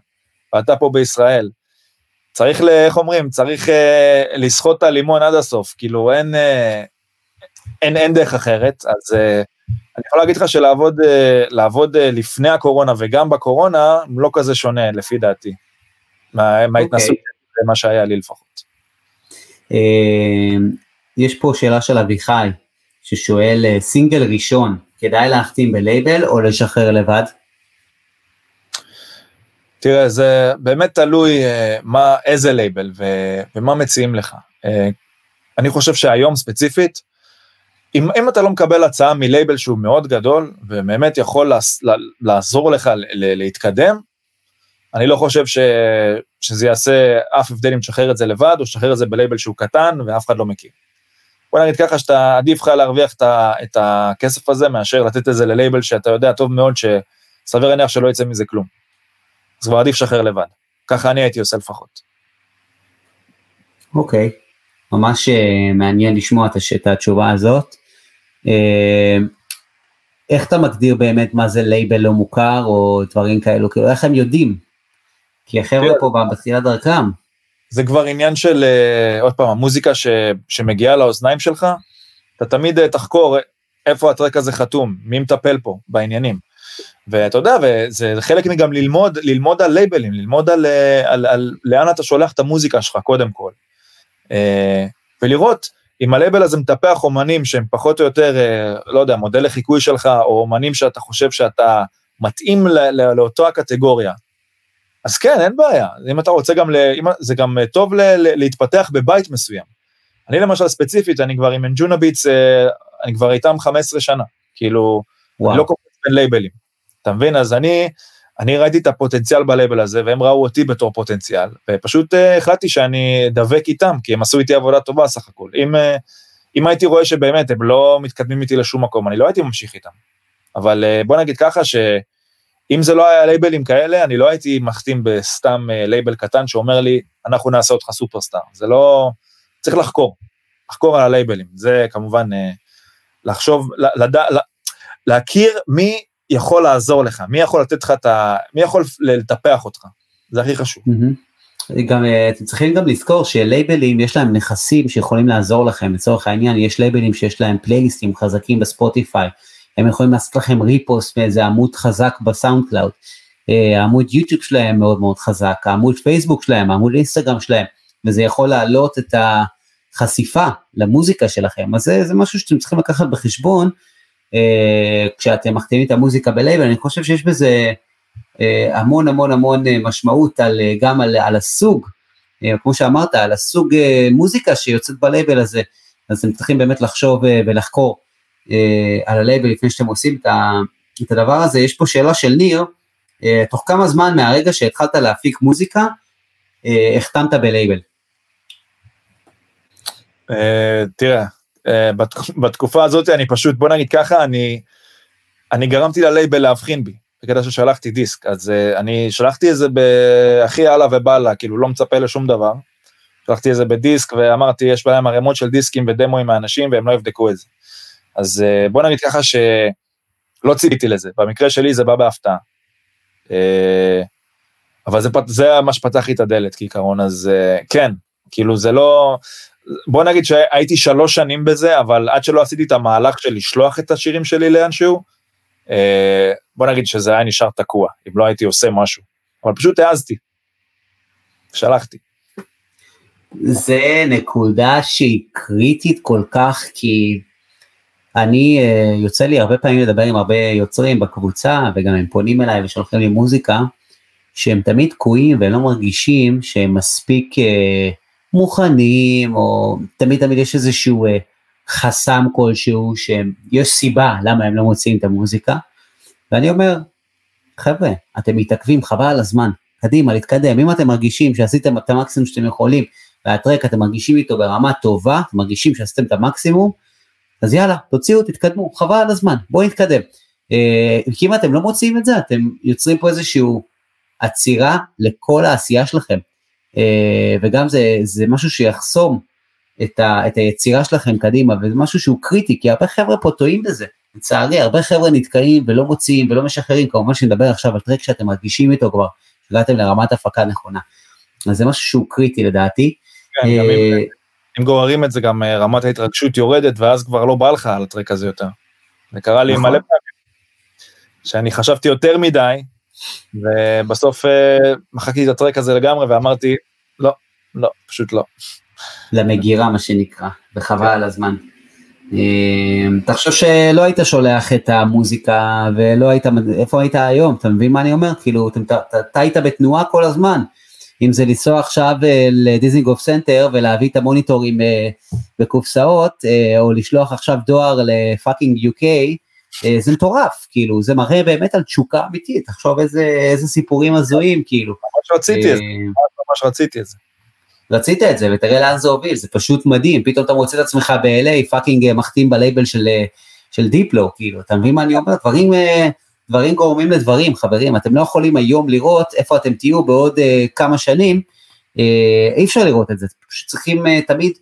ואתה פה בישראל. צריך, איך אומרים, צריך אה, לסחוט את הלימון עד הסוף, כאילו אין, אה, אין, אין דרך אחרת, אז אה, אני יכול להגיד לך שלעבוד אה, לעבוד, אה, לפני הקורונה וגם בקורונה, לא כזה שונה לפי דעתי, מה, מההתנסות okay. מה שהיה לי לפחות. אה, יש פה שאלה של אביחי, ששואל אה, סינגל ראשון, כדאי להחתים בלייבל או לשחרר לבד? תראה, זה באמת תלוי אה, מה, איזה לייבל ו, ומה מציעים לך. אה, אני חושב שהיום ספציפית, אם, אם אתה לא מקבל הצעה מלייבל שהוא מאוד גדול, ובאמת יכול לעס, לעזור לך ל, ל, להתקדם, אני לא חושב ש, שזה יעשה אף הבדל אם תשחרר את זה לבד, או תשחרר את זה בלייבל שהוא קטן ואף אחד לא מכיר. בוא נגיד ככה שאתה עדיף לך להרוויח את, ה, את הכסף הזה מאשר לתת את זה ללייבל שאתה יודע טוב מאוד שסביר להניח שלא יצא מזה כלום. אז כבר עדיף לשחרר לבד. ככה אני הייתי עושה לפחות. אוקיי, okay. ממש uh, מעניין לשמוע את התשובה הזאת. Uh, איך אתה מגדיר באמת מה זה לייבל לא מוכר או דברים כאלו, כאילו איך הם יודעים? כי החבר'ה פה בתחילת דרכם. זה כבר עניין של, uh, עוד פעם, המוזיקה ש, שמגיעה לאוזניים שלך, אתה תמיד uh, תחקור איפה הטרק הזה חתום, מי מטפל פה בעניינים. ואתה יודע, וזה חלק מגם ללמוד, ללמוד על לייבלים, ללמוד על, על, על, על לאן אתה שולח את המוזיקה שלך קודם כל. Uh, ולראות אם הלייבל הזה מטפח אומנים שהם פחות או יותר, uh, לא יודע, מודל לחיקוי שלך, או אומנים שאתה חושב שאתה מתאים לאותו הקטגוריה, אז כן, אין בעיה. אם אתה רוצה גם, ל, אם, זה גם טוב ל, ל, להתפתח בבית מסוים. אני למשל ספציפית, אני כבר עם אנג'ונה ביטס, אה, אני כבר איתם 15 שנה. כאילו, וואו. אני לא קופץ בין לייבלים. אתה מבין? אז אני, אני ראיתי את הפוטנציאל בלייבל הזה, והם ראו אותי בתור פוטנציאל, ופשוט אה, החלטתי שאני דבק איתם, כי הם עשו איתי עבודה טובה סך הכל. אם, אה, אם הייתי רואה שבאמת הם לא מתקדמים איתי לשום מקום, אני לא הייתי ממשיך איתם. אבל אה, בוא נגיד ככה, ש... אם זה לא היה לייבלים כאלה, אני לא הייתי מחתים בסתם אה, לייבל קטן שאומר לי, אנחנו נעשה אותך סופרסטאר. זה לא... צריך לחקור, לחקור על הלייבלים. זה כמובן אה, לחשוב, לד... להכיר מי יכול לעזור לך, מי יכול לתת לך את ה... מי יכול לטפח אותך. זה הכי חשוב. גם אה, אתם צריכים גם לזכור שלייבלים יש להם נכסים שיכולים לעזור לכם לצורך העניין יש לייבלים שיש להם פלייליסטים חזקים בספוטיפיי הם יכולים לעשות לכם repost מאיזה עמוד חזק בסאונד קלאוד. אה, העמוד יוטיוב שלהם מאוד מאוד חזק, העמוד פייסבוק שלהם, העמוד אינסטגרם שלהם, וזה יכול להעלות את החשיפה למוזיקה שלכם, אז זה, זה משהו שאתם צריכים לקחת בחשבון כשאתם מחתימים את המוזיקה בלייבל, אני חושב שיש בזה אה, המון המון המון משמעות על, גם על, על הסוג, כמו שאמרת, על הסוג מוזיקה שיוצאת בלייבל הזה, אז אתם צריכים באמת לחשוב ולחקור. אה, על הלייבל לפני שאתם עושים את, ה, את הדבר הזה, יש פה שאלה של ניר, אה, תוך כמה זמן מהרגע שהתחלת להפיק מוזיקה, אה, החתמת בלייבל? תראה, בתקופה הזאת אני פשוט, בוא נגיד ככה, אני, אני גרמתי ללייבל להבחין בי, בקטע ששלחתי דיסק, אז אני שלחתי את זה בהכי הלאה ובאללה, כאילו לא מצפה לשום דבר. שלחתי את זה בדיסק ואמרתי, יש בהם ערימות של דיסקים ודמוים מהאנשים והם לא יבדקו את זה. אז אה, בוא נגיד ככה שלא ציפיתי לזה, במקרה שלי זה בא בהפתעה. אה, אבל זה, זה מה שפתח לי את הדלת כעיקרון, אז אה, כן, כאילו זה לא, בוא נגיד שהייתי שלוש שנים בזה, אבל עד שלא עשיתי את המהלך של לשלוח את השירים שלי לאנשהו, בוא נגיד שזה היה נשאר תקוע, אם לא הייתי עושה משהו. אבל פשוט העזתי, שלחתי. זה נקודה שהיא קריטית כל כך, כי אני, אה, יוצא לי הרבה פעמים לדבר עם הרבה יוצרים בקבוצה, וגם הם פונים אליי ושולחים לי מוזיקה, שהם תמיד תקועים והם לא מרגישים שהם מספיק אה, מוכנים, או תמיד תמיד יש איזשהו אה, חסם כלשהו, שיש סיבה למה הם לא מוציאים את המוזיקה, ואני אומר, חבר'ה, אתם מתעכבים, חבל על הזמן, קדימה, להתקדם, אם אתם מרגישים שעשיתם את המקסימום שאתם יכולים, והטרק אתם מרגישים איתו ברמה טובה, אתם מרגישים שעשיתם את המקסימום, אז יאללה, תוציאו, תתקדמו, חבל על הזמן, בואו נתקדם. אה, כי אם אתם לא מוציאים את זה, אתם יוצרים פה איזשהו עצירה לכל העשייה שלכם. אה, וגם זה, זה משהו שיחסום את, ה, את היצירה שלכם קדימה, וזה משהו שהוא קריטי, כי הרבה חבר'ה פה טועים בזה. לצערי, הרבה חבר'ה נתקעים ולא מוציאים ולא משחררים, כמובן שנדבר עכשיו על טרק שאתם מרגישים איתו כבר, הגעתם לרמת הפקה נכונה. אז זה משהו שהוא קריטי לדעתי. כן, אה, אם גוררים את זה גם אה, רמת ההתרגשות יורדת ואז כבר לא בא לך על הטרק הזה יותר. זה קרה לי נכון. מלא פעמים, שאני חשבתי יותר מדי, ובסוף אה, מחקתי את ה track הזה לגמרי ואמרתי, לא, לא, פשוט לא. למגירה מה שנקרא, וחבל על הזמן. אתה חושב שלא היית שולח את המוזיקה ולא היית, איפה היית היום? אתה מבין מה אני אומר? כאילו, אתה היית בתנועה כל הזמן. אם זה לנסוע עכשיו אה, לדיזינגוף סנטר ולהביא את המוניטורים אה, בקופסאות, או לשלוח עכשיו דואר ל fucking UK, זה מטורף, כאילו, זה מראה באמת על תשוקה אמיתית, תחשוב איזה, איזה סיפורים הזויים, כאילו. ממש רציתי את זה, ממש רציתי את זה. רצית את זה, ותראה לאן זה הוביל, זה פשוט מדהים, פתאום אתה מוצא את עצמך ב-LA, fucking מחתים בלייבל של, של דיפלו, כאילו, אתה מבין מה אני אומר? דברים... דברים גורמים לדברים, חברים, אתם לא יכולים היום לראות איפה אתם תהיו בעוד אה, כמה שנים, uh, אי אפשר לראות את זה, פשוט צריכים uh, תמיד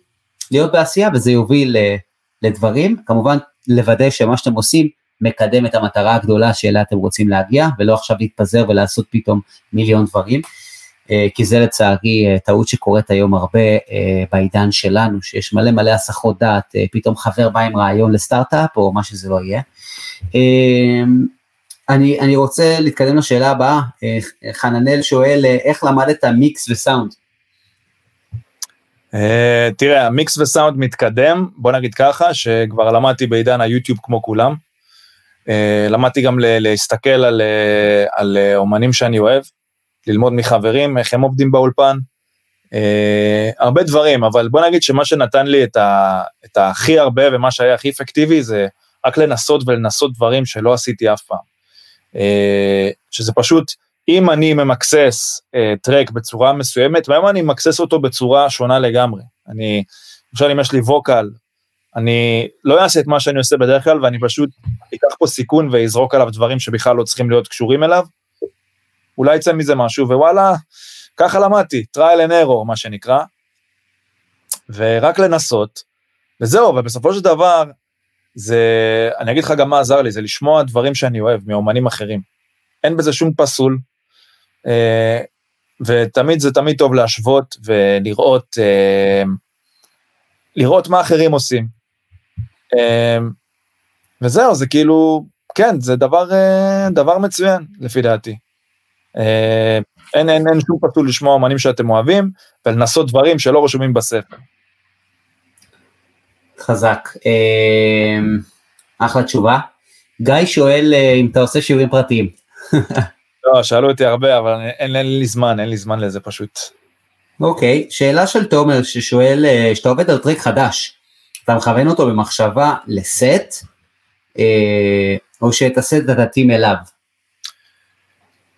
להיות בעשייה וזה יוביל uh, לדברים, כמובן לוודא שמה שאתם עושים מקדם את המטרה הגדולה שאליה אתם רוצים להגיע, ולא עכשיו להתפזר ולעשות פתאום מיליון דברים, uh, כי זה לצערי uh, טעות שקורית היום הרבה uh, בעידן שלנו, שיש מלא מלא הסחות דעת, פתאום חבר בא עם רעיון לסטארט-אפ או מה שזה לא יהיה. Uh, אני, אני רוצה להתקדם לשאלה הבאה, אה, חננאל שואל אה, איך למדת מיקס וסאונד? Uh, תראה, המיקס וסאונד מתקדם, בוא נגיד ככה, שכבר למדתי בעידן היוטיוב כמו כולם. Uh, למדתי גם להסתכל על, uh, על uh, אומנים שאני אוהב, ללמוד מחברים, איך הם עובדים באולפן. הרבה דברים, אבל בוא נגיד שמה שנתן לי את, ה, את הכי הרבה ומה שהיה הכי אפקטיבי זה רק לנסות ולנסות דברים שלא עשיתי אף פעם. אה, שזה פשוט, אם אני ממקסס אה, טרק בצורה מסוימת, והיום אני ממקסס אותו בצורה שונה לגמרי. אני, למשל אם יש לי ווקל, אני לא אעשה את מה שאני עושה בדרך כלל, ואני פשוט אקח פה סיכון ואזרוק עליו דברים שבכלל לא צריכים להיות קשורים אליו. אולי יצא מזה משהו, ווואלה, ככה למדתי, trial and error, מה שנקרא. ורק לנסות, וזהו, ובסופו של דבר, זה, אני אגיד לך גם מה עזר לי, זה לשמוע דברים שאני אוהב מאומנים אחרים. אין בזה שום פסול, אה, ותמיד זה תמיד טוב להשוות ולראות אה, לראות מה אחרים עושים. אה, וזהו, זה כאילו, כן, זה דבר, דבר מצוין לפי דעתי. אין, אין, אין שום פסול לשמוע אומנים שאתם אוהבים ולנסות דברים שלא רשומים בספר. חזק. אמ, אחלה תשובה. גיא שואל אה, אם אתה עושה שיעורים פרטיים. לא, שאלו אותי הרבה, אבל אין, אין לי זמן, אין לי זמן לזה פשוט. אוקיי, שאלה של תומר ששואל, אה, שאתה עובד על track חדש, אתה מכוון אותו במחשבה לסט, אה, או שאת הסט אתה תתאים אליו?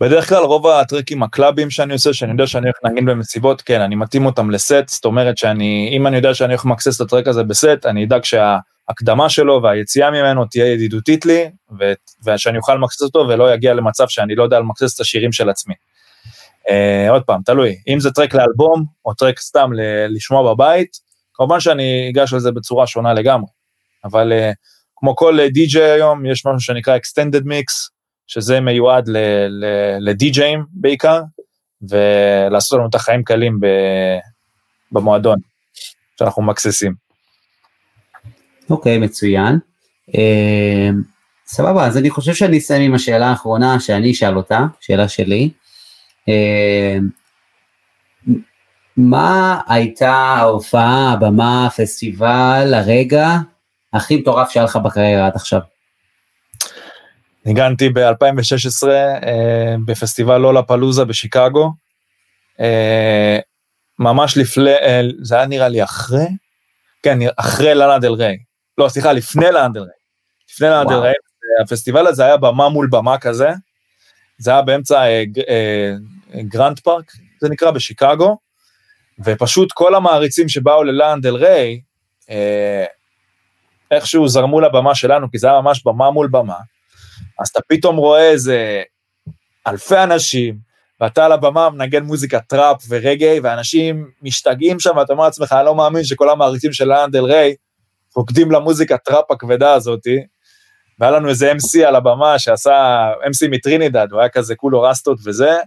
בדרך כלל רוב הטריקים הקלאבים שאני עושה, שאני יודע שאני הולך לנגן במסיבות, כן, אני מתאים אותם לסט, זאת אומרת שאני, אם אני יודע שאני הולך למקסס את הטרק הזה בסט, אני אדאג שההקדמה שלו והיציאה ממנו תהיה ידידותית לי, ו- ושאני אוכל למקסס אותו ולא יגיע למצב שאני לא יודע למקסס את השירים של עצמי. Uh, עוד פעם, תלוי, אם זה טרק לאלבום, או טרק סתם ל- לשמוע בבית, כמובן שאני אגש לזה בצורה שונה לגמרי, אבל uh, כמו כל די-ג'יי היום, יש משהו שנקרא Extended Mix, שזה מיועד לדי-ג'אים בעיקר, ולעשות לנו את החיים קלים במועדון, שאנחנו מקססים. אוקיי, okay, מצוין. Uh, סבבה, אז אני חושב שאני אסיים עם השאלה האחרונה שאני אשאל אותה, שאלה שלי. Uh, מה הייתה ההופעה, הבמה, הפסטיבל, הרגע הכי מטורף שהיה לך בקריירה עד עכשיו? ניגנתי ב-2016 אה, בפסטיבל לולפלוזה בשיקגו. אה, ממש לפני, אה, זה היה נראה לי אחרי, כן, אחרי לאנה דל ריי. לא, סליחה, לפני לאנה דל ריי. לפני לאנה דל ריי, הפסטיבל הזה היה במה מול במה כזה. זה היה באמצע אה, אה, גרנד פארק, זה נקרא, בשיקגו. ופשוט כל המעריצים שבאו ללאנה דל ריי, אה, איכשהו זרמו לבמה שלנו, כי זה היה ממש במה מול במה. אז אתה פתאום רואה איזה אלפי אנשים, ואתה על הבמה מנגן מוזיקה טראפ ורגאיי, ואנשים משתגעים שם, ואתה אומר לעצמך, אני לא מאמין שכל המעריצים של לאנה דל ריי רוקדים למוזיקה טראפ הכבדה הזאתי. והיה לנו איזה MC על הבמה שעשה, MC מטרינידד, הוא היה כזה כולו רסטות וזה,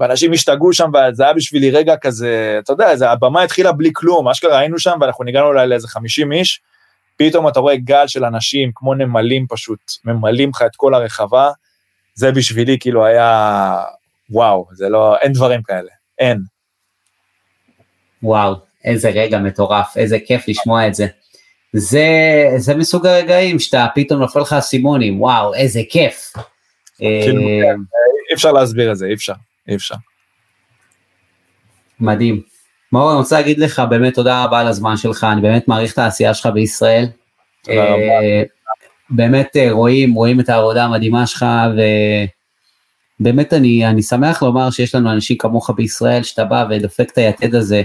ואנשים השתגעו שם, וזה היה בשבילי רגע כזה, אתה יודע, זה, הבמה התחילה בלי כלום, אשכרה היינו שם, ואנחנו ניגענו אולי לאיזה 50 איש, פתאום אתה רואה גל של אנשים כמו נמלים פשוט, ממלאים לך את כל הרחבה, זה בשבילי כאילו היה, וואו, זה לא, אין דברים כאלה, אין. וואו, איזה רגע מטורף, איזה כיף לשמוע את זה. זה, זה מסוג הרגעים שאתה פתאום נופל לך אסימונים, וואו, איזה כיף. כאילו, אה, אי אפשר להסביר את זה, אי אפשר, אי אפשר. מדהים. מאור, אני רוצה להגיד לך באמת תודה רבה על הזמן שלך, אני באמת מעריך את העשייה שלך בישראל. תודה רבה. אה, באמת אה, רואים, רואים את העבודה המדהימה שלך, ובאמת אני, אני שמח לומר שיש לנו אנשים כמוך בישראל, שאתה בא ודופק את היתד הזה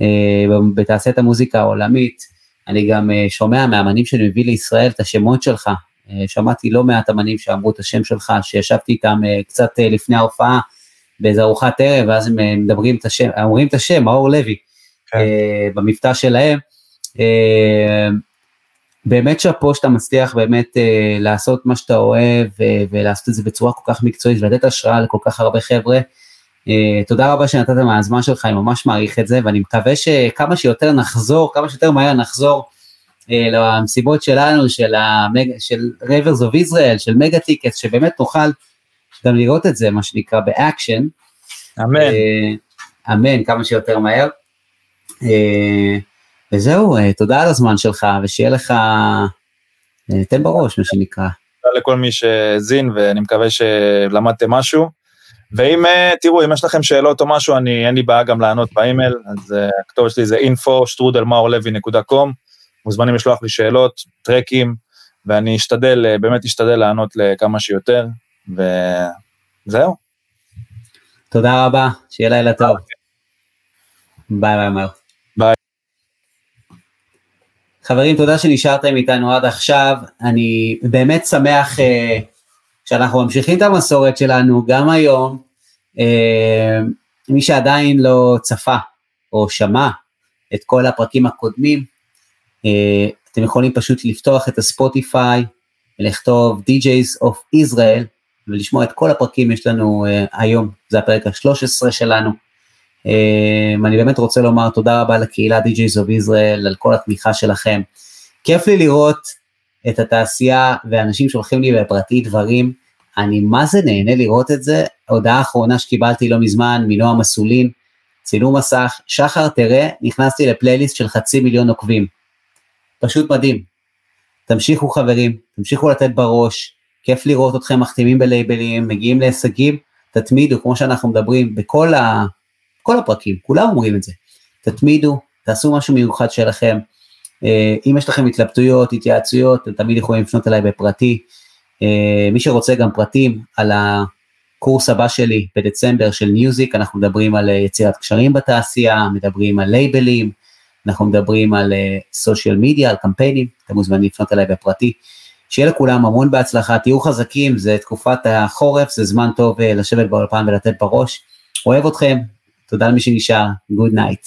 אה, בתעשיית המוזיקה העולמית. אני גם שומע מהאמנים שאני מביא לישראל את השמות שלך. שמעתי לא מעט אמנים שאמרו את השם שלך, שישבתי איתם קצת לפני ההופעה. באיזה ארוחת ערב, ואז הם אה, מדברים את השם, אומרים את השם, מאור לוי, כן. אה, במבטא שלהם. אה, באמת שאפו שאתה מצליח באמת אה, לעשות מה שאתה אוהב אה, ולעשות את זה בצורה כל כך מקצועית ולתת השראה לכל כך הרבה חבר'ה. אה, תודה רבה שנתת מהזמן שלך, אני ממש מעריך את זה ואני מקווה שכמה שיותר נחזור, כמה שיותר מהר נחזור אה, למסיבות שלנו, של, המג... של Rivers of Israel, של מגה טיקט, שבאמת נוכל גם לראות את זה, מה שנקרא, באקשן. אמן. אה, אמן, כמה שיותר מהר. אה, וזהו, אה, תודה על הזמן שלך, ושיהיה לך, תן בראש, מה שנקרא. תודה לכל מי שהאזין, ואני מקווה שלמדתם משהו. ואם, תראו, אם יש לכם שאלות או משהו, אני, אין לי בעיה גם לענות באימייל, אז הכתובת שלי זה info שטרודל maorlevi.com, מוזמנים לשלוח לי שאלות, טרקים, ואני אשתדל, באמת אשתדל לענות לכמה שיותר, וזהו. תודה רבה, שיהיה לילה טוב. ביי ביי מאור. ביי. חברים, תודה שנשארתם איתנו עד עכשיו. אני באמת שמח אה, שאנחנו ממשיכים את המסורת שלנו גם היום. Uh, מי שעדיין לא צפה או שמע את כל הפרקים הקודמים, uh, אתם יכולים פשוט לפתוח את הספוטיפיי ולכתוב DJs of Israel ולשמוע את כל הפרקים יש לנו uh, היום, זה הפרק ה-13 שלנו. Uh, אני באמת רוצה לומר תודה רבה לקהילה DJs of Israel על כל התמיכה שלכם. כיף לי לראות את התעשייה ואנשים שולחים לי בפרטי דברים, אני מה זה נהנה לראות את זה, ההודעה האחרונה שקיבלתי לא מזמן מנועם אסולין, צילום מסך, שחר תראה, נכנסתי לפלייליסט של חצי מיליון עוקבים. פשוט מדהים. תמשיכו חברים, תמשיכו לתת בראש, כיף לראות אתכם מחתימים בלייבלים, מגיעים להישגים, תתמידו, כמו שאנחנו מדברים בכל ה... כל הפרקים, כולם אומרים את זה. תתמידו, תעשו משהו מיוחד שלכם. אה, אם יש לכם התלבטויות, התייעצויות, אתם תמיד יכולים לפנות אליי בפרטי. אה, מי שרוצה גם פרטים על הקורס הבא שלי בדצמבר של ניוזיק, אנחנו מדברים על יצירת קשרים בתעשייה, מדברים על לייבלים, אנחנו מדברים על social media, על קמפיינים, אתם מוזמנים לפנות אליי בפרטי. שיהיה לכולם המון בהצלחה, תהיו חזקים, זה תקופת החורף, זה זמן טוב אה, לשבת באולפן ולתת בראש. אוהב אתכם, תודה למי שנשאר, good night.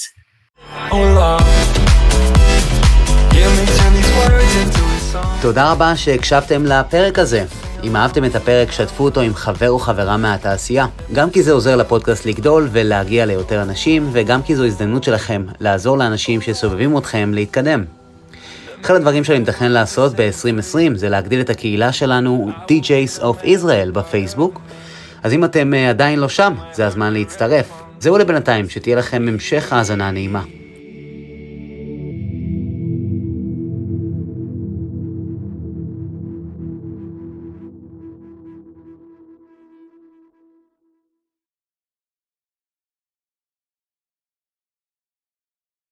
תודה רבה שהקשבתם לפרק הזה. אם אהבתם את הפרק, שתפו אותו עם חבר או חברה מהתעשייה. גם כי זה עוזר לפודקאסט לגדול ולהגיע ליותר אנשים, וגם כי זו הזדמנות שלכם לעזור לאנשים שסובבים אתכם להתקדם. אחד הדברים שאני מתכנן לעשות ב-2020 זה להגדיל את הקהילה שלנו, DJs of Israel בפייסבוק. אז אם אתם אה, עדיין לא שם, זה הזמן להצטרף. זהו לבינתיים, שתהיה לכם המשך האזנה נעימה.